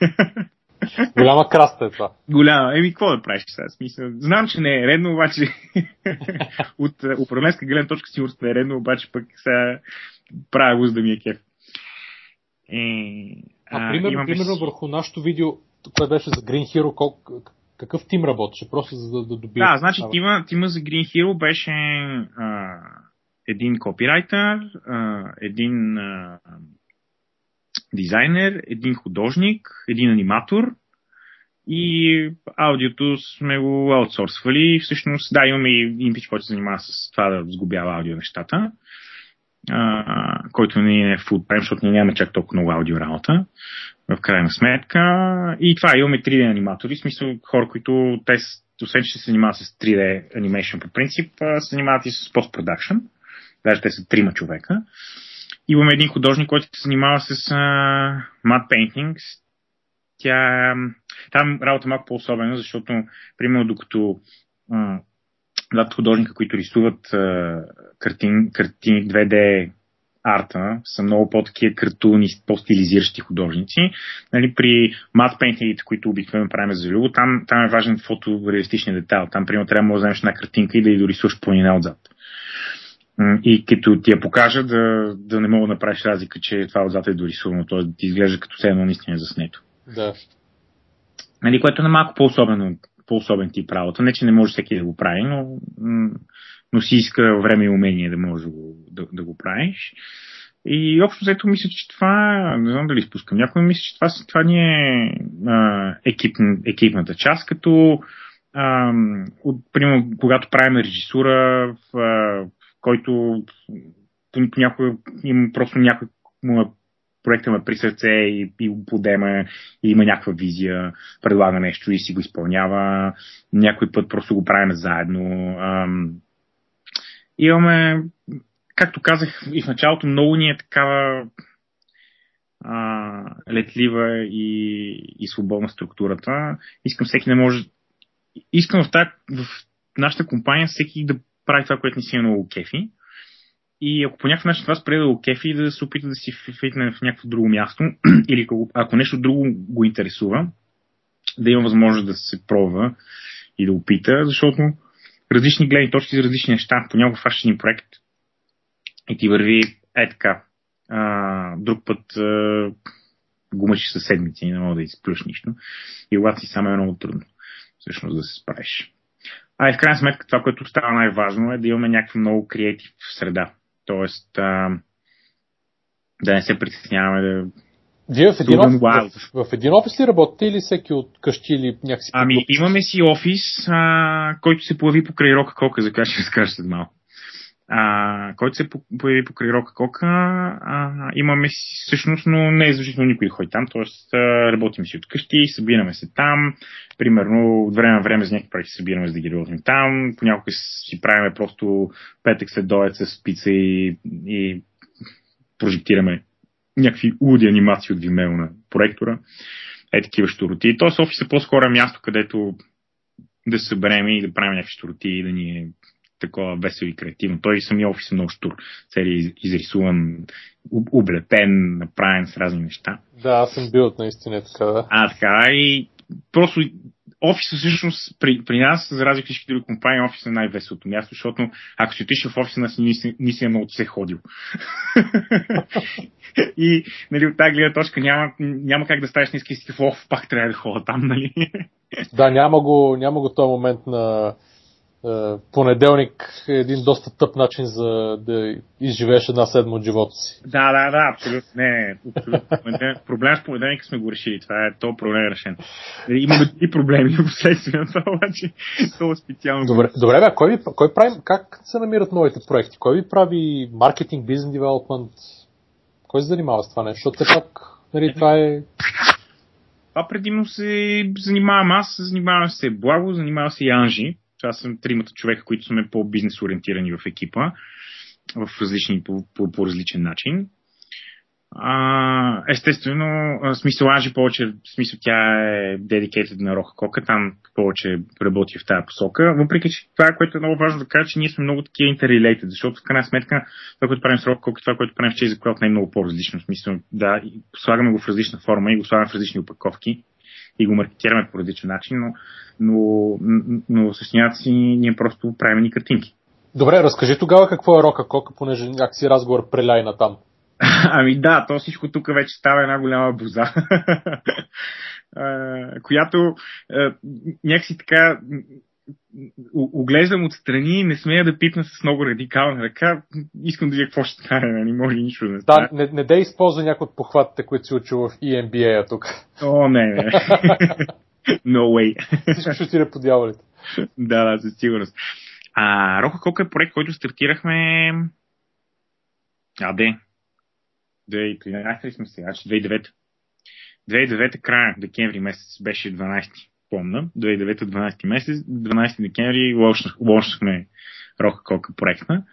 Голяма краста е това. Голяма. Еми, какво да правиш сега? Смисъл? Знам, че не е редно, обаче [LAUGHS] от управленска гледна точка сигурно не е редно, обаче пък сега правя го, за да ми е кеф. И, а, а примерно, примерно върху нашото видео, което беше за Green Hero, колко, какъв тим работеше? Просто за да, да добие. Да, значи тима, тима за Green Hero беше а, един копирайтер, а, един а, дизайнер, един художник, един аниматор и аудиото сме го аутсорсвали. Всъщност, да, имаме и един пич, който се занимава с това да сгубява аудио нещата, който не е full time, защото ние нямаме чак толкова много аудио работа в крайна сметка. И това, имаме 3D аниматори, в смисъл хора, които те, освен че се занимават с 3D animation по принцип, се занимават и с постпродакшн. Даже те са трима човека. Имаме един художник, който се занимава с uh, matte paintings. Тя, там работа е малко по-особена, защото, примерно, докато uh, двата художника, които рисуват uh, картин, картини 2D арта са много по-такива картуни, по-стилизиращи художници. Нали, при мат пейнтингите, които обикновено правим за любо, там, там е важен фотореалистичният детайл. Там, примерно, трябва да вземеш една картинка и да я дорисуваш планина отзад. И като ти я покажа, да, да не мога да направиш разлика, че това отзад е дорисувано, т.е. да ти изглежда като все едно наистина е заснето. Да. Нали, което е малко по-особено, по-особен тип работа. Не, че не може всеки да го прави, но, но си иска време и умение да можеш да го, да, да го правиш. И общо взето мисля, че това, не знам дали спускам някой, мисля, че това, това ни е а, екип, екипната част, като а, от, примерно, когато правим режисура, в, а, който понякога има просто някой проекта ме при сърце и, и го подема и има някаква визия, предлага нещо и си го изпълнява. Някой път просто го правим заедно. Ам, имаме, както казах и в началото, много ни е такава а, летлива и, и свободна структурата. Искам всеки да може. Искам в, тази, в нашата компания всеки да прави това, което ни си е много кефи. И ако по някакъв начин това спре да го кефи, да се опита да си фитне в някакво друго място, [CLEARS THROAT] или ако нещо друго го интересува, да има възможност да се пробва и да опита, защото различни гледни точки за различни неща. Понякога фащаш един проект и ти върви е така. А, друг път а, го мъчиш със седмици и не мога да изплюш нищо. И когато си само е много трудно всъщност да се справиш. А и в крайна сметка това, което става най-важно е да имаме някаква много креатив среда. Тоест, а, да не се притесняваме да. Вие в един, офис, в, в един офис ли работите или всеки от къщи или някакси? Ами, имаме си офис, а, който се появи покрай Рока Кока, за която ще разкажа след малко а, който се появи покрай Рока Кока. А, имаме всъщност, но не е задължително никой ходи там, т.е. работим си от къщи, събираме се там, примерно от време на време за някакви проекти събираме за да ги работим там, понякога си правиме просто петък след доец с пица и, и прожектираме някакви луди анимации от Vimeo на проектора. Е такива штороти. Тоест офис е по-скоро място, където да се съберем и да правим някакви штороти и да ни е такова весело и креативно. Той самия офис е много штур. Цели изрисуван, облепен, направен с разни неща. Да, аз съм бил наистина така, да. А, така и просто офиса всъщност при, при нас, за разлика всички други компании, офис е най-веселото място, защото ако си отиш в офиса, нас ни си е много се ходил. [LAUGHS] и нали, от тази гледна точка няма, няма как да ставиш на си в пак трябва да ходя там, нали? да, няма го, няма го този момент на е, понеделник е един доста тъп начин за да изживееш една седма от живота си. Да, да, да, абсолютно. Не, абсолютно. Проблем с понеделник сме го решили. Това е то проблем е решен. Имаме и проблеми на последствия на това, обаче е специално. Добре, добре бе, кой, ви, кой прави, как се намират новите проекти? Кой ви прави маркетинг, бизнес девелопмент? Кой се занимава с това нещо? Защото все пак, нали, това е това предимно се занимавам аз, занимавам се Благо, занимавам се и Анжи. Това са тримата човека, които сме по-бизнес ориентирани в екипа в различни, по, по, по различен начин. А, естествено, смисъл Ажи повече, смисъл тя е dedicated на Роха Кока, там повече работи в тази посока, въпреки че това, което е много важно да кажа, че ние сме много такива interrelated, защото в крайна сметка това, което правим с Роха Кока, това, което правим в Chase Cloud не е много по-различно, смисъл да, слагаме го в различна форма и го слагаме в различни упаковки и го маркетираме по различен начин, но, но, но с си ние просто правим ни картинки. Добре, разкажи тогава какво е Рока Кока, понеже някакси разговор преляй на там. [LAUGHS] Ами да, то всичко тук вече става една голяма боза, [LAUGHS] която някакси така оглеждам отстрани, не смея да пипна с много радикална ръка. Искам да видя какво ще стане, не нали? може нищо да стане. Да, не, не да използва някои от похватите, които си учил в EMBA тук. О, не, не. [LAUGHS] no way. Всичко ще ти по дяволите. да, да, със сигурност. А, Рока Кока е проект, който стартирахме... А, де? 2013 ли сме сега? 2009. 2009 края, декември месец беше 12 помна, 2009-12 месец, 12 декември лошнахме Рока Кока проекта.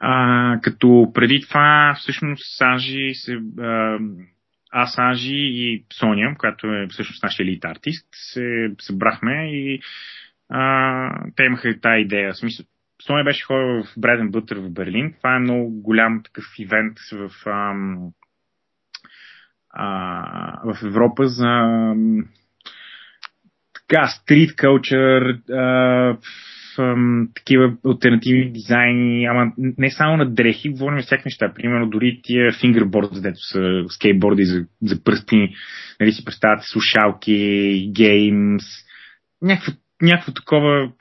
А, като преди това, всъщност, Сажи се, а, аз, Сажи и Соня, която е всъщност нашия елит артист, се събрахме и а, те имаха тази идея. В смисъл, Соня беше ходила в Бреден Бутър в Берлин. Това е много голям такъв ивент в, а, а, в Европа за така, стрит кълчър, такива альтернативни дизайни, ама не само на дрехи, говорим всяка неща. Примерно дори тия фингърборд, дето са скейтборди за, за пръсти, нали си представяте слушалки, геймс, някакво, някакво такова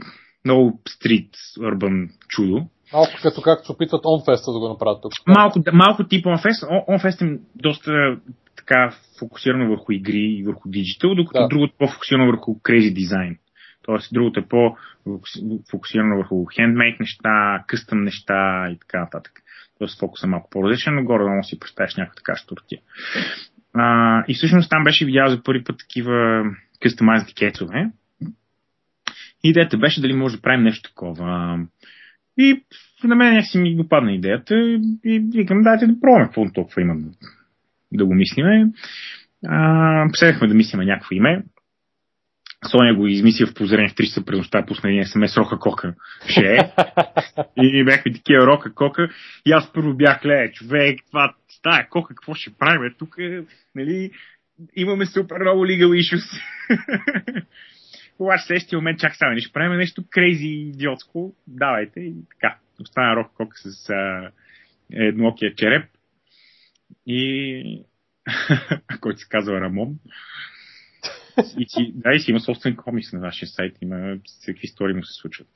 много стрит, урбан чудо. Малко като както се опитват OnFest да го направят тук. Малко, малко тип OnFest. OnFest е доста така фокусирано върху игри и върху диджитал, докато да. другото е по-фокусирано върху crazy дизайн. Тоест, другото е по-фокусирано върху хендмейд неща, къстъм неща и така нататък. Тоест, фокус е малко по-различен, но горе да си представиш някаква така штуртия. А, и всъщност там беше видял за първи път такива къстомайзни кецове. Идеята беше дали може да правим нещо такова. И на мен някакси ми допадна идеята и викам, дайте да пробваме какво толкова има да го мислиме. А, да мислиме някакво име. Соня го измисля в позрение в 3 часа през нощта, пусна един смс Рока Кока. Ще е. и, [LAUGHS] и бяхме такива Рока Кока. И аз първо бях, ле, човек, това, тая Кока, какво ще правим? Тук, нали, имаме супер много legal issues. [LAUGHS] Обаче следващия момент чак стане, ще правим нещо крейзи идиотско, давайте и така. Остана Рока Кока с а, еднокия череп и [LAUGHS] който се казва Рамон. И си, да, и си има собствен комикс на нашия сайт, има всеки истории му се случват.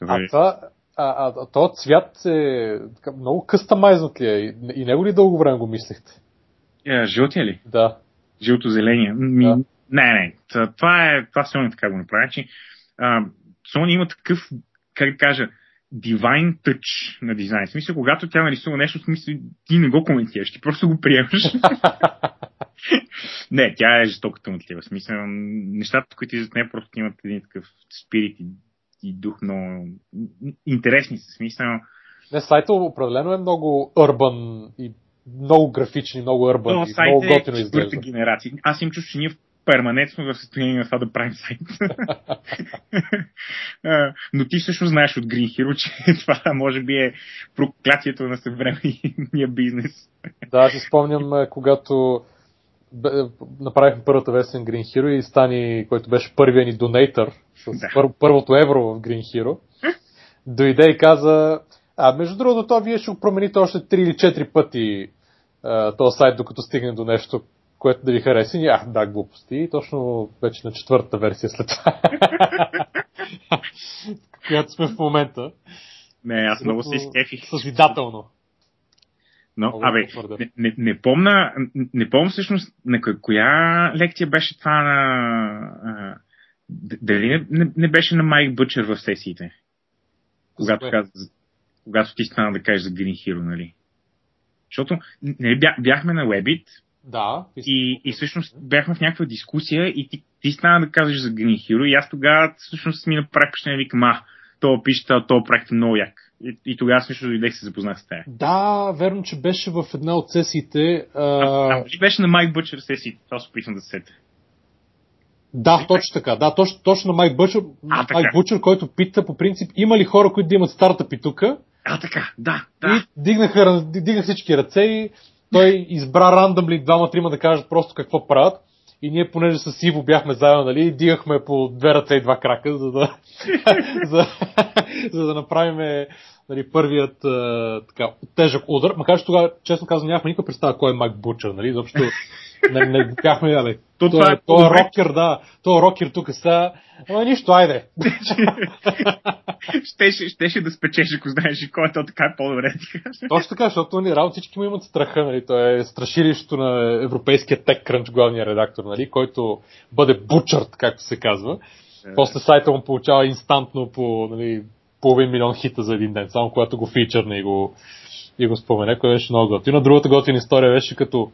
Това а, е... това, а, а, този цвят е така, много къстамайзнат ли е? И, и него ли дълго време го мислехте? Е, жълтия ли? Да. Жълто-зеления. Ми, да. Не, не. Това е, това Sony така го направи. Че, а, Sony има такъв, как да кажа, divine touch на дизайн. В смисъл, когато тя нарисува нещо, в смисъл, ти не го коментираш, ти просто го приемаш. [LAUGHS] не, тя е жестоката талантлива. В смисъл, нещата, които излизат нея, просто имат един такъв спирит и, и дух много интересни са. Смисъл. Не, сайта определено е много урбан и много графични, много урбан Но, и много готино изглежда. генерация. Аз им чувствам, че ние в перманентно в състояние на това да правим сайт. Но ти също знаеш от Green Hero, че [LAUGHS] това може би е проклятието на съвременния бизнес. Да, си спомням, когато направихме първата версия на Green Hero и Стани, който беше първият ни донейтър с да. пър, първото евро в Green Hero, дойде и каза, а между другото, то вие ще го промените още 3 или 4 пъти този сайт, докато стигне до нещо, което да ви хареса. И ах, да, глупости. И точно вече на четвъртата версия след това. [LAUGHS] която сме в момента. Не, аз много се изкефих. Съзидателно. Но, абе, не, не, не, помна, не помня всъщност на коя лекция беше това на... А, дали не, не, не беше на Майк Бъчер в сесиите? Когато, каза, когато ти стана да кажеш за Green Hero, нали? Защото не, бяхме на Webit, да. И, и всъщност бяхме в някаква дискусия и ти, ти стана да казваш за Green Hero и аз тогава всъщност ми направих впечатление, викам, а, то пише, то проект е много як. И, и тогава също дойдех се запознах с тея. Да, верно, че беше в една от сесиите. А... А, а беше на Майк Бъчер сесиите, това се опитвам да се сета. Да, точно така. Да, точно, точно на Майк Бъчер, Майк Бучер, който пита по принцип, има ли хора, които да имат стартъпи тук? А, така, да, да. И дигнаха, дигнаха всички ръце и той избра рандъмли двама-трима да кажат просто какво правят. и ние, понеже с Иво бяхме заедно, нали, дигахме по две ръце и два крака, за да, [LAUGHS] за, за да направим нали, първият а, така, тежък удар. Макар че тогава, честно казвам, нямахме никаква представа кой е Майк Бучър, нали, защото не, не бяхме, абе, то, това е, то е рокер, да, то е рокер тук сега, ама нищо, айде. [LAUGHS] щеше, щеше да спечеш, ако знаеш кой е то така е по-добре. Точно така, защото нали, работа всички му имат страха, нали, то е страшилището на европейския тек крънч, главния редактор, нали, който бъде бучърт, както се казва. После сайта му получава инстантно по нали, половин милион хита за един ден, само когато го фичърне и го, и го спомене, което беше много готино. Другата готина история беше като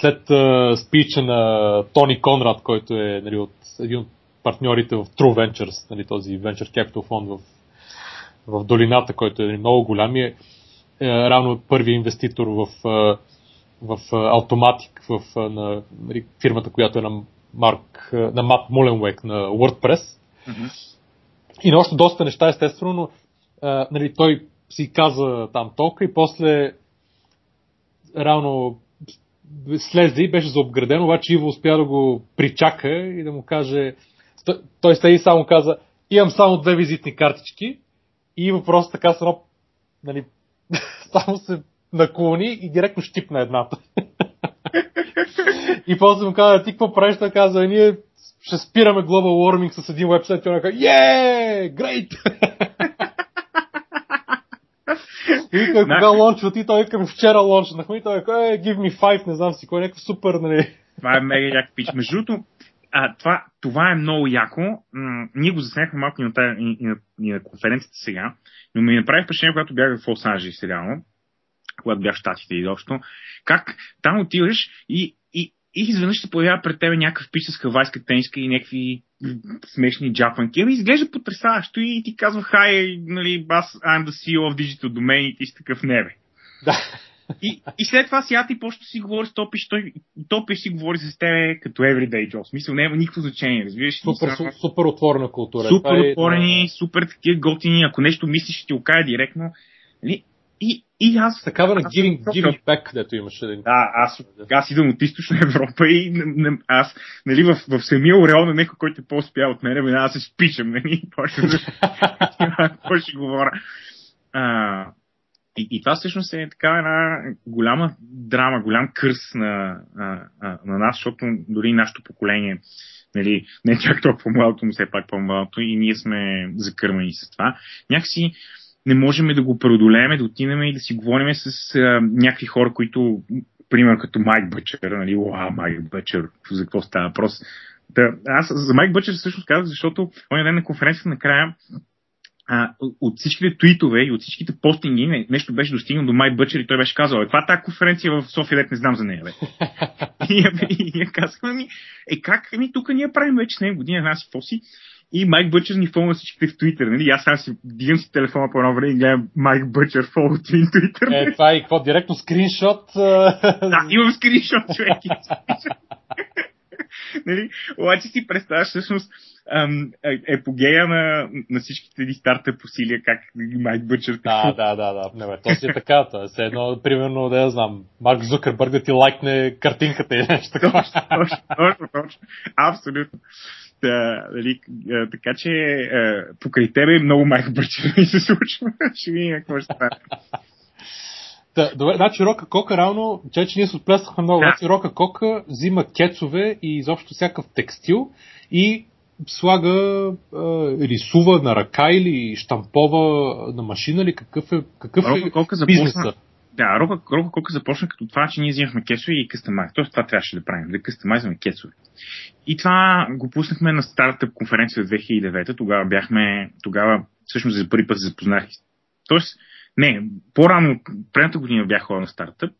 след uh, спича на Тони Конрад, който е нали, от, един от партньорите в True Ventures, нали, този Venture Capital фонд в, в долината, който е нали, много голям и е, е равно първият инвеститор в, в Automatic, в, на нали, фирмата, която е на Марк, на Мат Муленвек на WordPress. Mm-hmm. И на още доста неща, естествено, но а, нали, той си каза там толкова и после реално слезе и беше заобграден, обаче Иво успя да го причака и да му каже, той сте и само каза, имам само две визитни картички и Иво просто така с едно, нали, [LAUGHS] само се наклони и директно щипна едната. [LAUGHS] и после му каза, ти какво правиш? Той каза, ние ще спираме Global Warming с един вебсайт и он каза, yeah, great! [LAUGHS] И вика, кога лончват и той към вчера лончнахме и той е, give me five, не знам си кой, някакъв супер, нали. Това е мега як пич. Между другото, а, това, това е много яко. М- ние го заснехме малко и на, тая, и, и, на, и на конференцията сега, но ми направи впечатление, когато бях в Лос Анджелес реално, когато бях в Штатите изобщо, как там отиваш и, и, и изведнъж се появява пред тебе някакъв пич с хавайска тениска и някакви смешни джапанки. Ами изглежда потрясаващо и ти казва, хай, нали, аз I'm the CEO of Digital Domain и ти си такъв небе. Да. И, и след това сега ти почва си говори с Топиш, той Топиш си говори с тебе като everyday job. Смисъл, няма никакво значение, разбираш? Супер, су, супер отворена култура. Супер е, отворени, да. супер такива готини, ако нещо мислиш, ще ти окая директно. Нали? И, и аз... Такава на giving, giving back, където имаше един. Да, аз, аз идвам от източна [LAUGHS] Европа и аз, нали, в, в самия ореол на някой, който е по-успял от мен, аз се спичам, нали, [LAUGHS] какво ще говоря. А, и, и това всъщност е така една голяма драма, голям кърс на, на, на нас, защото дори нашето поколение, нали, не чак толкова по-малото, но все пак по-малото, и ние сме закърмани с това. Някакси не можем да го преодолеем, да отидем и да си говорим с а, някакви хора, които, пример като Майк Бъчер, нали, уа, Майк Бъчер, за какво става въпрос. Да, аз за Майк Бъчер всъщност казах, защото он ден на конференцията накрая а, от всичките твитове и от всичките постинги нещо беше достигнал до Майк Бъчер и той беше казал, е, каква е тази конференция в София, дет не знам за нея, бе. [LAUGHS] и, и, ние казахме ми, е как, ми тук ние правим вече с него година, една си, какво си? И Майк Бъчер ни фолва всичките в Твитър. Нали? Аз сега си дигам си телефона по едно време и гледам Майк Бъчер фолва в Твитър. Е, това е какво? Директно скриншот? [LAUGHS] да, имам скриншот, човек. [LAUGHS] нали? Обаче си представяш всъщност е, епогея на, на всичките ни стартъп усилия, как Майк Бъчер. Да, да, да, да. Не, бе, то си е така. То е едно, примерно, да я знам, Марк Зукърбърг да ти лайкне картинката или нещо такова. точно, точно, точно. Абсолютно. Да, нали, така че покрай тебе много майка бърче ми се случва. [LAUGHS] ще видим какво ще стане. Да, добре, значи Рока Кока равно, че, че ние се отплесвахме много, да. значи Рока Кока взима кецове и изобщо всякакъв текстил и слага, а, рисува на ръка или штампова на машина ли, какъв е, какъв Рока е Кока бизнеса? Започна, да, Рока, Рока Кока започна като това, че ние взимахме кесове и къстамайз. Тоест това трябваше да правим, да къстамайзваме кесове. И това го пуснахме на стартъп конференция 2009. Тогава бяхме, тогава всъщност за първи път се запознах. Тоест, не, по-рано, предната година бях на стартъп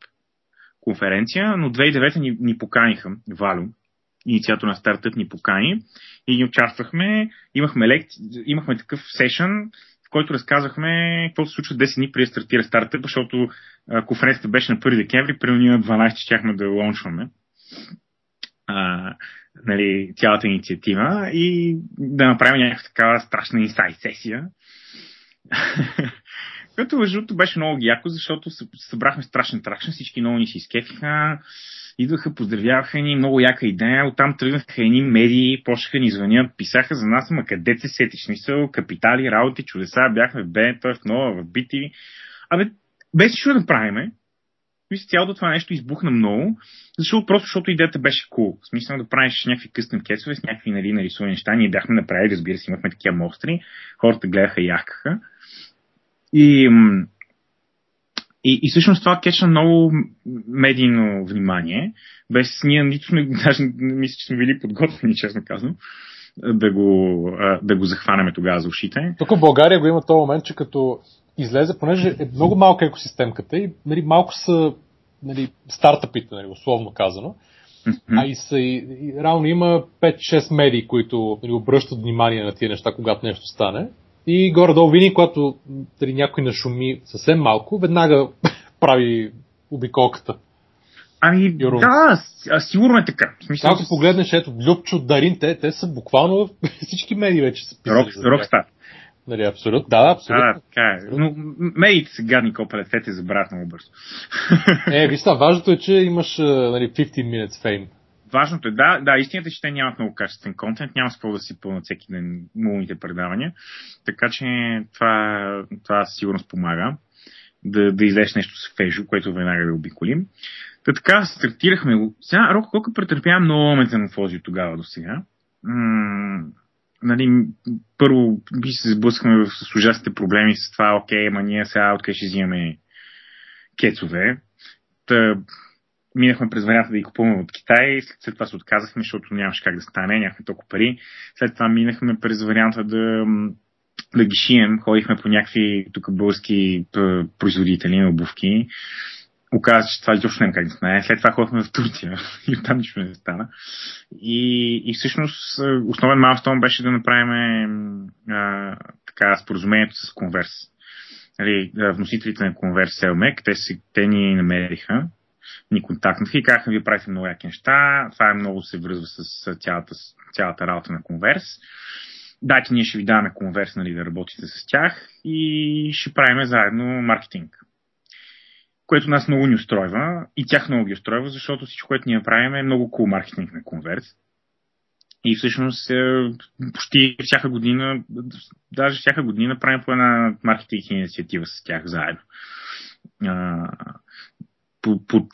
конференция, но 2009 ни, ни поканиха, Валю, инициатор на стартъп ни покани и ни участвахме, имахме, лекци, имахме такъв сешън, който разказахме какво се случва 10 дни преди да стартира стартъп, защото конференцията беше на 1 декември, при ние на 12 щяхме да лончваме а, нали, цялата инициатива и да направим някаква такава страшна инсайт сесия. [LAUGHS] Което между беше много яко, защото събрахме страшен тракшн, всички много ни си изкефиха идваха, поздравяваха ни, много яка идея, оттам тръгнаха едни медии, почнаха ни звънят, писаха за нас, ама къде се сетиш, мисъл, капитали, работи, чудеса, бяхме в БНТ, в Нова, в BTV. Абе, без нищо да правиме, мисля, цялото това нещо избухна много, защото просто защото идеята беше cool. В смисъл да правиш някакви къстъм кецове с някакви нали, нарисувани неща. Ние бяхме направили, разбира се, имахме такива мостри. Хората гледаха и яхкаха. И, и, и всъщност това кечна много медийно внимание. Без ние нито сме, [LAUGHS] даже мисля, че сме били подготвени, честно казвам, да го, да го захванеме тогава за ушите. Тук в България го има този момент, че като излезе, понеже е много малка екосистемката и нали, малко са нали, стартъпите, нали, условно казано. А и, са, и, и реално има 5-6 медии, които нали, обръщат внимание на тия неща, когато нещо стане. И горе-долу винаги, когато нали, някой нашуми съвсем малко, веднага [LAUGHS] прави обиколката. Ами, Юрун. да, сигурно е така. В смисъл, Ако погледнеш, ето, Любчо, Дарин, те, те са буквално [LAUGHS] всички медии вече са писали. Рок, рокстар. Нали, абсолютно. Да, абсолютно. Да, така е. Но медиите са гадни копалет, те те забравят много бързо. е, виж важното е, че имаш нали, 15 minutes fame. Важното е, да, да, истината е, че те нямат много качествен контент, няма с да си пълнат всеки ден мулните предавания, така че това, това сигурно спомага да, да излезеш нещо свежо, което веднага да обиколим. Та така, стартирахме го. Сега, Рок колко претърпява много метаморфози от тогава до сега. Нали, първо би се сблъскаме с ужасните проблеми с това, окей, ама ние сега откъде ще взимаме кецове. Та, минахме през варианта да ги купуваме от Китай, след това се отказахме, защото нямаше как да стане, нямахме толкова пари. След това минахме през варианта да, да ги шием, ходихме по някакви тук български производители на обувки оказа, че това изобщо няма как да стане. След това ходихме в Турция [LAUGHS] и оттам нищо не стана. И, и всъщност основен малстон беше да направим а, така споразумението с Конверс. Нали, вносителите на Конверс Селмек, те, си, те ни намериха, ни контактнаха и казаха, вие правите много яки неща, това е много се връзва с цялата, цялата работа на Конверс. Дайте, ние ще ви даваме Конверс, нали, да работите с тях и ще правим заедно маркетинг което нас много ни устройва и тях много ги устройва, защото всичко, което ние правим е много cool маркетинг на конверт. И всъщност е, почти всяка година, даже всяка година правим по една маркетинг инициатива с тях заедно. Под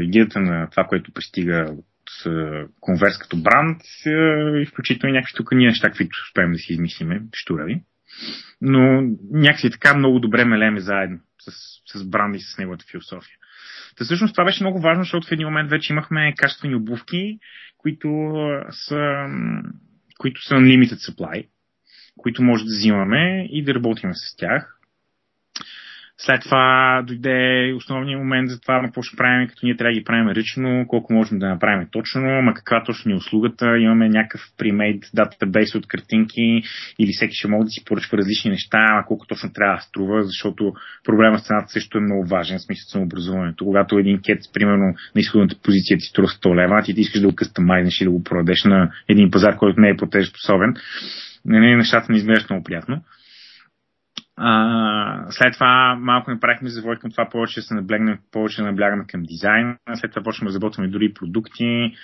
идеята на това, което пристига от конверс като бранд, и включително някакви тук ние неща, които успеем да си измислиме, штурави. Но някакси така много добре мелеме заедно с, с бранда и с неговата философия. Та всъщност това беше много важно, защото в един момент вече имахме качествени обувки, които са, които са limited supply, които може да взимаме и да работим с тях. След това дойде основният момент за това какво ще правим, като ние трябва да ги правим ръчно, колко можем да направим точно, ма каква точно ни е услугата. Имаме някакъв премейд датабейс от картинки или всеки ще може да си поръчва различни неща, а колко точно трябва да струва, защото проблема с цената също е много важен, в смисъл самообразуването. Когато един кет, примерно на изходната позиция ти струва 100 лева, ти, ти искаш да го къстамайнеш и да го продадеш на един пазар, който не е платежоспособен, не, нещата не изглеждат много приятно. След това малко направихме завой към това повече да се наблегнем, повече да наблягаме към дизайн. След това почнем да разработваме дори продукти.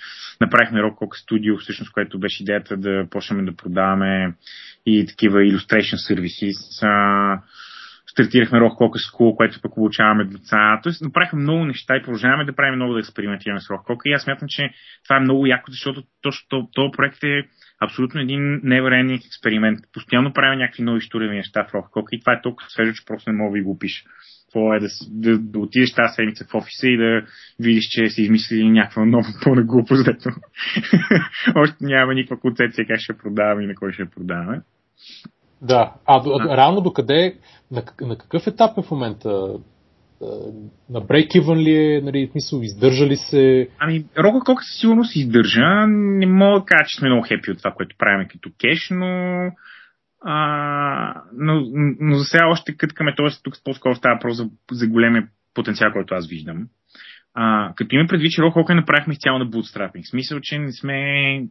Направихме Rock Cock Studio, всъщност, което беше идеята да почнем да продаваме и такива illustration services. А, стартирахме Rock Cock School, което пък обучаваме деца. Тоест направихме много неща и продължаваме да правим много да експериментираме с Rock Cock. И аз смятам, че това е много яко, защото точно този проект е абсолютно един never-ending експеримент. Постоянно правя някакви нови штуреви неща в Rockcock и това е толкова свежо, че просто не мога да ви го пиша. Това е да, да, да отидеш тази седмица в офиса и да видиш, че си измислили някаква нова пълна глупост, дето още няма никаква концепция как ще продаваме и на кой ще продаваме. Да, а, а реално до къде, на, на какъв етап е в момента на break-even ли е, нали, смисъл, издържа ли се? Ами, Rocket Cock със сигурност издържа. Не мога да кажа, че сме много хепи от това, което правим като кеш, но а, но, но за сега още къткаме, т.е. тук по-скоро става въпрос за, за големия потенциал, който аз виждам. А, като има предвид, че Rocket направихме изцяло на bootstrapping. В смисъл, че не сме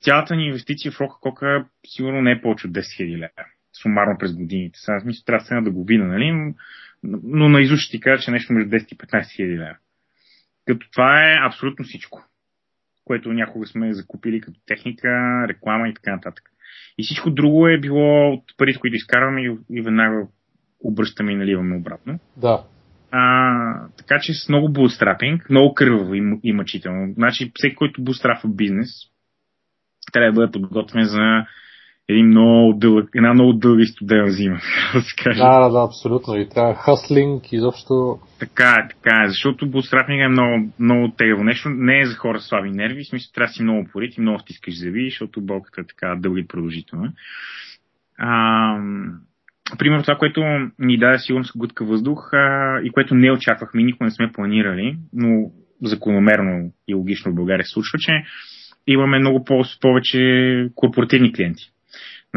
цялата ни инвестиция в Rocket сигурно не е повече от 10 000 лева. Сумарно през годините. Сега смисъл трябва да го видя, нали? Но наизуст ще ти кажа, че нещо между 10 и 15 хиляди лева. Като това е абсолютно всичко, което някога сме закупили като техника, реклама и така нататък. И всичко друго е било от парите, които изкарваме и, и веднага обръщаме и наливаме обратно. Да. А, така че с много bootstrapping, много кърваво и, и мъчително. Значи всеки, който bootstrapва бизнес, трябва да бъде подготвен за един много дълъг, една много дълга и студена зима, [LAUGHS] да се каже. Да, да, да, абсолютно. И трябва хаслинг, изобщо... Така е, така е, защото bootstrapping е много, много тегаво нещо. Не е за хора с слаби нерви, в смисъл трябва да си много порит и много стискаш зъби, защото болката е така дълга и продължителна. А, примерно това, което ни даде сигурност глътка въздух а, и което не очаквахме, никога не сме планирали, но закономерно и логично в България се случва, че имаме много повече корпоративни клиенти.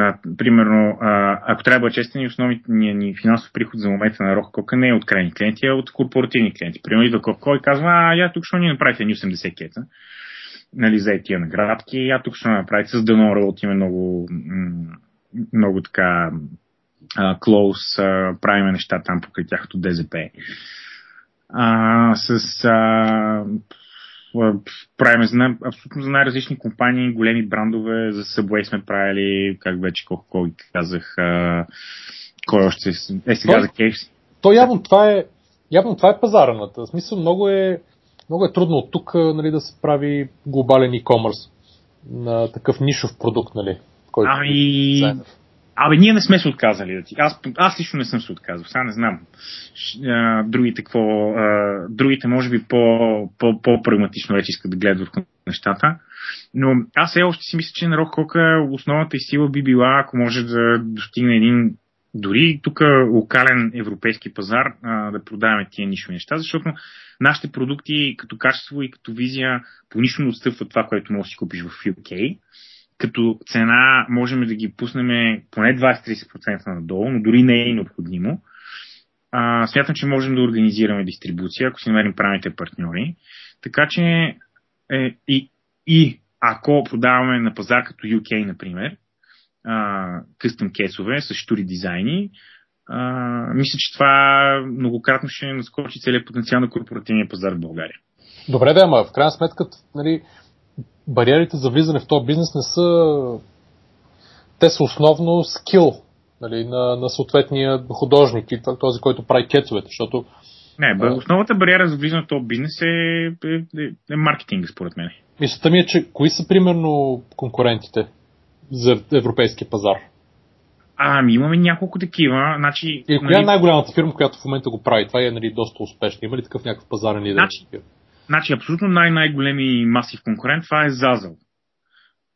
На, примерно, а, ако трябва да бъда честен, основният ни финансов приход за момента на Рохкока не е от крайни клиенти, а от корпоративни клиенти. Примерно идва и казва, а я тук ще ни направите ни 80 кета, нали, за тия наградки, я тук ще направите с Дано работиме много, много така close, правиме неща там покрай тяхното ДЗП. А, с а, правиме за, абсолютно за най-различни компании, големи брандове, за Subway сме правили, как вече колко кой казах, а, кой още е сега то, за KFC. То явно това е, явно това е пазараната. В смисъл много е, много е трудно от тук нали, да се прави глобален e-commerce на такъв нишов продукт, нали? Който ами, Абе, ние не сме се отказали да ти. Аз, аз лично не съм се отказал. Сега не знам. Другите какво. Другите, може би, по, по, по-прагматично вече искат да гледат в нещата. Но аз все още си мисля, че на Рок Кока основната и сила би била, ако може да достигне един дори тук локален европейски пазар да продаваме тия нишови неща, защото нашите продукти като качество и като визия по нищо не отстъпват това, което можеш да си купиш в UK като цена можем да ги пуснем поне 20-30% надолу, но дори не е необходимо. А, смятам, че можем да организираме дистрибуция, ако си намерим правилните партньори. Така че е, и, и ако продаваме на пазар като UK, например, къстъм кейсове с штури дизайни, а, мисля, че това многократно ще наскочи целият потенциал на корпоративния пазар в България. Добре, да, ама в крайна сметка, нали, бариерите за влизане в този бизнес не са... Те са основно скил нали, на, на съответния художник и този, който прави кецовете, защото не, основната бариера за влизане в този бизнес е, е, е, е маркетинг, според мен. Мисълта ми е, че кои са примерно конкурентите за европейския пазар? Ами, имаме няколко такива. Значи, и коя нали... е най-голямата фирма, която в момента го прави? Това е нали, доста успешно. Има ли такъв някакъв пазарен лидер? Значи, Значи, абсолютно най-най-големи масив конкурент, това е Zazzle.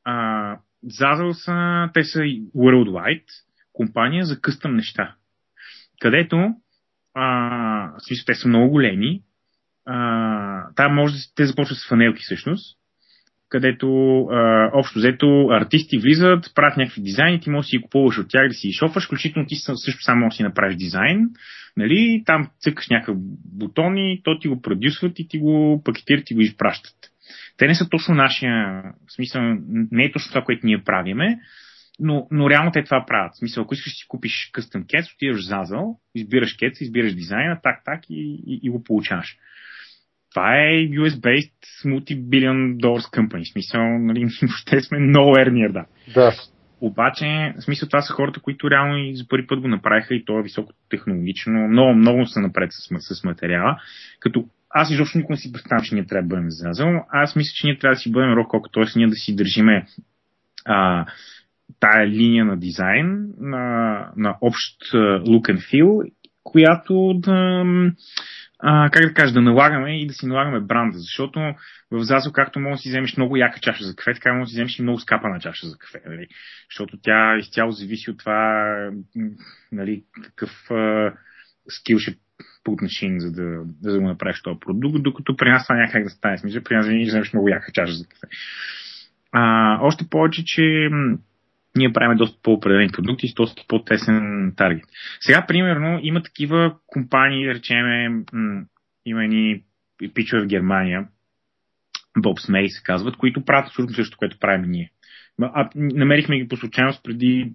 А, Zazzle са, те са worldwide компания за къстъм неща. Където, а, смисъл, те са много големи, а, там може да те започват с фанелки всъщност, където а, общо взето артисти влизат, правят някакви дизайни, ти можеш да си купуваш от тях, да си шофаш, включително ти също само можеш да си направиш дизайн, нали, там цъкаш някакъв бутон и то ти го продюсват и ти го пакетират и го изпращат. Те не са точно нашия, в смисъл, не е точно това, което ние правиме, но, но реално те това правят. В смисъл, ако искаш да си купиш къстъм кец, отиваш в Zazzle, избираш кец, избираш дизайна, так, так и, и, и го получаваш това е US-based multi-billion dollars company. В смисъл, нали, [LAUGHS] въобще сме nowhere near да. Да. Обаче, в смисъл, това са хората, които реално и за първи път го направиха и то е високотехнологично. Много, много са напред с, с материала. Като аз изобщо никога не си представям, че ние трябва да бъдем зазъл. Аз мисля, че ние трябва да си бъдем рок т.е. ние да си държиме а, тая линия на дизайн, на, на общ look and feel, която да, а, как да кажа, да налагаме и да си налагаме бранда, защото в Зазо, както може да си вземеш много яка чаша за кафе, така може да си вземеш и много скапана чаша за кафе, нали? защото тя изцяло зависи от това нали, какъв а, скил ще machine, за да, за да го направиш този продукт, докато при нас това някак да стане смисъл, при нас винаги вземеш много яка чаша за кафе. А, още повече, че ние правим доста по-определени продукти с доста по-тесен таргет. Сега, примерно, има такива компании, да речеме, м- има едни пичове в Германия, Bob Smay се казват, които правят абсолютно също, което правим ние. А, намерихме ги по случайност преди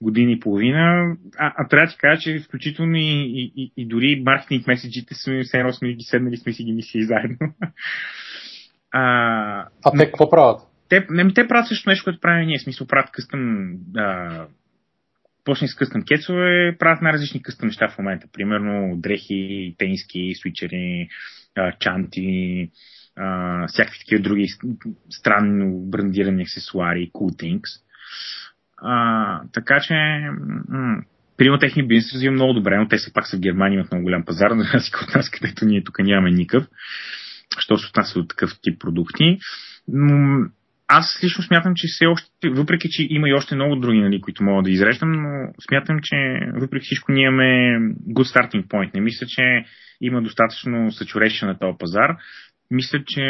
години и половина. А, а трябва да ти кажа, че включително и, и, и, и дори маркетинг меседжите сме все едно сме ги седнали, сме си ги мислили заедно. [LAUGHS] А, а те какво правят? Те, не, те правят също нещо, което правим ние. Смисъл правят къстъм а, почни с къстъм кецове, правят най-различни къстъм неща в момента. Примерно дрехи, тениски, свичери, а, чанти, а, всякакви такива други странно брандирани аксесуари, cool things. А, така че, м- Приема техния бизнес развива много добре, но те се пак са в Германия, имат много голям пазар, [LAUGHS] на разлика от нас, където ние тук нямаме никакъв, що се отнася до такъв тип продукти. Но аз лично смятам, че все още, въпреки че има и още много други, нали, които мога да изреждам, но смятам, че въпреки всичко ние имаме good starting point. Не мисля, че има достатъчно saturation на този пазар. Мисля, че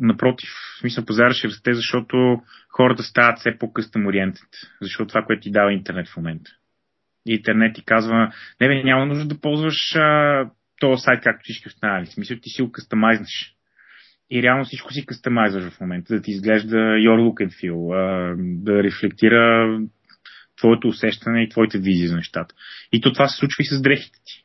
напротив, смисъл пазара ще расте, защото хората стават все по-къстъм ориентед. Защото това, което ти дава интернет в момента. Интернет ти казва, не бе, няма нужда да ползваш а, този сайт, както всички останали. В смисъл, ти си го кастомайзнеш и реално всичко си кастомайзваш в момента, да ти изглежда your look and feel, да рефлектира твоето усещане и твоите визии за нещата. И то това се случва и с дрехите ти.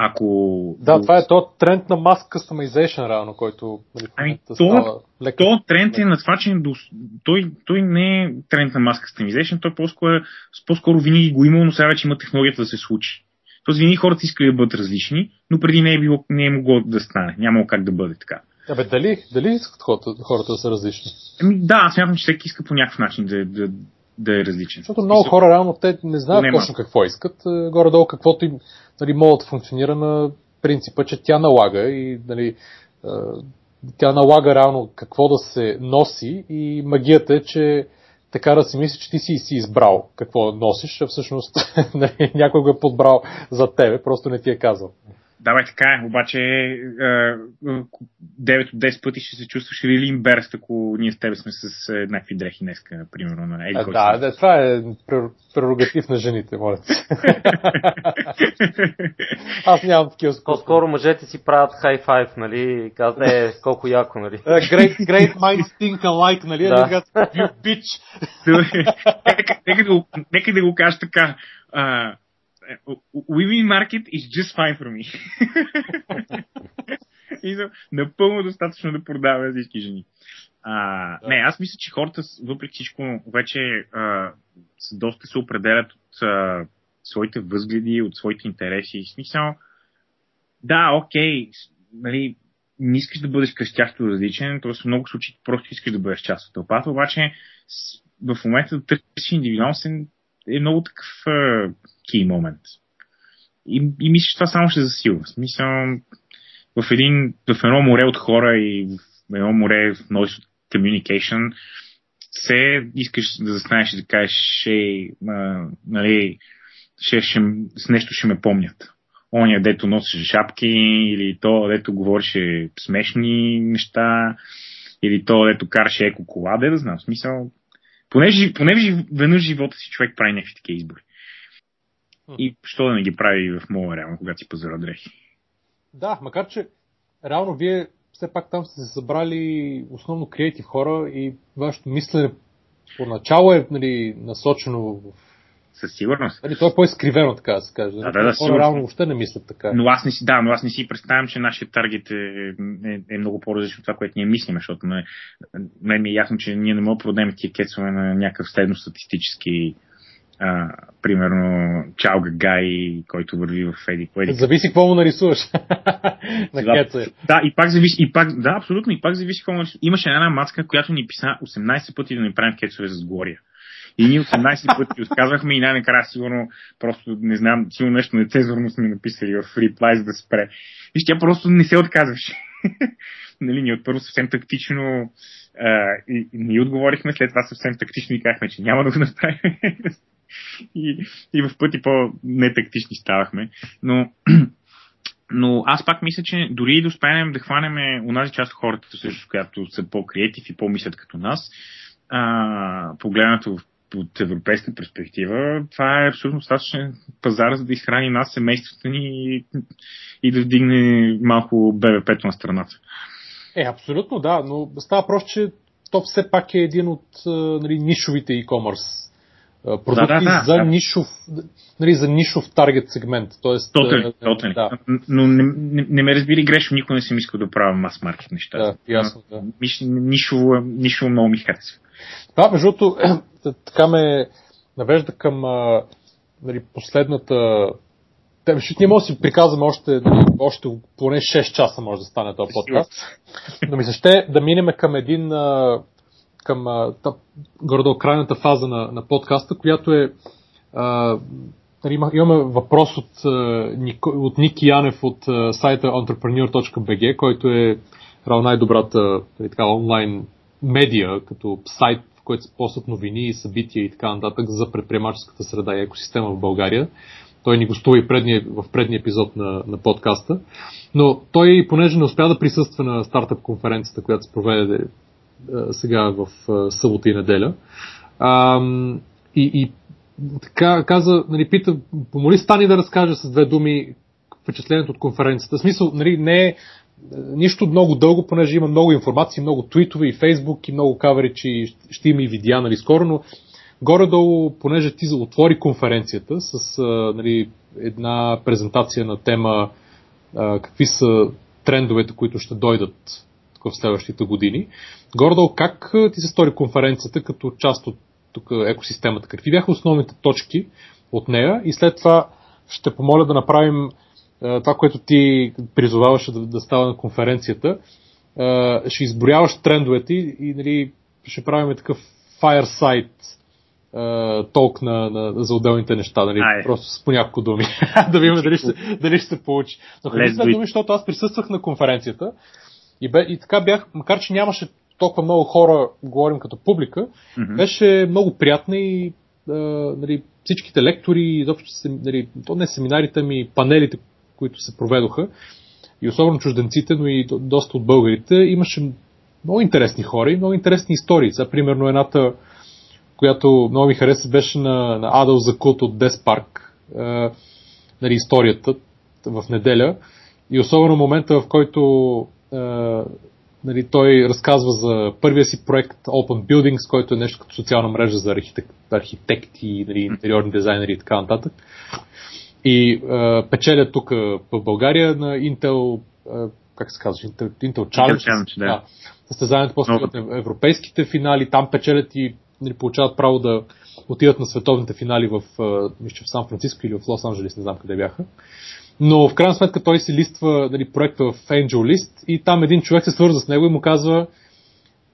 Ако... Да, това е то тренд на mass customization, реално, който нали, ами, то, става леко. то тренд е на това, че до, той, той не е тренд на mass customization, той по-скоро, по-скоро винаги го имал, но сега вече има технологията да се случи. Тоест винаги хората искали да бъдат различни, но преди не е, било, не е могло да стане. Нямало как да бъде така. Абе, дали, дали искат хората, хората да са различни? Ами, да, аз смятам, че всеки иска по някакъв начин да, да, да е различен. Защото много хора реално те не знаят Нема. точно какво искат. Е, горе-долу каквото им нали, могат да функционира на принципа, че тя налага и нали, е, тя налага реално какво да се носи и магията е, че така да си мисли, че ти си, си избрал какво носиш, а всъщност [LAUGHS] нали, някой го е подбрал за тебе, просто не ти е казал. Да, бе, така е. Обаче 9 от 10 пъти ще се чувстваш really embarrassed, ако ние с тебе сме с еднакви дрехи днеска, примерно. На Еди, да, да, това е прерогатив на жените, моля [LAUGHS] Аз нямам такива скуси. По-скоро мъжете си правят five, нали? Казват, е, колко яко, нали? great, great minds think alike, нали? Да. You bitch. [LAUGHS] нека, да го кажа така women market is just fine for me. [LAUGHS] и за, напълно достатъчно да продава всички жени. А, да. Не, аз мисля, че хората, въпреки всичко, вече а, доста се определят от а, своите възгледи, от своите интереси. В смисъл, да, окей, нали, не искаш да бъдеш кръстящо различен, т.е. в много случаи просто искаш да бъдеш част от тълпата, обаче в момента да търсиш индивидуалност е много такъв uh, key момент. И, и мисля, че това само ще засилва. Смисъл, в, един, в едно море от хора и в едно море в noise communication, се искаш да застанеш и да кажеш, ще, а, нали, ще, ще, с нещо ще ме помнят. Оня, дето носеше шапки, или то, дето говореше смешни неща, или то, дето караше еко кола, де да знам. В смисъл, Понеже, понеже веднъж живота си човек прави някакви такива избори. И що да не ги прави в моя реално, когато си пазара дрехи. Да, макар че реално вие все пак там сте се събрали основно креатив хора и вашето мислене поначало е нали, насочено в със сигурност. Али, то е по-изкривено, така да се каже. Да, да, да, Хора реално въобще не мислят така. Но аз не си, да, но аз не си представям, че нашия таргет е, е, е много по-различно от това, което ние мислим, защото ме, мен ми е ясно, че ние не можем да продадем тия кецове на някакъв средностатистически а, примерно Чалга Гай, който върви в Еди. Кое, зависи какво му нарисуваш. [LAUGHS] на да, да, и пак зависи, и пак, да, абсолютно, и пак зависи какво му нарисуваш. Имаше една мацка, която ни писа 18 пъти да ни правим кецове с Глория. И ние 18 пъти [LAUGHS] отказвахме и най-накрая сигурно просто не знам, сигурно нещо нецезурно сме написали в реплай, за да спре. И тя просто не се отказваше. [LAUGHS] нали, ние отпърво съвсем тактично а, и, и ние отговорихме, след това съвсем тактично и казахме, че няма да го направим. И, и в пъти по-нетактични ставахме. Но [CLEARS THROAT] но аз пак мисля, че дори да успеем да хванем онази част от хората, също, която са по-креатив и по-мислят като нас, а, погледнато от европейска перспектива, това е абсолютно достатъчен пазар, за да изхрани нас, семействата ни и, и да вдигне малко БВП-то на страната. Е, абсолютно, да, но става просто, че то все пак е един от нали, нишовите e-commerce продукти да, да, да, за, да. Нишов, нали, за нишов таргет сегмент. Тоест, totally, totally. Да. Но не, не, не ме разбери грешно, никой не съм искал да правя мас маркет неща. Да, ясно, да. Нишово, нишово много ми харесва. Да, между другото, [CLEARS THROAT] така ме навежда към нали, последната те, защото ние може да си приказваме още, нали, още поне 6 часа може да стане този подкаст. Но ми се ще да минем към един към гордо крайната фаза на, на подкаста, която е а, нали, имаме въпрос от, от Ники Янев от сайта entrepreneur.bg, който е най-добрата нали, така, онлайн медия, като сайт, в който се постат новини, събития и така нататък за предприемаческата среда и екосистема в България. Той ни гостува и предния, в предния епизод на, на подкаста. Но той, понеже не успя да присъства на стартъп конференцията, която се проведе сега в събота и неделя, а, и, и така каза, нали, пита, помоли Стани да разкаже с две думи впечатлението от конференцията. В смисъл, нали, не е нищо много дълго, понеже има много информация, много твитове и фейсбук и много каверичи, ще има и видеа, нали, скоро, но Горе-долу, понеже ти отвори конференцията с нали, една презентация на тема какви са трендовете, които ще дойдат в следващите години. Горе-долу, как ти се стори конференцията като част от тук екосистемата? Какви бяха основните точки от нея? И след това ще помоля да направим това, което ти призоваваше да, да става на конференцията. Ще изброяваш трендовете и, и нали, ще правим такъв fireside толк на, на, за отделните неща, нали? просто с по няколко думи, [LAUGHS] да видим дали ще, дали ще се получи. Но харесва думи, защото аз присъствах на конференцията и, бе, и така бях, макар че нямаше толкова много хора, говорим като публика, mm-hmm. беше много приятна и а, нали, всичките лектори, изобщо нали, то не семинарите ми, панелите, които се проведоха, и особено чужденците, но и доста от българите, имаше много интересни хора и много интересни истории. За примерно едната която много ми хареса, беше на, на Адъл Закут от Деспарк, е, нали, историята в неделя. И особено момента, в който е, нали, той разказва за първия си проект Open Buildings, който е нещо като социална мрежа за архитек, архитекти, нали, интериорни дизайнери и така нататък. И е, печеля тук в България на Intel, е, как се казва, Intel, Intel Challenge, Intel Challenge да. да. състезанието после no. европейските финали, там печелят и нали, получават право да отидат на световните финали в, мисля, в Сан Франциско или в Лос Анджелес, не знам къде бяха. Но в крайна сметка той си листва нали, проекта в Angel List и там един човек се свърза с него и му казва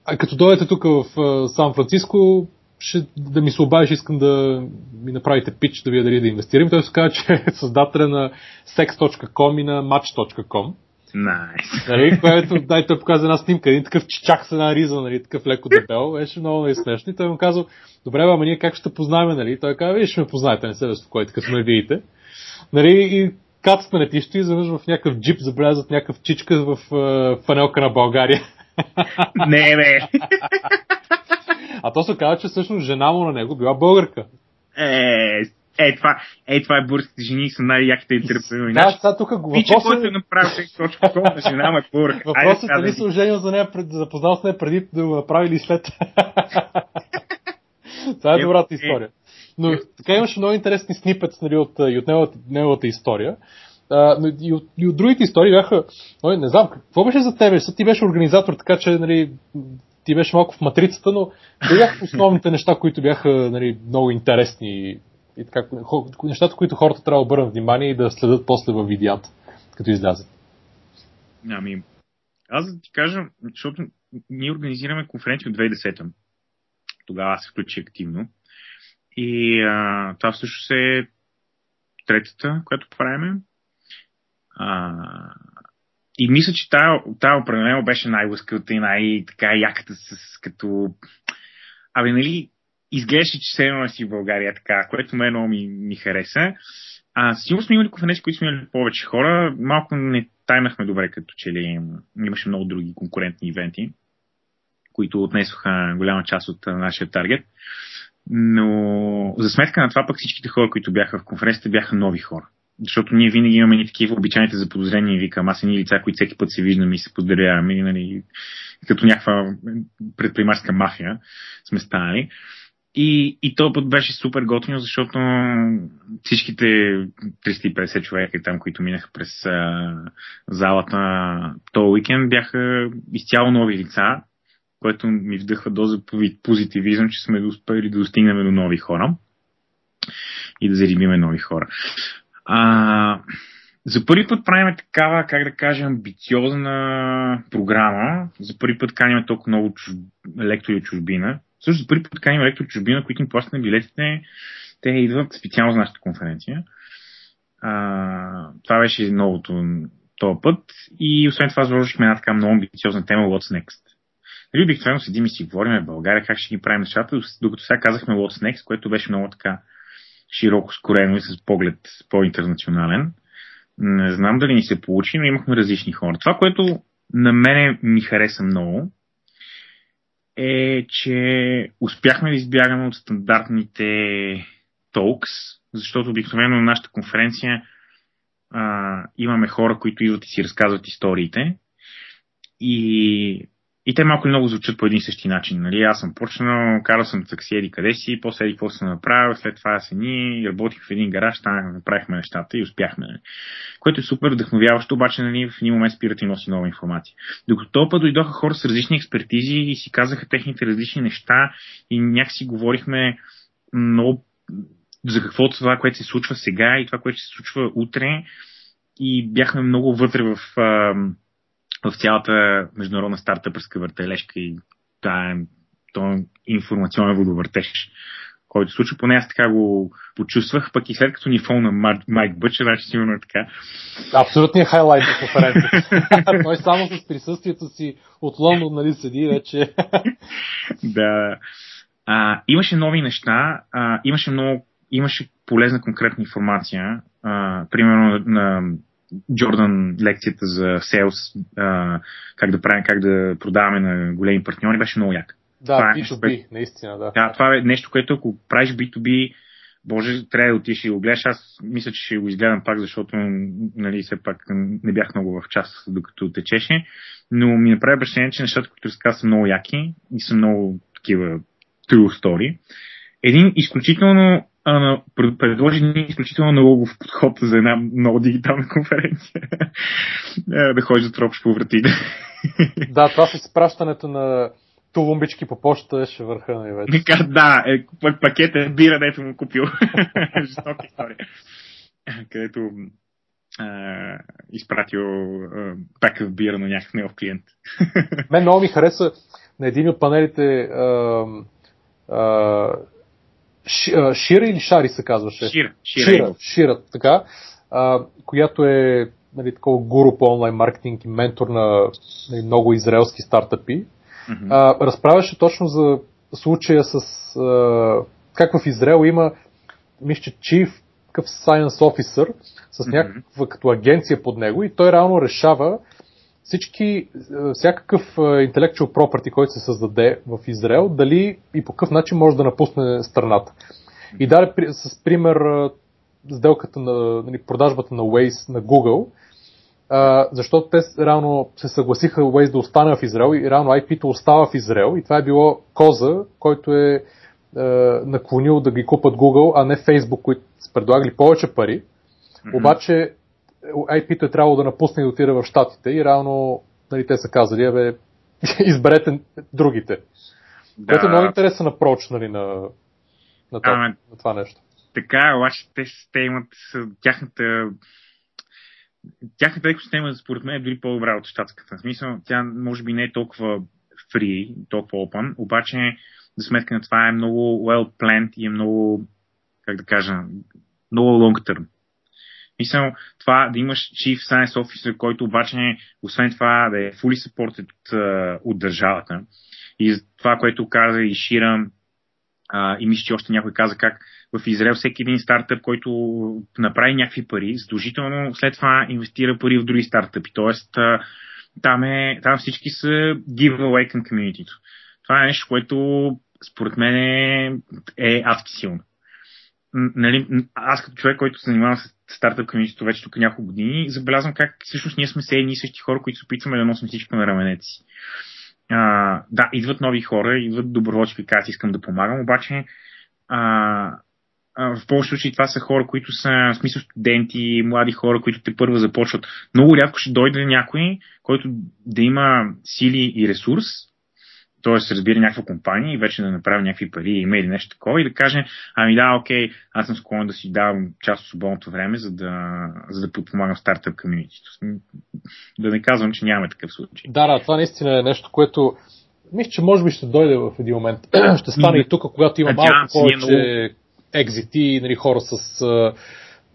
а като дойдете тук в Сан Франциско, ще, да ми се обадиш, искам да ми направите пич, да вие дали да инвестирам. Той се казва, че е създателя на sex.com и на match.com. Nice. Нали, което, дай, той показа една снимка, един такъв чичак с една риза, нали, такъв леко дебел, беше много най-смешно. И той му каза, добре, ама ние как ще познаваме, нали? Той каза, вие ще ме познаете, не се безпокойте, като ме видите. Нали, и кацат на летището и изведнъж в някакъв джип забелязват някакъв чичка в фанелка на България. [LAUGHS] Не, бе. А то се казва, че всъщност жена му на него била българка. Е, е, това, е, това е бурските жени са най-яките интерпренери. Да, сега тук го въпросът... който е направил точка на [LAUGHS] жена ме бурка. Въпросът е дали се оженил за нея, запознал с нея преди да го направили след. [LAUGHS] това е, е добрата е. история. Но така имаше много интересни снипет нали, от, и от неговата, неговата история. А, но и, от, и от другите истории бяха, ой, не знам, какво беше за тебе? Ти беше организатор, така че нали, ти беше малко в матрицата, но бяха основните неща, които бяха нали, много интересни и така, нещата, които хората трябва да обърнат внимание и да следят после във видеята, като излязат. Ами, аз да ти кажа, защото ние организираме конференция от 2010 Тогава аз се включи активно. И а, това всъщност е третата, която правиме. А, и мисля, че тая, тая определено беше най-лъската и най-така яката с като... Абе, нали, изглеждаше, че все си в България така, което мен много ми, ми хареса. А, сигурно сме имали конференции, които сме имали повече хора. Малко не таймахме добре, като че ли имаше много други конкурентни ивенти, които отнесоха голяма част от нашия таргет. Но за сметка на това пък всичките хора, които бяха в конференцията, бяха нови хора. защото ние винаги имаме и такива обичайните заподозрения и викам, аз ни лица, които всеки път се виждаме и се поздравяваме, нали, като някаква предприемаческа мафия сме станали. И, и този път беше супер готино, защото всичките 350 човека там, които минаха през а, залата този уикенд, бяха изцяло нови лица, което ми вдъхва доза позитивизъм, че сме успели да достигнем до нови хора и да зарибиме нови хора. А, за първи път правим такава, как да кажа, амбициозна програма. За първи път каним толкова много чуж... лектори от чужбина. Също за първи път каним лектори от чужбина, които им плащат на билетите. Те идват специално за нашата конференция. А, това беше новото този път. И освен това заложихме една така много амбициозна тема What's Next. Нали, обикновено седим и си говорим в България как ще ги правим нещата, докато сега казахме What's Next, което беше много така широко скорено и с поглед по-интернационален. Не знам дали ни се получи, но имахме различни хора. Това, което на мене ми хареса много, е, че успяхме да избягаме от стандартните толкс, защото обикновено на нашата конференция а, имаме хора, които идват и си разказват историите. И и те малко или много звучат по един и същи начин. Нали? Аз съм почнал, карал съм такси еди къде си, после еди какво съм направил, след това се ни работих в един гараж, там направихме нещата и успяхме. Нали? Което е супер вдъхновяващо, обаче нали, в един момент спират и носи нова информация. Докато този път дойдоха хора с различни експертизи и си казаха техните различни неща и някакси говорихме много за каквото това, което се случва сега и това, което се случва утре. И бяхме много вътре в в цялата международна стартъпърска въртележка и тая, то информационен водовъртеж, който се случва. Поне аз така го почувствах, пък и след като ни фолна Майк Бъчер, значи сигурно е така. Абсолютният хайлайт на конференцията. [LAUGHS] Той само с присъствието си от Лондон, нали, седи вече. [LAUGHS] да. А, имаше нови неща, а, имаше много, имаше полезна конкретна информация. А, примерно на Джордан лекцията за а, как да правим, как да продаваме на големи партньори, беше много як. Да, това B2B, е нещо, което... наистина, да. Да, това е нещо, което ако правиш B2B, Боже, трябва да отиш и го гледаш. Аз мисля, че ще го изгледам пак, защото нали, все пак не бях много в час, докато течеше. Но ми направи впечатление, че нещата, които разказвам, са много яки и са много такива true story. Един изключително а, предложи ни изключително налогов подход за една много дигитална конференция. [LAUGHS] Е, да ходиш да тропиш по вратите. да, това с изпращането на тулумбички по почта ще върха на вече. да, е, пакет е бира, дето му купил. [LAUGHS] Жестока история. Където а, изпратил пак в бира на някакъв нов клиент. Мен много ми хареса на един от панелите а, Шира или Шари се казваше? Шира. Шира, Шира, Шира така, а, която е нали, такова гуру по онлайн маркетинг и ментор на нали, много израелски стартъпи. Mm-hmm. А, разправяше точно за случая с а, как в Израел има, мисля, че Chief Science Officer с някаква mm-hmm. като агенция под него и той реално решава всички, е, всякакъв е, intellectual property, който се създаде в Израел, дали и по какъв начин може да напусне страната. И даде с пример е, сделката на нали, продажбата на Waze на Google, защото те реално се съгласиха Waze да остане в Израел и реално IP-то остава в Израел и това е било коза, който е, е наклонил да ги купат Google, а не Facebook, които са предлагали повече пари. Mm-hmm. Обаче IP-то е трябвало да напусне и да отида в Штатите и реално нали, те са казали, бе, [LAUGHS] изберете другите. Да. Което е много интересен апроч нали, на, на, това, а, на това нещо. Така, обаче те, те имат тяхната тяхната екосистема, според мен, е дори по-добра от щатската. В смисъл, тя може би не е толкова free, толкова open, обаче за сметка на това е много well planned и е много, как да кажа, много long term. Мисля, това да имаш Chief Science Officer, който обаче, освен това, да е fully supported от, от държавата. И това, което каза и Шира, а, и мисля, че още някой каза как в Израел всеки един стартъп, който направи някакви пари, задължително след това инвестира пари в други стартъпи. Тоест, там, е, там всички са giveaway към комьюнитито. Това е нещо, което според мен е адски силно. Нали, аз като човек, който се занимава с стартъп комьюнитито вече тук няколко години, забелязвам как всъщност ние сме се едни и същи хора, които се опитваме да носим всичко на раменете си. А, да, идват нови хора, идват доброволци, които казват, искам да помагам, обаче а, в повечето случаи това са хора, които са в смисъл студенти, млади хора, които те първо започват. Много рядко ще дойде някой, който да има сили и ресурс, т.е. разбира някаква компания и вече да направи някакви пари, има или нещо такова и да каже, ами да, окей, аз съм склонен да си давам част от свободното време, за да, за да подпомагам стартъп комьюнитито. Да не казвам, че нямаме такъв случай. Да, да, това наистина е нещо, което мисля, че може би ще дойде в един момент. [CLEARS THROAT] ще стане и тук, когато има малко повече много... екзити, нали, хора с,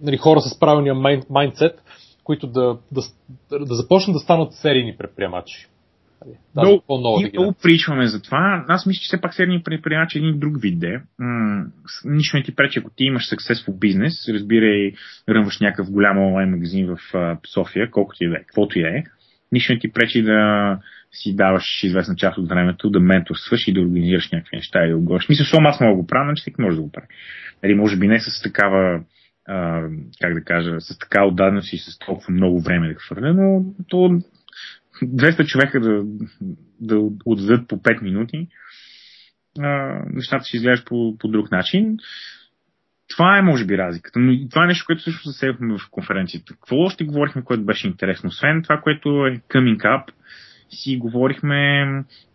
нали, хора с правилния майндсет, които да, да, да започнат да станат серийни предприемачи. Да, много, по-ново и много причваме за това. Аз мисля, че все пак серийни предприемачи е един друг вид де. М- нищо не ти пречи, ако ти имаш successful бизнес, разбирай, ръмваш някакъв голям онлайн магазин в uh, София, колкото и да е, каквото и да е, нищо не ти пречи да си даваш известна част от времето, да менторстваш и да организираш някакви неща и да го Мисля, защото аз мога да го правя, но всеки може да го прави. Нали, може би не с такава а, как да кажа, с така отдаденост и с толкова много време да хвърля, но то 200 човека да, да отдадат по 5 минути, а, нещата ще изглеждат по, по друг начин. Това е, може би, разликата. Но това е нещо, което също засегнахме в конференцията. Какво още говорихме, което беше интересно? Освен това, което е coming up, си говорихме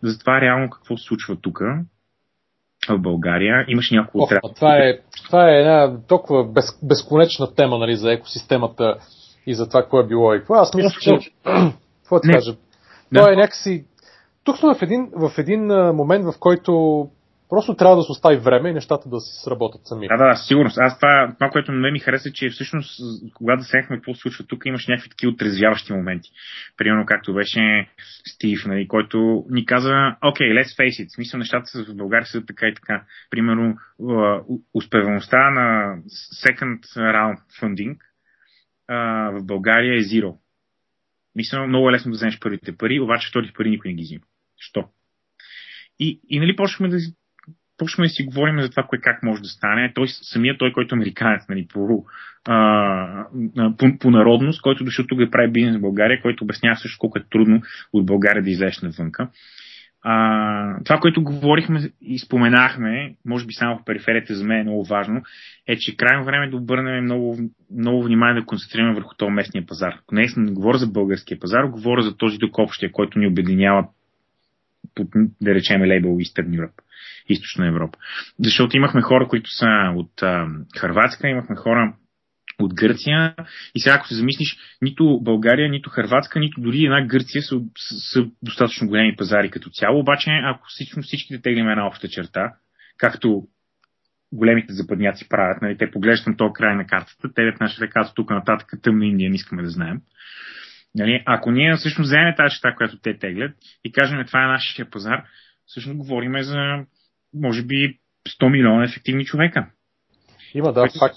за това реално какво се случва тук, в България. Имаш няколко отряда. Това е, това е една толкова без, безконечна тема нали, за екосистемата и за това какво е било и какво. Аз мисля, че какво да кажа? Това е някакси... Тук сме в един, в един момент, в който просто трябва да се остави време и нещата да си сработят сами. Да, да, сигурност. Аз това, това което не ми хареса, че всъщност, когато седнахме какво се случва тук, имаш някакви такива отрезвяващи моменти. Примерно, както беше Стив, нали, който ни каза, окей, okay, let's face it, смисъл нещата в България са така и така. Примерно, успеваемостта на second round funding в България е zero. Мисля, много е лесно да вземеш първите пари, обаче вторите пари никой не ги взима. Що? И, и нали, почваме да, почваме да си говорим за това, кое как може да стане. Той, самия той, който е американец, нали, по, а, по, по, народност, който дошъл тук да прави бизнес в България, който обяснява също колко е трудно от България да излезеш навънка. А, това, което говорихме и споменахме, може би само в периферията за мен е много важно, е, че крайно време е да обърнем много, много внимание да концентрираме върху този местния пазар. Не, не говоря за българския пазар, говоря за този тук общия, който ни обединява под, да речем, лейбъл Eastern Europe, източна Европа. Защото имахме хора, които са от а, Харватска, имахме хора от Гърция. И сега, ако се замислиш, нито България, нито Харватска, нито дори една Гърция са, са достатъчно големи пазари като цяло. Обаче, ако всички, всичките теглим една обща черта, както големите западняци правят, нали, те поглеждат на този край на картата, те нашите казват тук нататък тъмна Индия, не искаме да знаем. Нали, ако ние всъщност вземем тази черта, която те теглят и кажем това е нашия пазар, всъщност говорим за може би 100 милиона ефективни човека. Има, да, което, факт.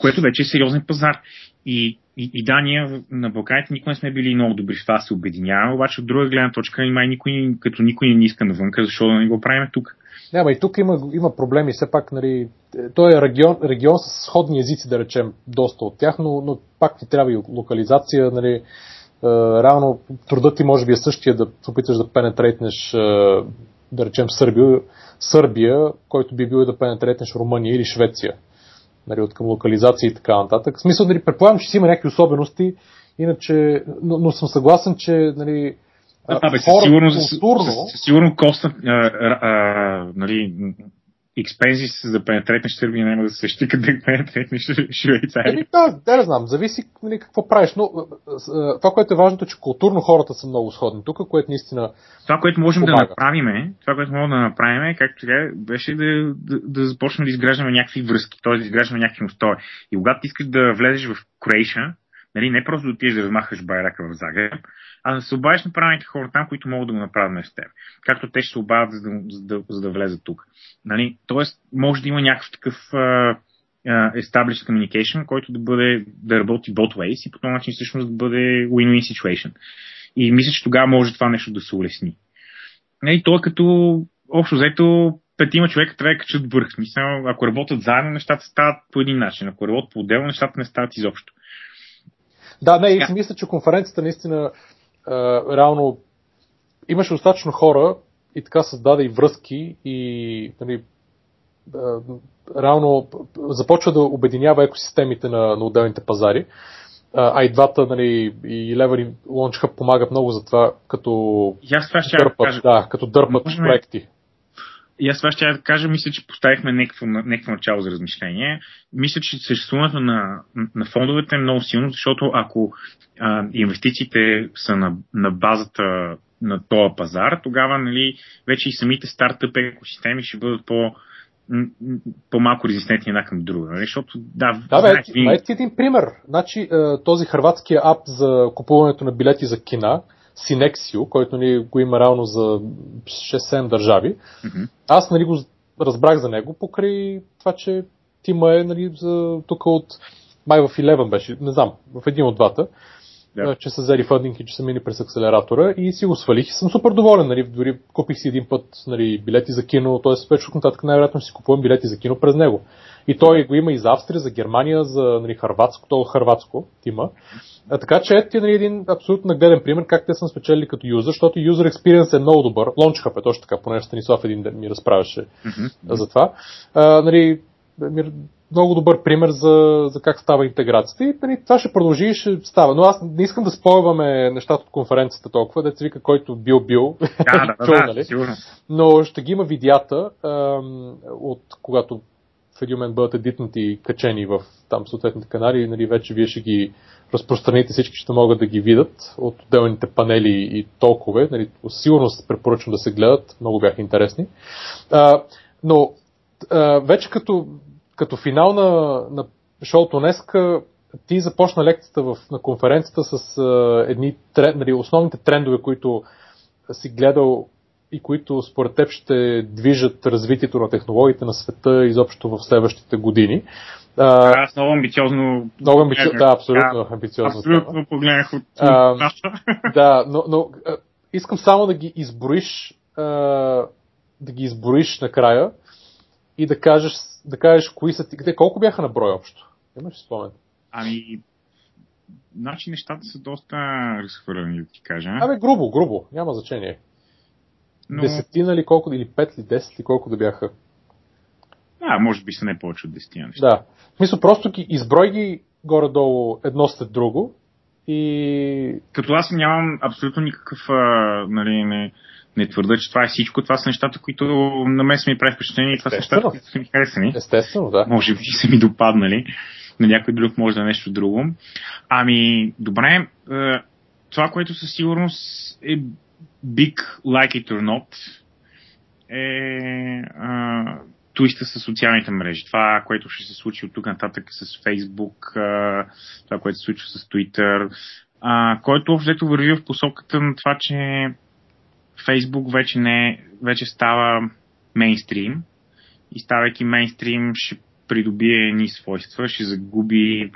Което вече е сериозен пазар. И, и, и да, ние на Балканите никога не сме били много добри в това се обединяваме, обаче от друга гледна точка, май никой, като никой не иска навънка, защото да не го правим тук. Няма, и тук има, има проблеми, все пак, нали, той е регион, регион с сходни езици, да речем, доста от тях, но, но пак ти трябва и локализация, нали, е, реално трудът ти може би е същия да се опиташ да пенетрейтнеш, е, да речем, Сърбия, Сърбия, който би бил да пенетретнеш Румъния или Швеция. Нали, от към локализация и така нататък. В смисъл, нали, предполагам, че си има някакви особености, иначе, но, но съм съгласен, че нали, а, бе, сигурно, културно... сигурно коста, а, а, нали, експензис за пенетретнеш Сърбия няма да се същи, като да пенетретнеш Швейцария. Еми, да, да, не знам, зависи нали, какво правиш, но това, което е важното, че културно хората са много сходни тук, което наистина Това, което можем помага. да направим, това, което можем да направим, както сега, беше да, да, да започнем да изграждаме някакви връзки, т.е. да изграждаме някакви мостове. И когато искаш да влезеш в Croatia, нали, не просто да отидеш да размахаш байрака в Загреб, а да се обадиш на правилните хора там, които могат да го направят вместо теб. Както те ще се обадят, за да, за да, за да влезат тук. Нали? Тоест, може да има някакъв такъв uh, established communication, който да бъде, да работи both ways и по този начин всъщност да бъде win-win situation. И мисля, че тогава може това нещо да се улесни. Нали, то е като общо взето петима човека трябва да качат върх. Смисъл, ако работят заедно, нещата стават по един начин. Ако работят по-отделно, нещата не стават изобщо. Да, не, и си мисля, че конференцията наистина а, реално имаше достатъчно хора и така създаде и връзки и нали, а, реално започва да обединява екосистемите на, на отделните пазари. А, и двата, нали, и Lever и Launch Hub помагат много за това, като И аз това ще дърпат, да, като дърпат Можем- проекти. И аз това ще я да кажа, мисля, че поставихме някакво, някакво начало за размишление. Мисля, че съществуването на, на фондовете е много силно, защото ако а, инвестициите са на, на базата на този пазар, тогава нали, вече и самите стартъп екосистеми ще бъдат по, по-малко резистентни една към друга. Нали? Защото, да, Да, бе, знаеш, ето, винаги- ето един пример. Значи, е, този хрватския ап за купуването на билети за кина, Sinexio, който ни го има реално за 6-7 държави, Мгм. аз нали, го разбрах за него покрай това, че тима е нали, за, тук от май в 11 беше, не знам, в един от двата, Да. да. че са взели фъндинг и че са мини през акселератора и си го свалих и съм супер доволен. Нали, дори купих си един път нали, билети за кино, т.е. вече от нататък най-вероятно си купувам билети за кино през него. И той го има и за Австрия, за Германия, за нали, Харватско, то Харватско тима. А, така че ето ти е нали, един абсолютно нагледен пример как те са спечели като юзер, защото user experience е много добър. Launchhub е точно така, понеже Станислав един ден ми разправяше Мгм. за това. А, нали, много добър пример за, за как става интеграцията и нали, това ще продължи и ще става. Но аз не искам да спойваме нещата от конференцията толкова, деца вика, който бил бил, Да, да, [LAUGHS] чул, да, нали? сигурно. но ще ги има видеята ам, от когато в един момент бъдат едитнати и качени в там съответните канали, нали, вече вие ще ги разпространите, всички ще могат да ги видят от отделните панели и толкова. Нали, сигурно се препоръчвам да се гледат, много бяха интересни. А, но а, вече като, като финал на, на шоуто днеска, ти започна лекцията в, на конференцията с а, едни трен, нали, основните трендове, които си гледал и които според теб ще движат развитието на технологиите на света изобщо в следващите години. А, Аз много амбициозно. много амбициозно, да, абсолютно Да, амбициозно. Абсолютно погледнах от А. Да, но, но а, искам само да ги изброиш, а, да ги изброиш накрая и да кажеш, да кажеш кои са ти. Те колко бяха на брой общо? Имаш спомен? Ами, значи нещата са доста разхвърлени, да ти кажа. Абе, грубо, грубо, няма значение. Но, Десетина ли колко, или пет ли, десет ли колко да бяха? да, може би са не повече от 10 неща. Да. В просто ги, изброй ги горе-долу едно след друго и Като аз нямам абсолютно никакъв, а, нали, не, не твърда, че това е всичко. Това са нещата, които на мен са ми прави впечатление и това са нещата, които са ми харесани. естествено, да. Може би са ми допаднали. На някой друг може да е нещо друго. Ами, добре, е, това, което със сигурност е big like it or not, е а, туиста с социалните мрежи. Това, което ще се случи от тук нататък с Facebook, а, това, което се случва с Twitter, а, който взето върви в посоката на това, че Facebook вече, не, вече става мейнстрим и ставайки мейнстрим ще придобие едни свойства, ще загуби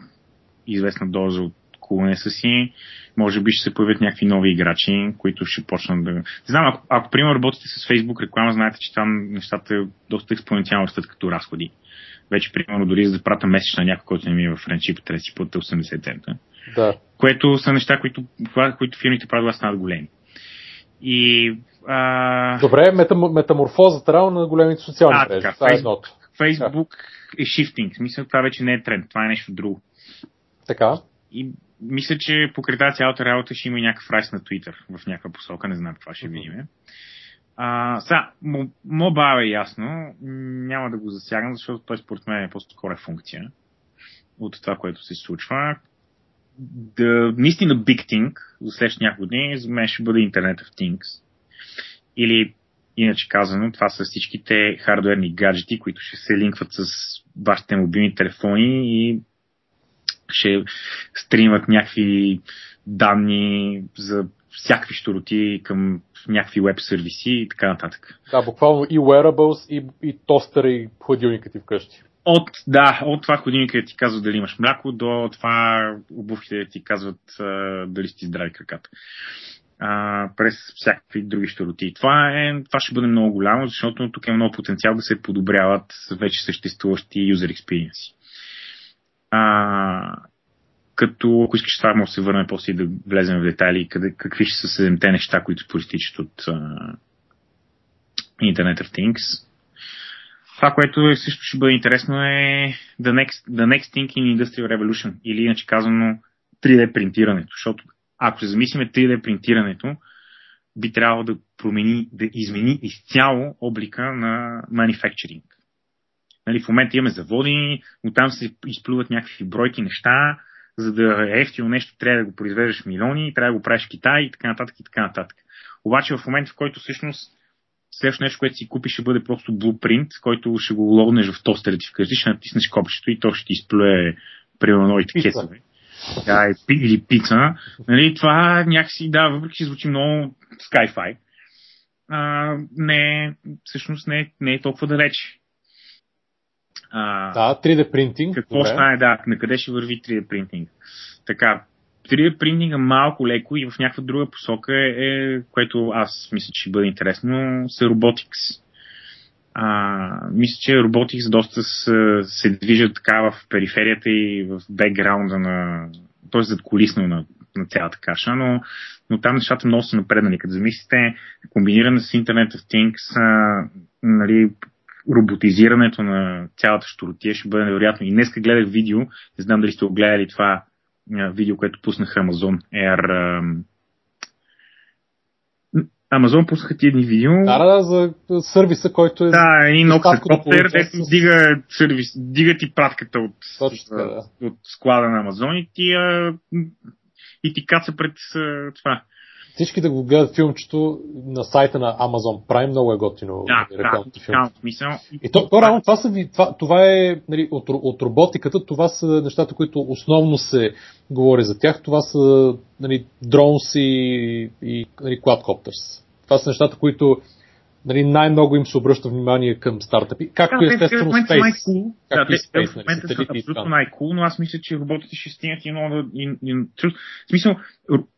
известна доза от кулнеса си, може би ще се появят някакви нови играчи, които ще почнат да... Не знам, ако, ако примерно работите с Facebook реклама, знаете, че там нещата доста експоненциално растат като разходи. Вече, примерно, дори за да пратя месечна на някой, който не ми е в френчип, трябва да си платя 80 цента. Да. Което са неща, които, които фирмите правят да станат големи. И а, Добре, метам, метаморфозата реално на големите социални А, мрежи. така, Това е Facebook. едното. Facebook е shifting. Смисъл, това вече не е тренд, това е нещо друго. Така. И мисля, че покрай тази цялата работа ще има някакъв райс на Twitter в някаква посока, не знам какво ще видим. А, сега, мо- мобайл е ясно, няма да го засягам, защото той според мен е по-скоро е функция от това, което се случва. Да, наистина big thing за следващите няколко дни за мен ще бъде Internet of Things. Или, иначе казано, това са всичките хардуерни гаджети, които ще се линкват с вашите мобилни телефони и ще стримат някакви данни за всякакви щуроти към някакви веб сервиси и така нататък. Да, буквално и wearables, и, и тостера, и хладилника ти вкъщи. От, да, от това ходилника да ти казват дали имаш мляко, до това обувките ти казват а, дали си здрави краката. а, през всякакви други щуроти. Това, е, това ще бъде много голямо, защото тук е много потенциал да се подобряват вече съществуващи user experience. А, като, ако искаш това, може да се върнем после и да влезем в детайли, къде, какви ще са седемте неща, които проистичат от uh, Internet of Things. Това, което е, също ще бъде интересно е the next, the next thing in Industrial Revolution, или иначе казано 3D принтирането, защото ако се замислиме 3D принтирането, би трябвало да промени, да измени изцяло облика на manufacturing. Нали, в момента имаме заводи, но там се изплюват някакви бройки неща, за да е ефтино нещо, трябва да го произвеждаш милиони, трябва да го правиш в Китай и така нататък и така нататък. Обаче в момента, в който всъщност следващото нещо, което си купиш, ще бъде просто блупринт, който ще го логнеш в тостерите вкъщи, ще натиснеш копчето и то ще ти изплюе примерно новите кесове. Да, или пица. Нали, това някакси, да, въпреки че звучи много sci-fi, а, не, всъщност не, не е толкова далече. А, да, 3D принтинг. Какво ще стане, да, на къде ще върви 3D принтинг. Така, 3D принтинга малко леко и в някаква друга посока е, е което аз мисля, че ще бъде интересно, са Robotics. А, мисля, че Robotics доста се, се движат така в периферията и в бекграунда на, т.е. зад колисно на, на цялата каша, но, но там нещата много са напреднали. Като замислите, комбиниране с Internet of Things, а, нали, роботизирането на цялата штуротия ще бъде невероятно. И днеска гледах видео, не знам дали сте го гледали това видео, което пуснаха Amazon Air. Амазон пуснаха ти едни видео. Да, да, за сервиса, който е. Да, и Noxecoптер, дето дига, сервис, дига ти пратката от, Точно, да. от склада на Амазон и ти, а, и ти каца пред това всички да го гледат филмчето на сайта на Amazon Prime, много е готино. Да, да, филм. смисъл. И то, то реално това, са, това, това е нали, от, от роботиката, това са нещата, които основно се говори за тях. Това са нали, дронс и, и нали, quadcopters. Това са нещата, които нали, най-много им се обръща внимание към стартъпи, както да, естествено Space. Най-cool. Както да, и Space, в момента нали, са абсолютно най-кул, но аз мисля, че роботите ще стигнат и много. И, и, в смисъл,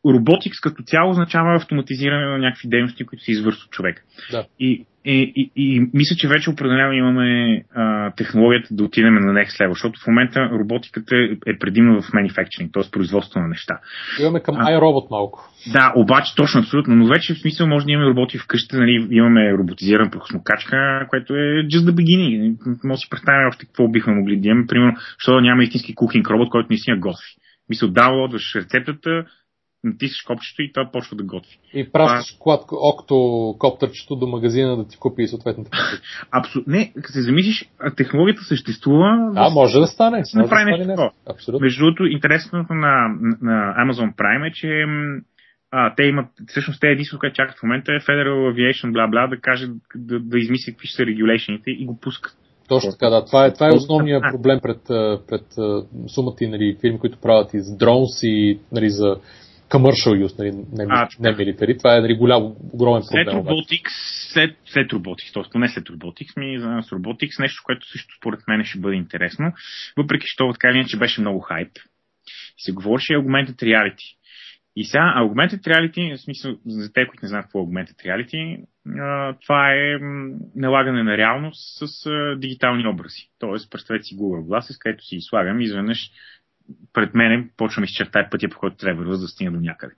роботикс като цяло означава автоматизиране на някакви дейности, които се извършват човек. Да. И, и, и, и мисля, че вече определено имаме а, технологията да отидем на next level, защото в момента роботиката е, е предимно в manufacturing, т.е. производство на неща. Имаме към iRobot малко. Да, обаче точно абсолютно, но вече в смисъл може да имаме роботи вкъщи, нали, имаме роботизиран прахосмокачка, което е just the beginning. Може да си представим още какво бихме могли да имаме. Примерно, защото няма истински кухинг робот, който наистина готви. Мисля, даунлодваш рецептата, натискаш копчето и това почва да готви. И пращаш това... окто коптърчето до магазина да ти купи съответната [LAUGHS] Абсолютно. Не, като се замислиш, технологията съществува. Да, може да стане. Да направи да нещо Абсолютно. Между другото, интересното на, на Amazon Prime е, че а, те имат, всъщност те единството, което чакат в момента е Federal Aviation, бла бла, да каже, да, да измисли какви ще са регулейшените и го пускат. Точно така, да. Това е, това е основният проблем пред, пред сумата и нали, фирми, които правят и за дронс и нали, за commercial use, нали, не, а, не милитари. Това е нали, голям, огромен проблем. След Robotics, след, след Robotics, т.е. не след Robotics, ми за нас Robotics, нещо, което също според мен ще бъде интересно, въпреки това така че беше много хайп. Се говореше Augmented Reality. И сега Augmented Reality, в смисъл, за те, които не знаят какво е Augmented Reality, това е налагане на реалност с дигитални образи. Тоест, представете си Google Glasses, където си слагам изведнъж пред мене почвам изчертая пътя, по който трябва да стигна до някъде.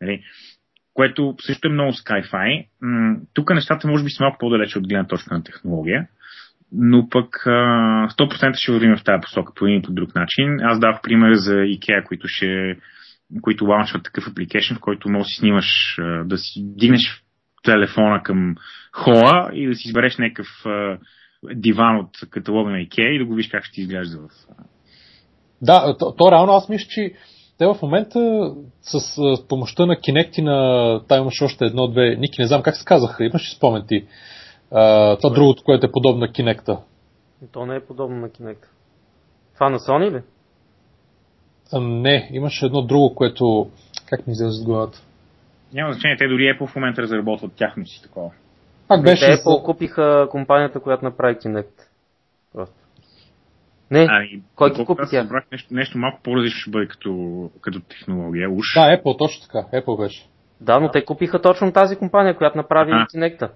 Нали? Което също е много sci-fi. Тук нещата може би са малко по-далече от гледна точка на технология, но пък 100% ще вървим в тази посока по един или по друг начин. Аз дах пример за IKEA, които ще които лаунчват такъв апликейшн, в който можеш да си снимаш, да си дигнеш телефона към хола и да си избереш някакъв диван от каталога на IKEA и да го видиш как ще изглежда в... Да, то, то реално аз мисля, че те в момента с, с помощта на Kinect и на... Та имаш още едно-две... Ники, не знам как се казаха, имаш ли спомен ти? А, това другото, което е подобно на Kinect. То не е подобно на Kinect. Това на Sony ли? А, не, имаше едно друго, което... Как ми излезе с главата? Няма значение, те дори Apple в момента разработват тяхно си такова. Пак беше... Те Apple купиха компанията, която направи Kinect. Просто. Не, а, кой ги купи тя? Нещо, нещо малко по-различно ще бъде като, като технология. Уж. Да, Apple, точно така. Apple беше. Да, но те купиха точно тази компания, която направи а, Kinect.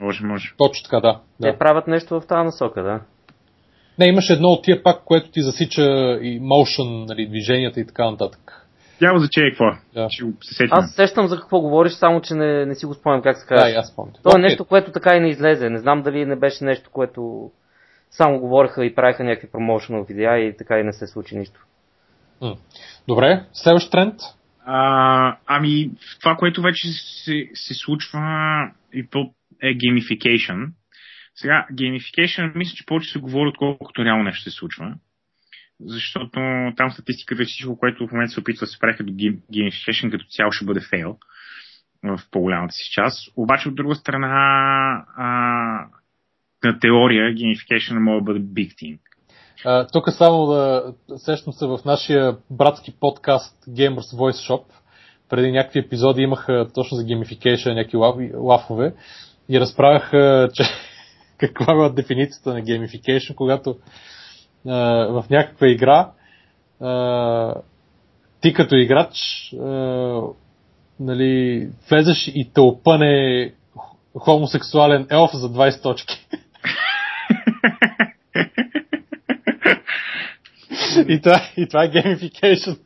Може, може. Точно така, да. Те да. правят нещо в тази насока, да. Не, имаше едно от тия пак, което ти засича и motion, нали, движенията и така нататък. Няма значение какво. Да. се Аз сещам за какво говориш, само че не, не си го спомням как се казва. Да, аз спомням. То е нещо, което така и не излезе. Не знам дали не беше нещо, което само говореха и правиха някакви промоушенал видеа и така и не се случи нищо. Добре, следващ тренд? А, ами, това, което вече се, се случва и то е gamification. Сега, gamification, мисля, че повече се говори, отколкото реално нещо се случва. Защото там статистиката е всичко, което в момента се опитва да се прави до gamification, като цяло ще бъде фейл в по-голямата си част. Обаче, от друга страна, а, на теория, gamification може да бъде big thing. Uh, тук само да сещам се в нашия братски подкаст Gamers Voice Shop. Преди някакви епизоди имаха точно за gamification някакви лафове и разправяха, че [LAUGHS] каква била дефиницията на gamification, когато uh, в някаква игра uh, ти като играч uh, нали, влезеш и те опъне хомосексуален елф за 20 точки. [LAUGHS] и, това, и това е gamification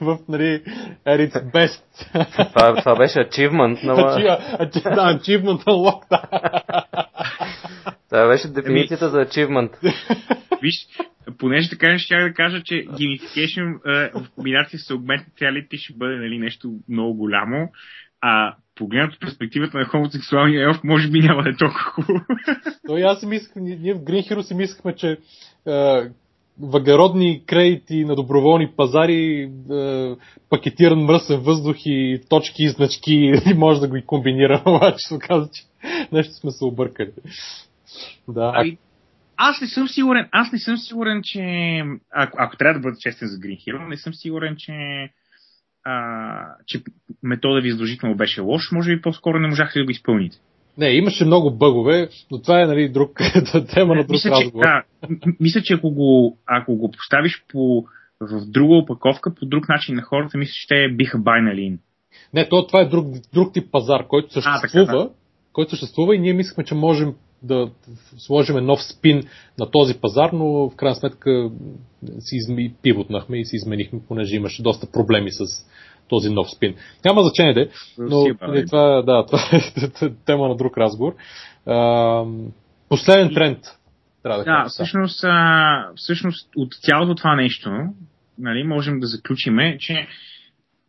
в, нали, at its best. това, това беше achievement. На... да, achievement unlocked. това беше дефиницията за achievement. Виж, понеже така ще да кажа, че gamification в комбинация с augmented reality ще бъде нали, нещо много голямо, а погледнато от перспективата на хомосексуалния елф, може би няма да е толкова хубаво. Но и аз си мислях, ние в Green Hero си мислехме, че въглеродни кредити на доброволни пазари, е, пакетиран мръсен въздух и точки и значки и [LAUGHS] може да го и комбинира, [LAUGHS] обаче се оказа, че нещо сме се объркали. Да. Ами, аз не съм сигурен, аз не съм сигурен, че ако, ако трябва да бъда честен за Green Hero, не съм сигурен, че а, че метода ви задължително беше лош, може би по-скоро не можахте да го изпълните. Не, имаше много бъгове, но това е нали, друг, [LAUGHS] тема на друг мисля, разговор. Че, да, мисля, че ако го, ако го поставиш по, в друга опаковка, по друг начин на хората, мисля, че те биха байнали Не, то, това е друг, друг тип пазар, който съществува, а, така, да. който съществува и ние мислихме, че можем да сложим нов спин на този пазар, но в крайна сметка си изми, пивотнахме и си изменихме, понеже имаше доста проблеми с този нов спин. Няма значение де, но нали, това, да, това е [LAUGHS] тема на друг разговор. А, последен тренд. Трябва да, да всъщност, а, всъщност от цялото това нещо нали, можем да заключиме, че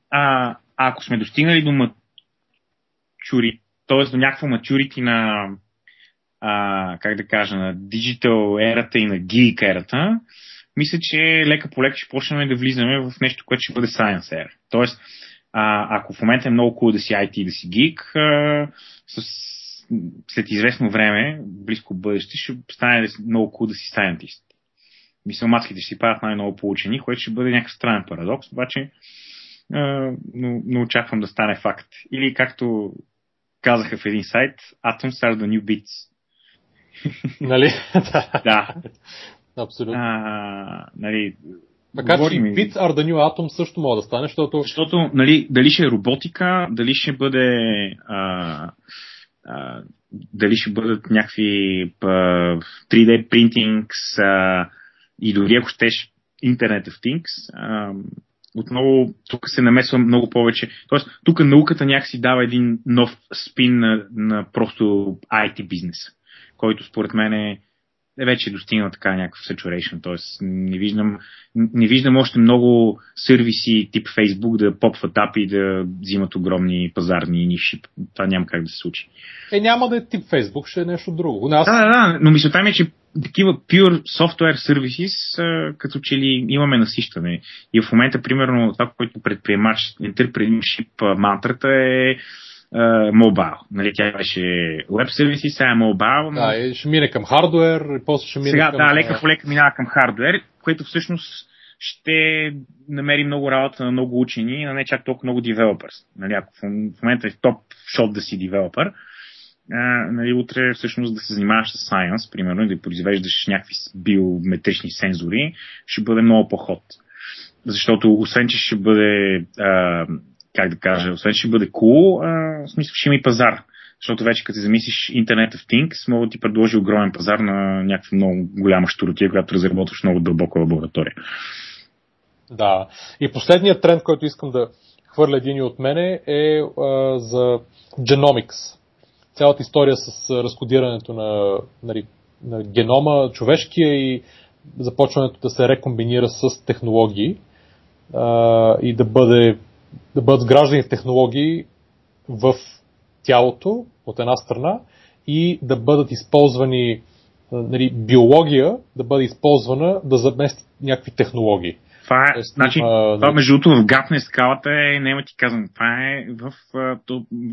а, ако сме достигнали до мачури, т.е. до някаква мачурити на а, как да кажа, на диджитал ерата и на гик ерата, мисля, че лека по лека ще почнем да влизаме в нещо, което ще бъде Science Air. Тоест, а, ако в момента е много cool да си IT и да си гик, след известно време, близко бъдеще, ще стане много cool да си scientist. Мисля, мацките ще си правят най-много получени, което ще бъде някакъв странен парадокс, обаче а, но, но очаквам да стане факт. Или както казаха в един сайт, Atoms are the new bits. [LAUGHS] Нали? да. Абсолютно. А, нали, така че Bits are the New Atom също може да стане, защото... Защото, нали, дали ще е роботика, дали ще бъде... А, а, дали ще бъдат някакви а, 3D принтинг и дори ако щеш Internet of Things, а, отново тук се намесва много повече. Тоест, тук науката някакси дава един нов спин на, на просто IT бизнес, който според мен е е вече достигнал така някакъв saturation, т.е. Не виждам, не виждам още много сервиси тип Facebook да попват апи и да взимат огромни пазарни ниши. Това няма как да се случи. Е, няма да е тип Facebook, ще е нещо друго. Нас... Да, да, да, но мисълта ми е, че такива pure software services, като че ли имаме насищане. И в момента, примерно, това, което предприемач, entrepreneurship мантрата е мобайл. Нали, тя беше веб сервиси, сега е мобайл. Но... Да, и ще мине към хардвер, и после ще мине сега, към... да, лека по лека минава към хардвер, което всъщност ще намери много работа на много учени на не чак толкова много девелопърс. Нали, ако в момента е в топ шот да си девелопър, нали, утре всъщност да се занимаваш с science, примерно, и да произвеждаш някакви биометрични сензори, ще бъде много по-ход. Защото освен, че ще бъде а, как да кажа, освен ще бъде cool, а, в смисъл ще има и пазар. Защото вече като замислиш Internet of Things, мога да ти предложи огромен пазар на някаква много голяма щуротия, която разработваш много дълбока лаборатория. Да. И последният тренд, който искам да хвърля един от мене е а, за Genomics. Цялата история с разкодирането на, нали, на генома човешкия и започването да се рекомбинира с технологии а, и да, бъде, да бъдат сграждани технологии в тялото, от една страна, и да бъдат използвани нали, биология да бъде използвана да замести някакви технологии. Това е, Тоест, значи, а, това между другото в гапне скалата е, няма ти казвам, това е в, в,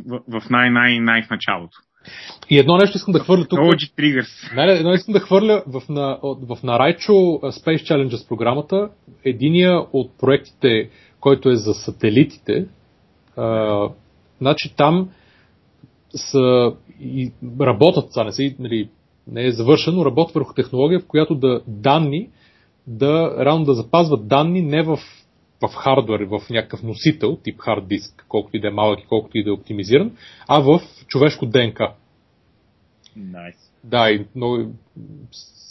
в, в най-най-най в началото. И едно нещо искам да хвърля тук. Triggers. Не, едно искам да хвърля в, на, в Нарайчо Space Challenges програмата. Единия от проектите, който е за сателитите, а, значи там са, и работят, това не, са, нали, не е завършено, работят върху технология, в която да данни, да, реално да запазват данни не в, в хардвер, в някакъв носител, тип хард диск, колкото и да е малък и колкото и да е оптимизиран, а в човешко ДНК. Nice. Да, и много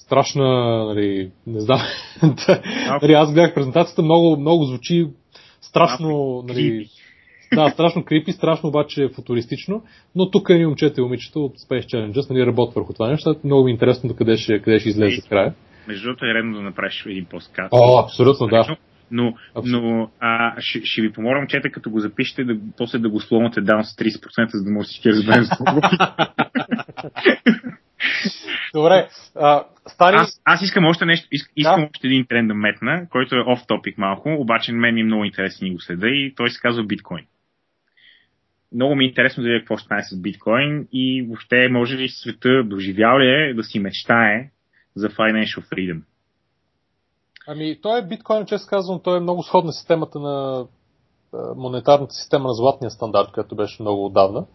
страшна, нали, не знам. [LAUGHS] нали, аз гледах презентацията, много, много звучи страшно, нали, [LAUGHS] да, страшно крипи, страшно обаче футуристично, но тук е момчета и момичета от Space Challenges, нали, работят върху това нещо. Много ми е интересно до къде ще, къде ще излезе в края. Между другото е редно да направиш един подкаст. О, абсолютно, да. Но, но а, ще, ще ви помоля, момчета, като го запишете, да, после да го сломате даун с 30%, за да може всички разберем [LAUGHS] Добре, а, Стани... Аз, аз искам още нещо, искам да. още един тренд да метна, който е оф топик малко, обаче мен ми е много интересен и го следа и той се казва биткоин много ми е интересно да видя какво ще стане с биткоин и въобще може ли света доживял ли е да си мечтае за financial freedom? Ами, той е биткоин, често казвам, той е много сходна системата на монетарната система на златния стандарт, която беше много отдавна.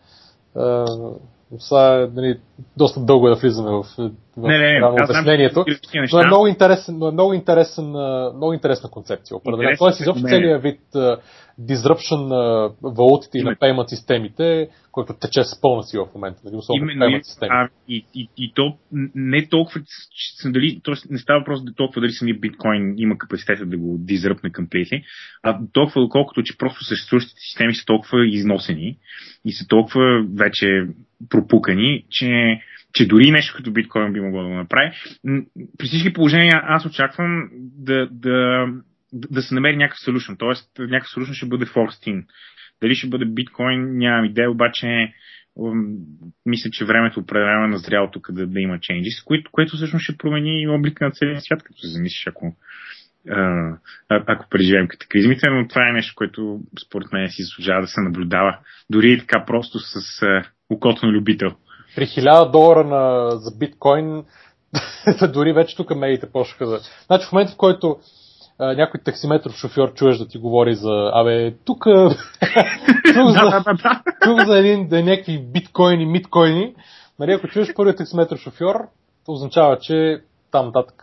Сега, нали, доста дълго е да влизаме в, в не, не, не, обяснението. Но е много, интересен, но е много, интересен, много интересна концепция. Определено. Тоест, изобщо целият вид disruption на валутите и на payment системите, който тече с пълна сила в момента, нали, особено Именно, payment системи. А, и, и, и то не толкова, дали, т.е. не става въпрос да толкова дали самия биткоин има капацитета да го дизръпне completely, а толкова доколкото, че просто съществуващите системи са толкова износени и са толкова вече пропукани, че че дори нещо като биткоин би могло да го направи. При всички положения аз очаквам да, да да се намери някакъв solution, т.е. някакъв solution ще бъде forced in. Дали ще бъде биткоин, нямам идея, обаче мисля, че времето определено е назряло тук да, да има changes, което, което всъщност ще промени облика на целия свят, като се замислиш, ако, а, ако преживеем катаклизмите, но това е нещо, което според мен си заслужава да се наблюдава, дори и така просто с окото на любител. При 1000 долара на, за биткоин, [LAUGHS] дори вече тук медиите почнаха да... Значи в момента, в който някой таксиметров шофьор чуеш да ти говори за, абе, тук, [LAUGHS] тук, за, тук за един, да е някакви биткоини, миткоини, нали, ако чуеш първият таксиметров шофьор, то означава, че там нататък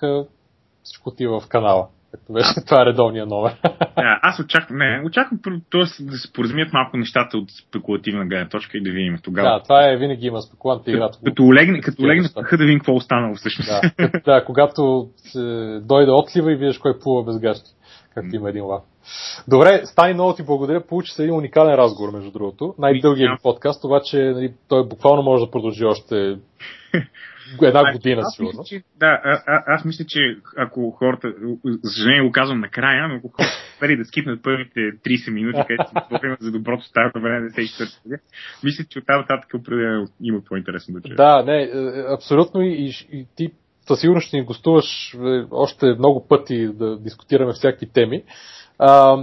всичко отива в канала. Както беше, [LAUGHS] това е редовния номер. [LAUGHS] Да, аз очаквам, не, очаквам т.е. да се поразумият малко нещата от спекулативна гледна точка и да видим тогава. Да, това е винаги има спекулантна игра. Като олегне, като олегне да видим какво е останало всъщност. Да, да, когато се дойде отлива и видиш кой плува без гащи. Както има един лав. Добре, Стани, много ти благодаря. Получи се един уникален разговор, между другото. Най-дългият подкаст, обаче нали, той буквално може да продължи още една а, година, аз сигурно. Мисля, че, да, а, а, аз мисля, че ако хората, за съжаление го казвам накрая, но ако хората да скипнат първите 30 минути, където си говорим за доброто старото време 94 мисля, че от тази нататък определено има по-интересно да чуя. Да, не, е, е, абсолютно и, и, и ти със сигурност ще ни гостуваш е, още много пъти да дискутираме всякакви теми. А,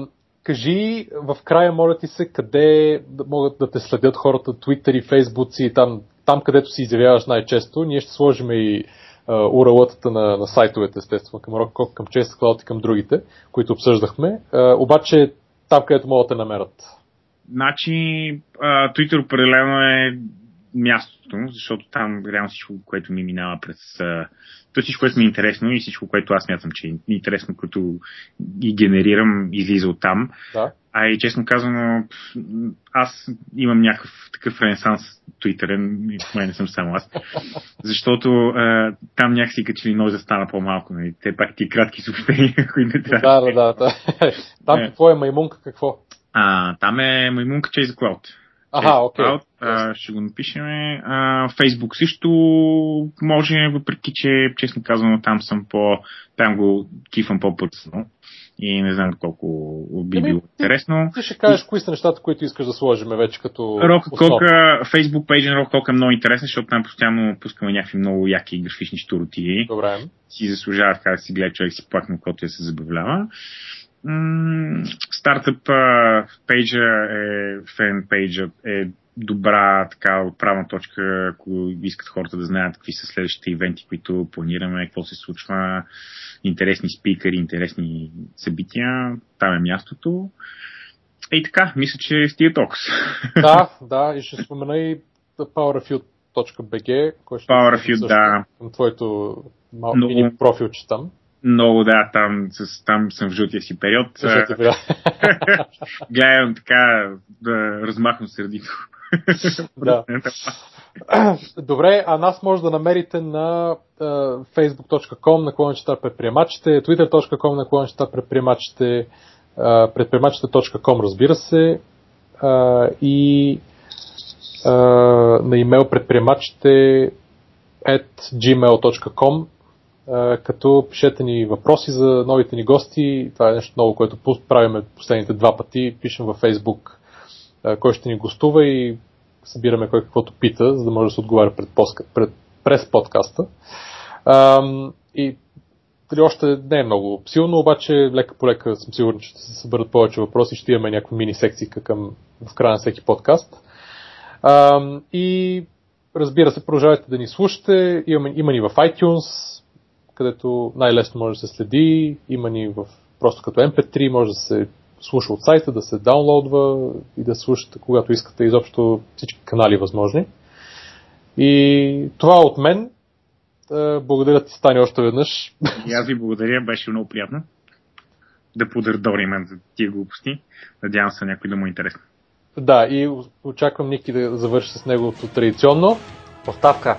кажи в края, моля ти се, къде могат да те следят хората, Twitter и Facebook и там там, където си изявяваш най-често, ние ще сложим и уралътата на, на сайтовете, естествено, към Rockcock, към Chase Cloud и към другите, които обсъждахме. А, обаче там, където могат да те намерят. Значи, Twitter определено е мястото, защото там реално всичко, което ми минава през... То всичко, което ми е интересно и всичко, което аз мятам, че е интересно, като ги генерирам, излиза от там. Да. А и честно казано, аз имам някакъв такъв ренесанс твитърен, и мен не съм само аз. [LAUGHS] Защото а, там някакси като че ли ножа стана по-малко. Нали? Те пак ти кратки съобщения, [LAUGHS] които не трябва. Да, да, да. [LAUGHS] Там е. какво е маймунка, какво? А, там е маймунка Chase Cloud. Ага, окей. Okay. А, ще го напишем. А, Фейсбук също може, въпреки че, честно казано, там съм по... Там го кифам по-пърсно. И не знам колко би било интересно. Ти ще кажеш кои са нещата, които искаш да сложим вече като. Рок Кока, Facebook пейджа на Рок Кока е много интересен, защото там постоянно пускаме някакви много яки графични штуроти. Добре. Си заслужава така да си гледа човек си плакне, когато я се забавлява. Стартъп пейджа е, фен пейджа е добра така отправна точка, ако искат хората да знаят какви са следващите ивенти, които планираме, какво се случва, интересни спикъри, интересни събития, там е мястото. И така, мисля, че стига токс. Да, [LAUGHS] да, и ще спомена и powerfield.bg, който ще Powerfield, да. към твоето мал... Но... профилче там. Много, да, там, с, там съм в жълтия си период. [LAUGHS] Гледам така да размахвам сърдито. да. [LAUGHS] Добре, а нас може да намерите на uh, facebook.com наклончета предприемачите, twitter.com наклончета предприемачите, uh, предприемачите.com разбира се uh, и uh, на имейл предприемачите at gmail.com като пишете ни въпроси за новите ни гости. Това е нещо ново, което правиме последните два пъти. Пишем във Facebook кой ще ни гостува и събираме кой каквото пита, за да може да се отговаря пред, пред, през подкаста. и дали още не е много силно, обаче лека по лека съм сигурен, че ще се съберат повече въпроси, ще имаме някаква мини секции към в края на всеки подкаст. и разбира се, продължавайте да ни слушате. Има, има ни в iTunes, където най-лесно може да се следи. Има ни в, просто като MP3, може да се слуша от сайта, да се даунлоудва и да слушате, когато искате изобщо всички канали възможни. И това от мен. Е, благодаря ти, Стани, още веднъж. И аз ви благодаря, беше много приятно да подърдорим за тия глупости. Надявам се някой да му е интересно. Да, и очаквам Ники да завърши с неговото традиционно. Поставка.